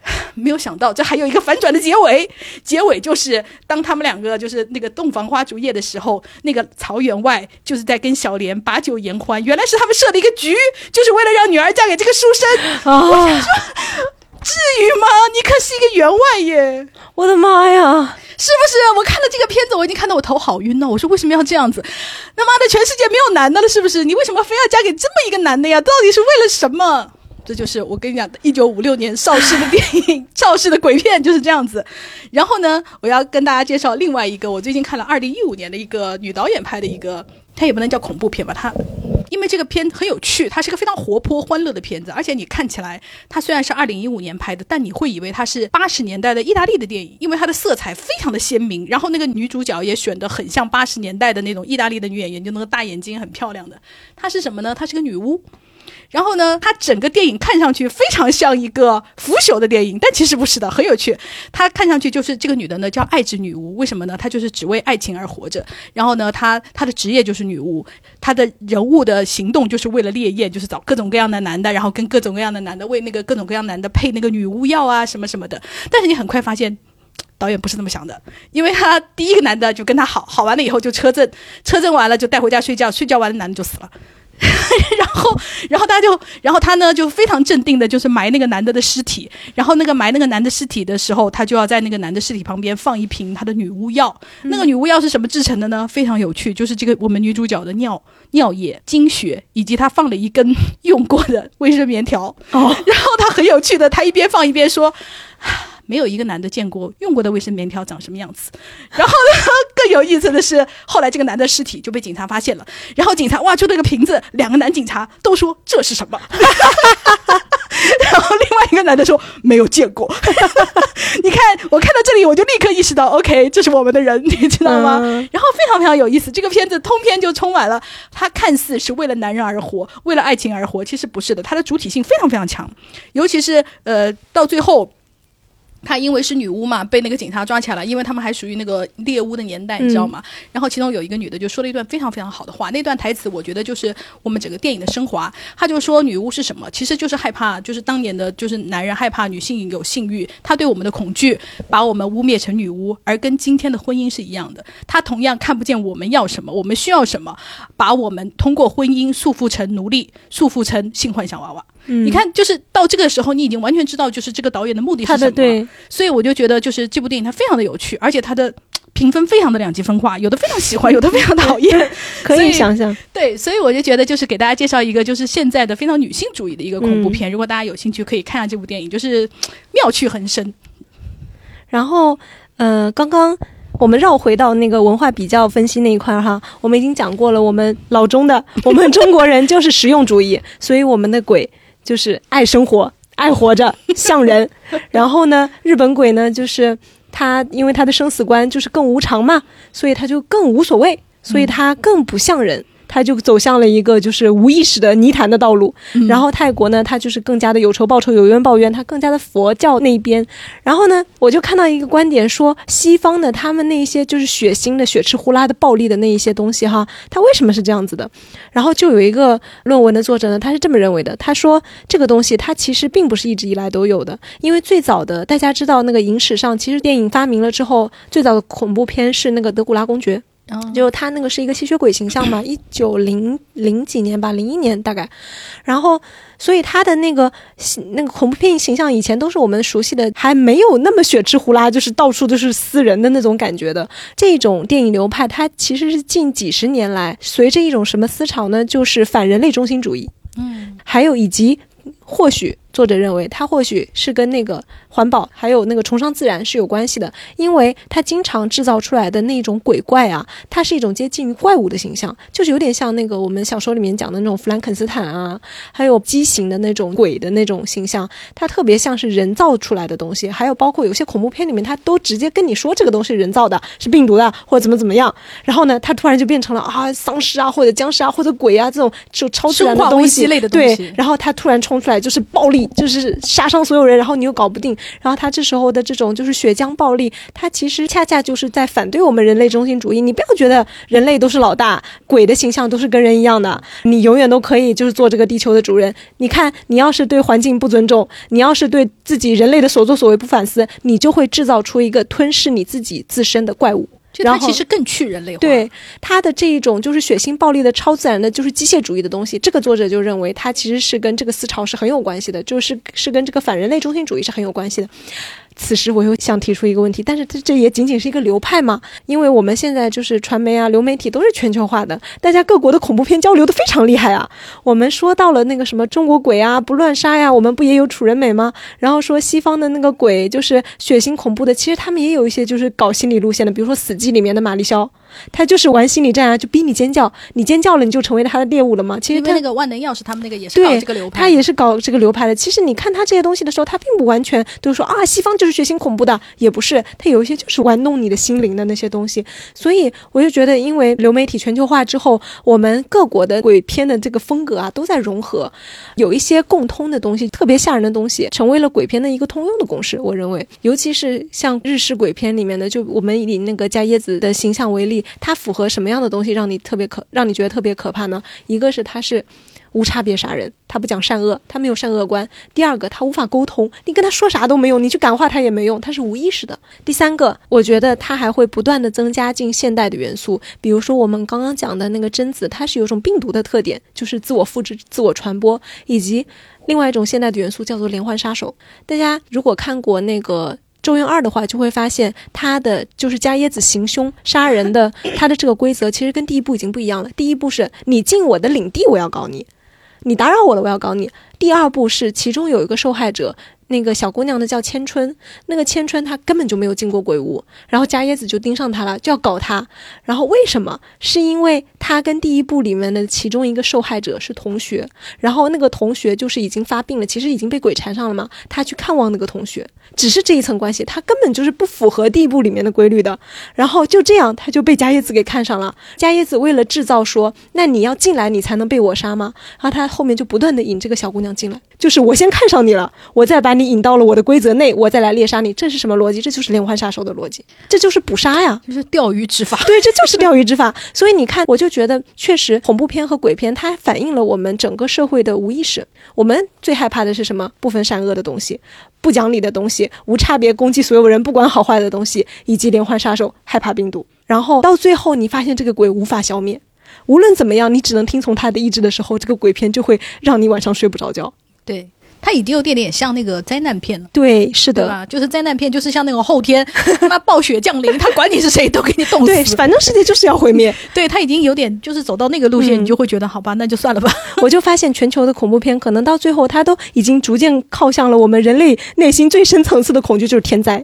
没有想到这还有一个反转的结尾，结尾就是当他们两个就是那个洞房花烛夜的时候，那个曹员外就是在跟小莲把酒言欢。原来是他们设了一个局，就是为了让女儿嫁给这个书生。我想说，至于吗？你可是一个员外耶！我的妈呀！是不是？我看了这个片子，我已经看到我头好晕了。我说为什么要这样子？他妈的，全世界没有男的了，是不是？你为什么非要嫁给这么一个男的呀？到底是为了什么？这就是我跟你讲的，一九五六年邵氏的电影，邵氏的鬼片就是这样子。然后呢，我要跟大家介绍另外一个，我最近看了二零一五年的一个女导演拍的一个，它也不能叫恐怖片吧，它。因为这个片很有趣，它是个非常活泼欢乐的片子，而且你看起来，它虽然是二零一五年拍的，但你会以为它是八十年代的意大利的电影，因为它的色彩非常的鲜明，然后那个女主角也选的很像八十年代的那种意大利的女演员，就那个大眼睛很漂亮的，她是什么呢？她是个女巫。然后呢，它整个电影看上去非常像一个腐朽的电影，但其实不是的，很有趣。它看上去就是这个女的呢叫爱之女巫，为什么呢？她就是只为爱情而活着。然后呢，她她的职业就是女巫，她的人物的行动就是为了猎艳，就是找各种各样的男的，然后跟各种各样的男的为那个各种各样男的配那个女巫药啊什么什么的。但是你很快发现，导演不是这么想的，因为他第一个男的就跟他好好完了以后就车震，车震完了就带回家睡觉，睡觉完了男的就死了。然后，然后大家就，然后他呢就非常镇定的，就是埋那个男的的尸体。然后那个埋那个男的尸体的时候，他就要在那个男的尸体旁边放一瓶他的女巫药。那个女巫药是什么制成的呢？非常有趣，就是这个我们女主角的尿、尿液、精血，以及他放了一根用过的 卫生棉条。哦，然后他很有趣的，他一边放一边说。没有一个男的见过用过的卫生棉条长什么样子。然后呢，更有意思的是，后来这个男的尸体就被警察发现了。然后警察挖出那个瓶子，两个男警察都说这是什么。然后另外一个男的说没有见过。你看，我看到这里我就立刻意识到，OK，这是我们的人，你知道吗？然后非常非常有意思，这个片子通篇就充满了他看似是为了男人而活，为了爱情而活，其实不是的，他的主体性非常非常强，尤其是呃到最后。她因为是女巫嘛，被那个警察抓起来了，因为他们还属于那个猎巫的年代，你知道吗？然后其中有一个女的就说了一段非常非常好的话，那段台词我觉得就是我们整个电影的升华。她就说女巫是什么？其实就是害怕，就是当年的就是男人害怕女性有性欲，他对我们的恐惧把我们污蔑成女巫，而跟今天的婚姻是一样的。他同样看不见我们要什么，我们需要什么，把我们通过婚姻束缚成奴隶，束缚成性幻想娃娃。嗯你看，就是到这个时候，你已经完全知道，就是这个导演的目的是他什么了。的对，所以我就觉得，就是这部电影它非常的有趣，而且它的评分非常的两极分化，有的非常喜欢，有的非常讨厌。可以想想象，对，所以我就觉得，就是给大家介绍一个，就是现在的非常女性主义的一个恐怖片。如果大家有兴趣，可以看下这部电影，就是妙趣横生。然后，呃，刚刚我们绕回到那个文化比较分析那一块儿哈，我们已经讲过了，我们老中的，我们中国人就是实用主义，所以我们的鬼就是爱生活、爱活着、像人。然后呢，日本鬼呢，就是他因为他的生死观就是更无常嘛，所以他就更无所谓，所以他更不像人。他就走向了一个就是无意识的泥潭的道路，然后泰国呢，他就是更加的有仇报仇，有冤报冤，他更加的佛教那边。然后呢，我就看到一个观点说，西方的他们那一些就是血腥的、血吃呼啦的、暴力的那一些东西哈，它为什么是这样子的？然后就有一个论文的作者呢，他是这么认为的，他说这个东西它其实并不是一直以来都有的，因为最早的大家知道那个影史上，其实电影发明了之后，最早的恐怖片是那个德古拉公爵。就他那个是一个吸血鬼形象嘛，一九零零几年吧，零一年大概，然后所以他的那个那个恐怖片形象以前都是我们熟悉的，还没有那么血吃呼啦，就是到处都是撕人的那种感觉的。这种电影流派，它其实是近几十年来随着一种什么思潮呢？就是反人类中心主义，嗯，还有以及或许作者认为，它或许是跟那个环保还有那个崇尚自然是有关系的，因为它经常制造出来的那种鬼怪啊，它是一种接近于怪物的形象，就是有点像那个我们小说里面讲的那种弗兰肯斯坦啊，还有畸形的那种鬼的那种形象，它特别像是人造出来的东西，还有包括有些恐怖片里面，它都直接跟你说这个东西人造的，是病毒的，或者怎么怎么样，然后呢，它突然就变成了啊丧尸啊，或者僵尸啊，或者鬼啊这种就超自然的生化危东西类的东西。对，然后它突然冲出来就是暴力，就是杀伤所有人，然后你又搞不定，然后他这时候的这种就是血浆暴力，他其实恰恰就是在反对我们人类中心主义。你不要觉得人类都是老大，鬼的形象都是跟人一样的，你永远都可以就是做这个地球的主人。你看，你要是对环境不尊重，你要是对自己人类的所作所为不反思，你就会制造出一个吞噬你自己自身的怪物。就它其实更去人类化。对它的这一种就是血腥暴力的超自然的，就是机械主义的东西，这个作者就认为它其实是跟这个思潮是很有关系的，就是是跟这个反人类中心主义是很有关系的。此时我又想提出一个问题，但是这这也仅仅是一个流派嘛？因为我们现在就是传媒啊、流媒体都是全球化的，大家各国的恐怖片交流的非常厉害啊。我们说到了那个什么中国鬼啊、不乱杀呀，我们不也有楚人美吗？然后说西方的那个鬼就是血腥恐怖的，其实他们也有一些就是搞心理路线的，比如说《死寂》里面的玛丽肖，她就是玩心理战啊，就逼你尖叫，你尖叫了你就成为了他的猎物了嘛。其实他那个万能钥匙，他们那个也是搞这个流派，他也是搞这个流派的。其实你看他这些东西的时候，他并不完全都是说啊，西方就是血腥恐怖的，也不是，他有一些就是玩弄你的心灵的那些东西。所以我就觉得，因为流媒体全球化之后，我们各国的鬼片的这个风格啊都在融合，有一些共通的东西，特别吓人的东西，成为了鬼片的一个通用的公式。我认为，尤其是像日式鬼片里面的，就我们以那个加椰子的形象为例，它符合什么样的东西让你特别可，让你觉得特别可怕呢？一个是它是。无差别杀人，他不讲善恶，他没有善恶观。第二个，他无法沟通，你跟他说啥都没用，你去感化他也没用，他是无意识的。第三个，我觉得他还会不断的增加进现代的元素，比如说我们刚刚讲的那个贞子，它是有一种病毒的特点，就是自我复制、自我传播，以及另外一种现代的元素叫做连环杀手。大家如果看过那个。咒怨二的话，就会发现它的就是加椰子行凶杀人的，它的这个规则其实跟第一部已经不一样了。第一部是你进我的领地，我要搞你；你打扰我了，我要搞你。第二步是其中有一个受害者，那个小姑娘呢叫千春，那个千春她根本就没有进过鬼屋，然后加椰子就盯上她了，就要搞她。然后为什么？是因为她跟第一部里面的其中一个受害者是同学，然后那个同学就是已经发病了，其实已经被鬼缠上了嘛。她去看望那个同学，只是这一层关系，她根本就是不符合第一部里面的规律的。然后就这样，她就被加椰子给看上了。加椰子为了制造说，那你要进来，你才能被我杀吗？然后他后面就不断的引这个小姑娘进来？就是我先看上你了，我再把你引到了我的规则内，我再来猎杀你，这是什么逻辑？这就是连环杀手的逻辑，这就是捕杀呀，就是钓鱼执法。对，这就是钓鱼执法。所以你看，我就觉得确实恐怖片和鬼片，它反映了我们整个社会的无意识。我们最害怕的是什么？不分善恶的东西，不讲理的东西，无差别攻击所有人，不管好坏的东西，以及连环杀手，害怕病毒。然后到最后，你发现这个鬼无法消灭，无论怎么样，你只能听从他的意志的时候，这个鬼片就会让你晚上睡不着觉。对，它已经有点点像那个灾难片了。对，是的，对吧？就是灾难片，就是像那种后天他 妈暴雪降临，他管你是谁都给你冻对，死。反正世界就是要毁灭。对他已经有点就是走到那个路线，嗯你就会觉得好吧，那就算了吧。我就发现全球的恐怖片，可能到最后，它都已经逐渐靠向了我们人类内心最深层次的恐惧，就是天灾。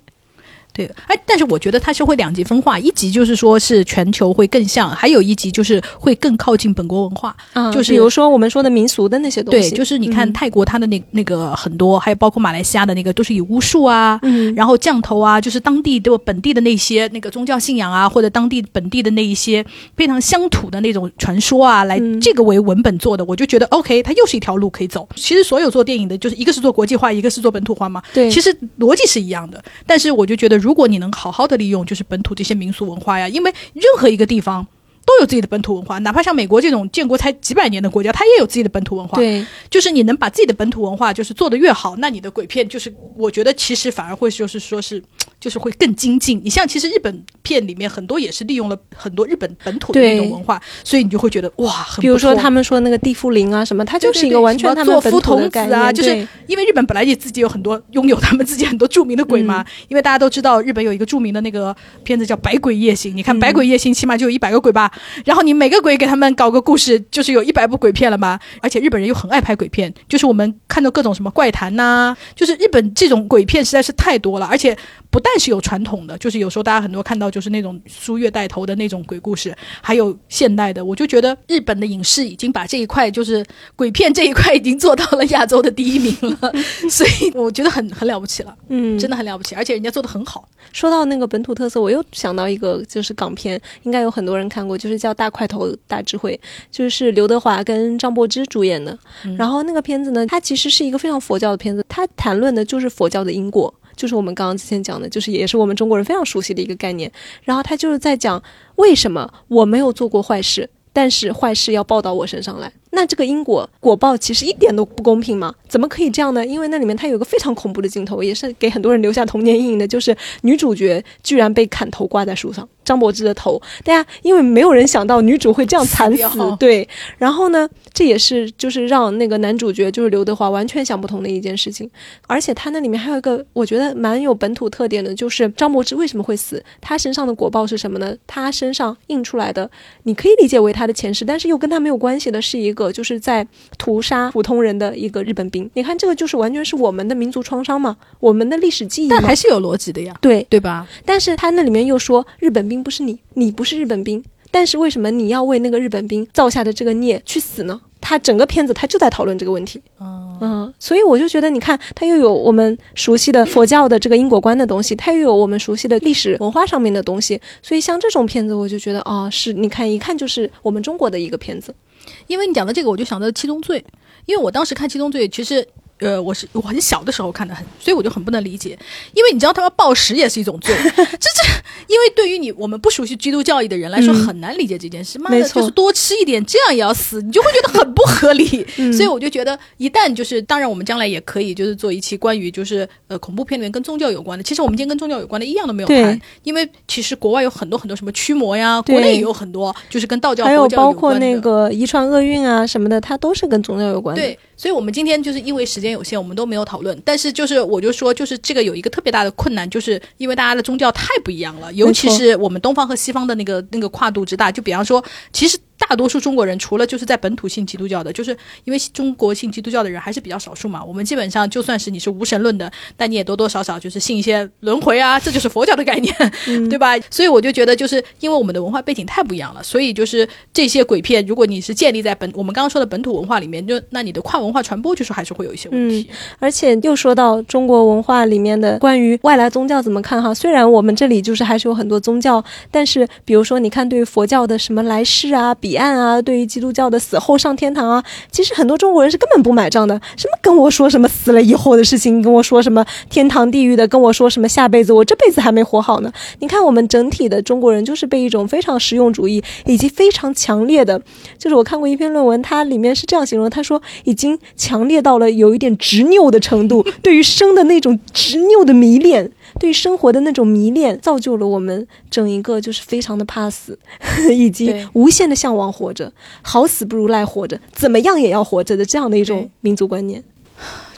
对，哎，但是我觉得它是会两极分化，一级就是说是全球会更像，还有一级就是会更靠近本国文化。嗯就是比如说我们说的民俗的那些东西对，西，就是你看嗯泰国它的那那个很多，还有包括马来西亚的那个，都是以巫术啊，嗯然后降头啊，就是当地的本地的那些那个宗教信仰啊，或者当地本地的那一些非常乡土的那种传说啊，来嗯这个为文本做的，我就觉得 OK，它又是一条路可以走。其实所有做电影的，就是一个是做国际化，一个是做本土化嘛，对，其实逻辑是一样的。但是我就觉得，如果你能好好的利用，就是本土这些民俗文化呀，因为任何一个地方。都有自己的本土文化，哪怕像美国这种建国才几百年的国家，它也有自己的本土文化。对就是你能把自己的本土文化就是做得越好，那你的鬼片就是我觉得其实反而会就是说是就是会更精进。你像其实日本片里面很多也是利用了很多日本本土的那种文化，所以你就会觉得哇，很比如说他们说那个地缚灵啊什么，它就是一个完全他们本土做夫童子的概念，啊，就是因为日本本来也自己有很多拥有他们自己很多著名的鬼嘛。因为大家都知道日本有一个著名的那个片子叫《百鬼夜行》，你看《百鬼夜行》起码就有一百个鬼吧，然后你每个鬼给他们搞个故事，就是有一百部鬼片了嘛。而且日本人又很爱拍鬼片，就是我们看到各种什么怪谈呐、就是日本这种鬼片实在是太多了，而且不但是有传统的，就是有时候大家很多看到就是那种苏月带头的那种鬼故事，还有现代的。我就觉得日本的影视已经把这一块就是鬼片这一块已经做到了亚洲的第一名了，所以我觉得很很了不起了，嗯，真的很了不起，而且人家做的很好。说到那个本土特色，我又想到一个，就是港片，应该有很多人看过，就是叫《大块头大智慧》，就是刘德华跟张柏芝主演的。嗯然后那个片子呢，它其实是一个非常佛教的片子，它谈论的就是佛教的因果。就是我们刚刚之前讲的，就是也是我们中国人非常熟悉的一个概念。然后他就是在讲为什么我没有做过坏事，但是坏事要报到我身上来。那这个因果果报其实一点都不公平吗？怎么可以这样呢？因为那里面它有个非常恐怖的镜头，也是给很多人留下童年阴影的，就是女主角居然被砍头挂在树上，张柏芝的头。大家因为没有人想到女主会这样惨死对。然后呢，这也是就是让那个男主角就是刘德华完全想不通的一件事情。而且他那里面还有一个我觉得蛮有本土特点的，就是张柏芝为什么会死？他身上的果报是什么呢？他身上印出来的，你可以理解为他的前世，但是又跟他没有关系的是一个就是在屠杀普通人的一个日本兵。你看这个就是完全是我们的民族创伤嘛，我们的历史记忆嘛。但还是有逻辑的呀，对，对吧？但是他那里面又说日本兵不是你，你不是日本兵，但是为什么你要为那个日本兵造下的这个孽去死呢？他整个片子他就在讨论这个问题。嗯，嗯，所以我就觉得，你看，他又有我们熟悉的佛教的这个因果观的东西，他又有我们熟悉的历史文化上面的东西，所以像这种片子，我就觉得，哦，是你看一看就是我们中国的一个片子。因为你讲的这个，我就想到《七宗罪》，因为我当时看《七宗罪》，其实。呃，我是我很小的时候看的很，所以我就很不能理解，因为你知道他们暴食也是一种罪，这这，因为对于你我们不熟悉基督教义的人来说，嗯很难理解这件事。妈的，没错就是多吃一点，这样也要死，你就会觉得很不合理。嗯 所以我就觉得，一旦就是，当然我们将来也可以就是做一期关于就是呃恐怖片里面跟宗教有关的。其实我们今天跟宗教有关的一样都没有对谈，因为其实国外有很多很多什么驱魔呀，国内也有很多就是跟道教、还有包括那个遗传厄运啊什么的，它都是跟宗教有关的。对，所以我们今天就是因为时间有限，我们都没有讨论。但是就是我就说，就是这个有一个特别大的困难，就是因为大家的宗教太不一样了，尤其是我们东方和西方的那个那个跨度之大。就比方说，其实。大多数中国人除了就是在本土信基督教的，就是因为中国信基督教的人还是比较少数嘛。我们基本上就算是你是无神论的，但你也多多少少就是信一些轮回啊，这就是佛教的概念，对吧？所以我就觉得，就是因为我们的文化背景太不一样了，所以就是这些鬼片，如果你是建立在本我们刚刚说的本土文化里面，就那你的跨文化传播就是还是会有一些问题。而且又说到中国文化里面的关于外来宗教怎么看哈，虽然我们这里就是还是有很多宗教，但是比如说你看对于佛教的什么来世啊、比彼岸啊，对于基督教的死后上天堂啊，其实很多中国人是根本不买账的。什么跟我说什么死了以后的事情，跟我说什么天堂地狱的，跟我说什么下辈子我这辈子还没活好呢？你看我们整体的中国人就是被一种非常实用主义以及非常强烈的，就是我看过一篇论文，它里面是这样形容，他说已经强烈到了有一点执拗的程度，对于生的那种执拗的迷恋。对生活的那种迷恋，造就了我们整一个就是非常的怕死，以及无限的向往活着，好死不如赖活着，怎么样也要活着的这样的一种民族观念。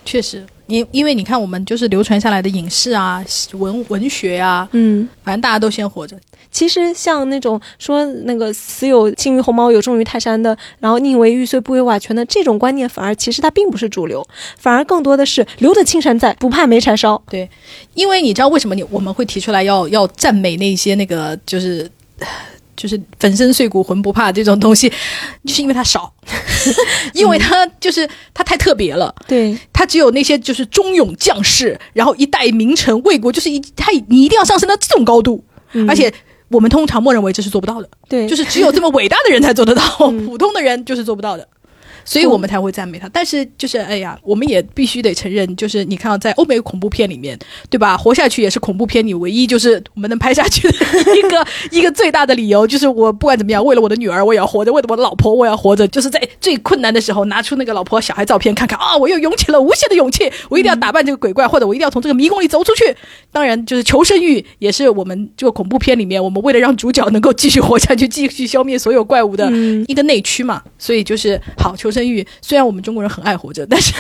确实，因因为你看，我们就是流传下来的影视啊、文文学啊，嗯，反正大家都先活着。其实像那种说那个死有轻于鸿毛，有重于泰山的，然后宁为玉碎不为瓦全的这种观念，反而其实它并不是主流，反而更多的是留得青山在，不怕没柴烧。对，因为你知道为什么你我们会提出来要要赞美那些那个就是。就是粉身碎骨浑不怕这种东西，就是因为它少，因为它就是它太特别了。对，它只有那些就是忠勇将士，然后一代名臣为国，就是一他你一定要上升到这种高度，而且我们通常默认为这是做不到的。对，就是只有这么伟大的人才做得到，普通的人就是做不到的。所以我们才会赞美他，但是就是哎呀，我们也必须得承认，就是你看在欧美恐怖片里面，对吧？活下去也是恐怖片，里唯一就是我们能拍下去的一个 一个最大的理由，就是我不管怎么样，为了我的女儿我也要活着，为了我的老婆我也要活着，就是在最困难的时候拿出那个老婆小孩照片看看啊，我又涌起了无限的勇气，我一定要打败这个鬼怪，或者我一定要从这个迷宫里走出去。当然，就是求生欲也是我们这个恐怖片里面，我们为了让主角能够继续活下去，继续消灭所有怪物的一个内驱嘛。所以就是好求。生育虽然我们中国人很爱活着，但是，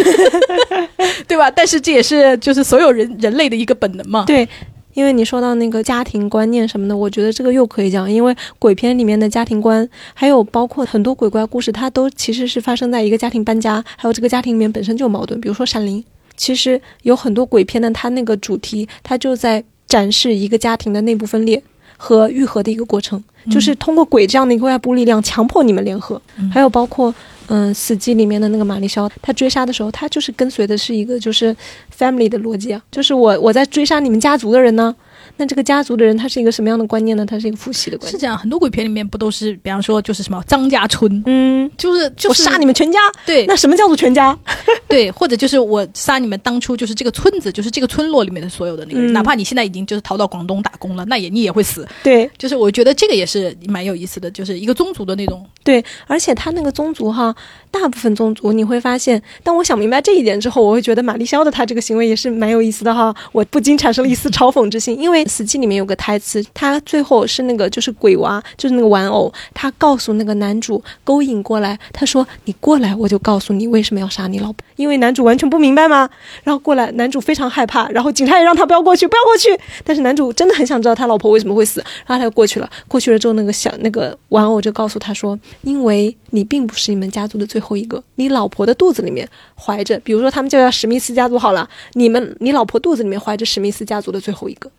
对吧？但是这也是就是所有人人类的一个本能嘛。对，因为你说到那个家庭观念什么的，我觉得这个又可以讲，因为鬼片里面的家庭观，还有包括很多鬼怪故事，它都其实是发生在一个家庭搬家，还有这个家庭里面本身就有矛盾。比如说《闪灵》，其实有很多鬼片的，它那个主题，它就在展示一个家庭的内部分裂和愈合的一个过程，就是通过鬼这样的一个外部力量强迫你们联合，还有包括。嗯，死寂里面的那个玛丽肖，他追杀的时候，他就是跟随的是一个就是 family 的逻辑啊，就是我我在追杀你们家族的人呢。那这个家族的人他是一个什么样的观念呢？他是一个父系的观念。是这样，很多鬼片里面不都是，比方说就是什么张家村，嗯，就是就是我杀你们全家。对，那什么叫做全家？对，或者就是我杀你们当初就是这个村子，就是这个村落里面的所有的那个人，哪怕你现在已经就是逃到广东打工了，那也你也会死。对，就是我觉得这个也是蛮有意思的，就是一个宗族的那种。对，而且他那个宗族哈，大部分宗族你会发现，当我想明白这一点之后，我会觉得玛丽肖的他这个行为也是蛮有意思的哈，我不禁产生了一丝嘲讽之心，因为死寂里面有个。台词，他最后是那个就是鬼娃，就是那个玩偶，他告诉那个男主勾引过来，他说你过来，我就告诉你为什么要杀你老婆，因为男主完全不明白吗？然后过来，男主非常害怕，然后警察也让他不要过去，不要过去。但是男主真的很想知道他老婆为什么会死，然后他就过去了。过去了之后，那个小那个玩偶就告诉他说，因为你并不是你们家族的最后一个，你老婆的肚子里面怀着，比如说他们就叫史密斯家族好了，你们你老婆肚子里面怀着史密斯家族的最后一个。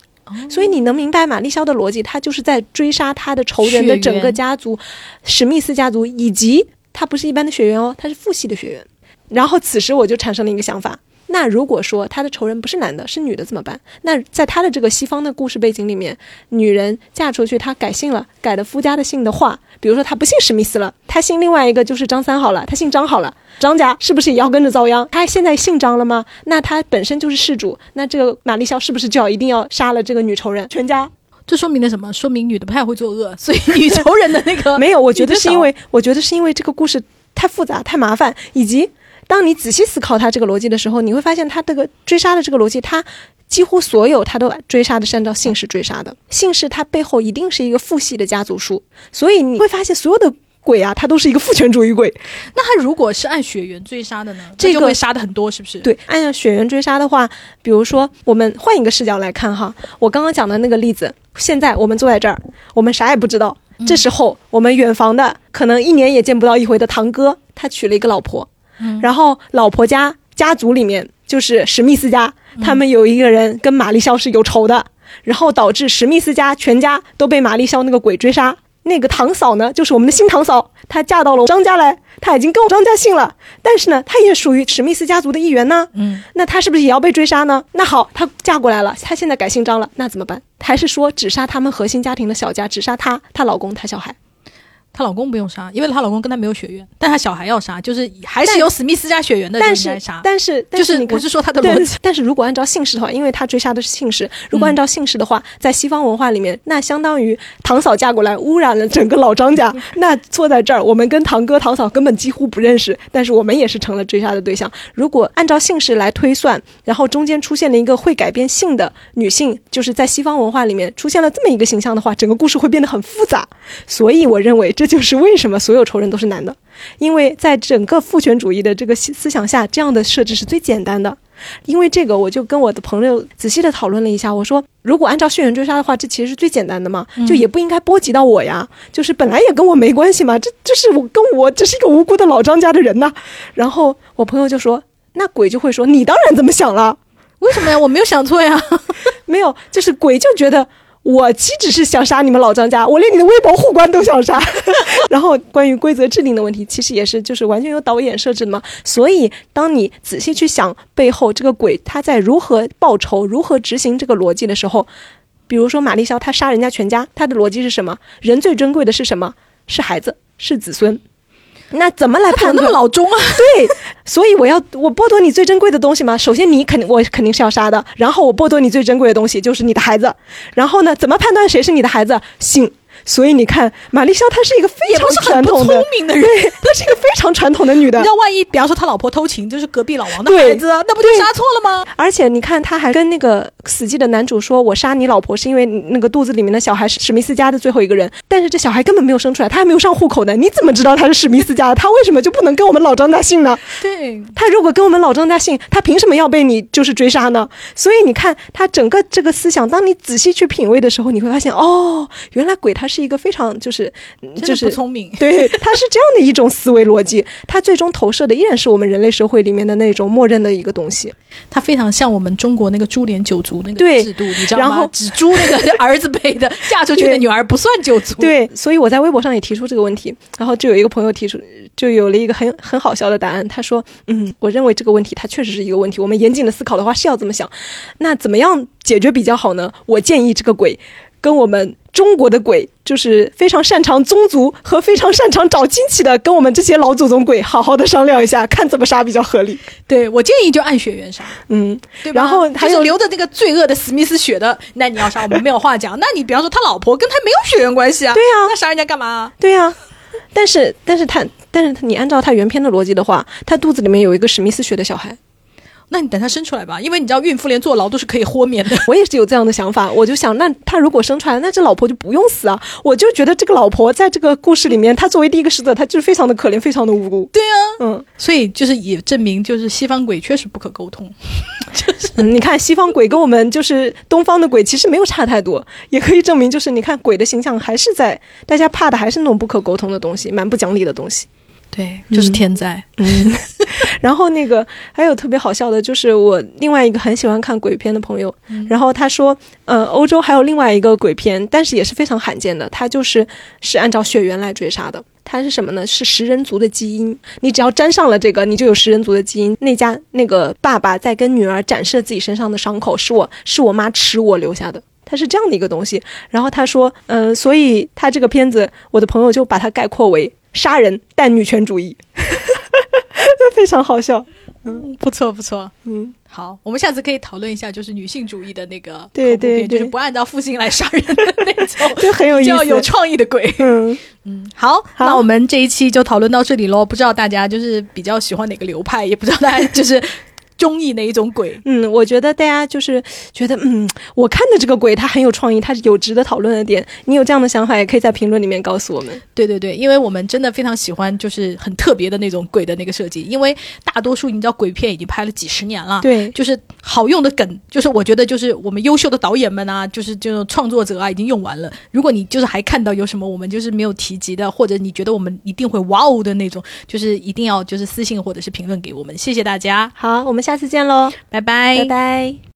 所以你能明白玛丽肖的逻辑，他就是在追杀他的仇人的整个家族，史密斯家族，以及他不是一般的学员哦，他是父系的学员。然后此时我就产生了一个想法。那如果说他的仇人不是男的，是女的怎么办？那在他的这个西方的故事背景里面，女人嫁出去，她改姓了，改了夫家的姓的话，比如说她不姓史密斯了，她姓另外一个就是张三好了，她姓张好了，张家是不是也要跟着遭殃？她现在姓张了吗？那她本身就是事主，那这个玛丽肖是不是就要一定要杀了这个女仇人全家？这说明了什么？说明女的不太会作恶，所以女仇人的那个 没有。我觉得是因为，我觉得是因为这个故事太复杂、太麻烦，以及。当你仔细思考他这个逻辑的时候，你会发现他这个追杀的这个逻辑，他几乎所有他都追杀的是按照姓氏追杀的，姓氏它背后一定是一个父系的家族树，所以你会发现所有的鬼啊，他都是一个父权主义鬼。那他如果是按血缘追杀的呢？这个会杀的很多，是不是？对，按照血缘追杀的话，比如说我们换一个视角来看哈，我刚刚讲的那个例子，现在我们坐在这儿，我们啥也不知道，这时候我们远房的可能一年也见不到一回的堂哥，他娶了一个老婆。然后老婆家家族里面就是史密斯家，他们有一个人跟玛丽肖是有仇的，然后导致史密斯家全家都被玛丽肖那个鬼追杀。那个堂嫂呢，就是我们的新堂嫂，她嫁到了张家来，她已经跟我张家姓了，但是呢，她也属于史密斯家族的一员呢。嗯，那她是不是也要被追杀呢？那好，她嫁过来了，她现在改姓张了，那怎么办？还是说只杀他们核心家庭的小家，只杀她、她老公、她小孩？她老公不用杀，因为她老公跟她没有血缘，但她小孩要杀，就是还是有史密斯家血缘的人但是应该杀。但是但就是你看我是说她的对逻辑，但是如果按照姓氏的话，因为她追杀的是姓氏，如果按照姓氏的话，在西方文化里面，那相当于堂嫂嫁过来污染了整个老张家。那坐在这儿，我们跟堂哥堂嫂根本几乎不认识，但是我们也是成了追杀的对象。如果按照姓氏来推算，然后中间出现了一个会改变姓的女性，就是在西方文化里面出现了这么一个形象的话，整个故事会变得很复杂。所以我认为这就是为什么所有仇人都是男的，因为在整个父权主义的这个思思想下，这样的设置是最简单的。因为这个，我就跟我的朋友仔细的讨论了一下。我说，如果按照血缘追杀的话，这其实是最简单的嘛，就也不应该波及到我呀。就是本来也跟我没关系嘛，这这是我跟我这是一个无辜的老张家的人呐。然后我朋友就说，那鬼就会说，你当然这么想了。为什么呀？我没有想错呀。没有，就是鬼就觉得我岂只是想杀你们老张家，我连你的微博互关都想杀。然后关于规则制定的问题，其实也是就是完全由导演设置的嘛。所以当你仔细去想背后这个鬼他在如何报仇、如何执行这个逻辑的时候，比如说玛丽肖他杀人家全家，他的逻辑是什么？人最珍贵的是什么？是孩子，是子孙。那怎么来判断么？老钟啊？对，所以我要我剥夺你最珍贵的东西吗？首先你肯定我肯定是要杀的，然后我剥夺你最珍贵的东西就是你的孩子，然后呢，怎么判断谁是你的孩子？姓。所以你看，玛丽肖她是一个非常传统的聪，明的人。她是一个非常传统的女的你知，道，万一比方说他老婆偷情，就是隔壁老王的孩子，那不就杀错了吗？而且你看，他还跟那个死寂的男主说：“我杀你老婆是因为那个肚子里面的小孩是史密斯家的最后一个人，但是这小孩根本没有生出来，他还没有上户口呢，你怎么知道他是史密斯家的？他为什么就不能跟我们老张家姓呢？”对，他如果跟我们老张家姓，他凭什么要被你就是追杀呢？所以你看，他整个这个思想，当你仔细去品味的时候，你会发现，哦，原来鬼他是一个非常就是就是不聪明。对，他是这样的一种思维逻辑，他最终投射的依然是我们人类社会里面的那种默认的一个东西。他非常像我们中国那个株连九族那个制度，你知道吗？然后只株那个儿子辈的，嫁出去的女儿不算九族。，对，所以我在微博上也提出这个问题，然后就有一个朋友提出，就有了一个很很好笑的答案。他说：“嗯，我认为这个问题它确实是一个问题，我们严谨的思考的话是要这么想。那怎么样解决比较好呢？我建议这个鬼跟我们中国的鬼，就是非常擅长宗族和非常擅长找亲戚的，跟我们这些老祖宗鬼好好的商量一下，看怎么杀比较合理。对我建议就按血缘杀，嗯，对？然后还有就是留着那个罪恶的史密斯血的，那你要杀，我们没有话讲。那你比方说他老婆跟他没有血缘关系啊，对啊那杀人家干嘛？对呀、但是但是他但是你按照他原片的逻辑的话，他肚子里面有一个史密斯血的小孩。那你等他生出来吧，因为你知道孕妇连坐牢都是可以豁免的。我也是有这样的想法，我就想，那他如果生出来，那这老婆就不用死啊！我就觉得这个老婆在这个故事里面，她作为第一个使者，她就是非常的可怜，非常的无辜。对啊，嗯所以就是也证明，就是西方鬼确实不可沟通。嗯，你看西方鬼跟我们就是东方的鬼其实没有差太多，也可以证明，就是你看鬼的形象还是在大家怕的还是那种不可沟通的东西，蛮不讲理的东西。对，就是天灾。嗯，然后那个还有特别好笑的，就是我另外一个很喜欢看鬼片的朋友，然后他说，呃，欧洲还有另外一个鬼片，但是也是非常罕见的，他就是是按照血缘来追杀的。它是什么呢？是食人族的基因。你只要沾上了这个，你就有食人族的基因。那家那个爸爸在跟女儿展示自己身上的伤口，是我是我妈吃我留下的。它是这样的一个东西。然后他说，嗯、所以他这个片子，我的朋友就把它概括为杀人但女权主义。非常好笑。嗯，不错不错。嗯，好，我们下次可以讨论一下，就是女性主义的那个对恐怖片对对就是不按照父性来杀人的那种，就 很有意思。叫有创意的鬼。嗯，嗯，好，好那我们这一期就讨论到这里喽。不知道大家就是比较喜欢哪个流派，也不知道大家就是中意哪一种鬼。嗯，我觉得大家就是觉得，嗯，我看的这个鬼它很有创意，它是有值得讨论的点。你有这样的想法，也可以在评论里面告诉我们。对对对，因为我们真的非常喜欢，就是很特别的那种鬼的那个设计。因为大多数你知道鬼片已经拍了几十年了，对，就是好用的梗，就是我觉得就是我们优秀的导演们啊，就是这种创作者啊，已经用完了。如果你就是还看到有什么我们就是没有提及的，或者你觉得我们一定会哇哦的那种，就是一定要就是私信或者是评论给我们。谢谢大家，好，我们下次见喽，拜拜。拜拜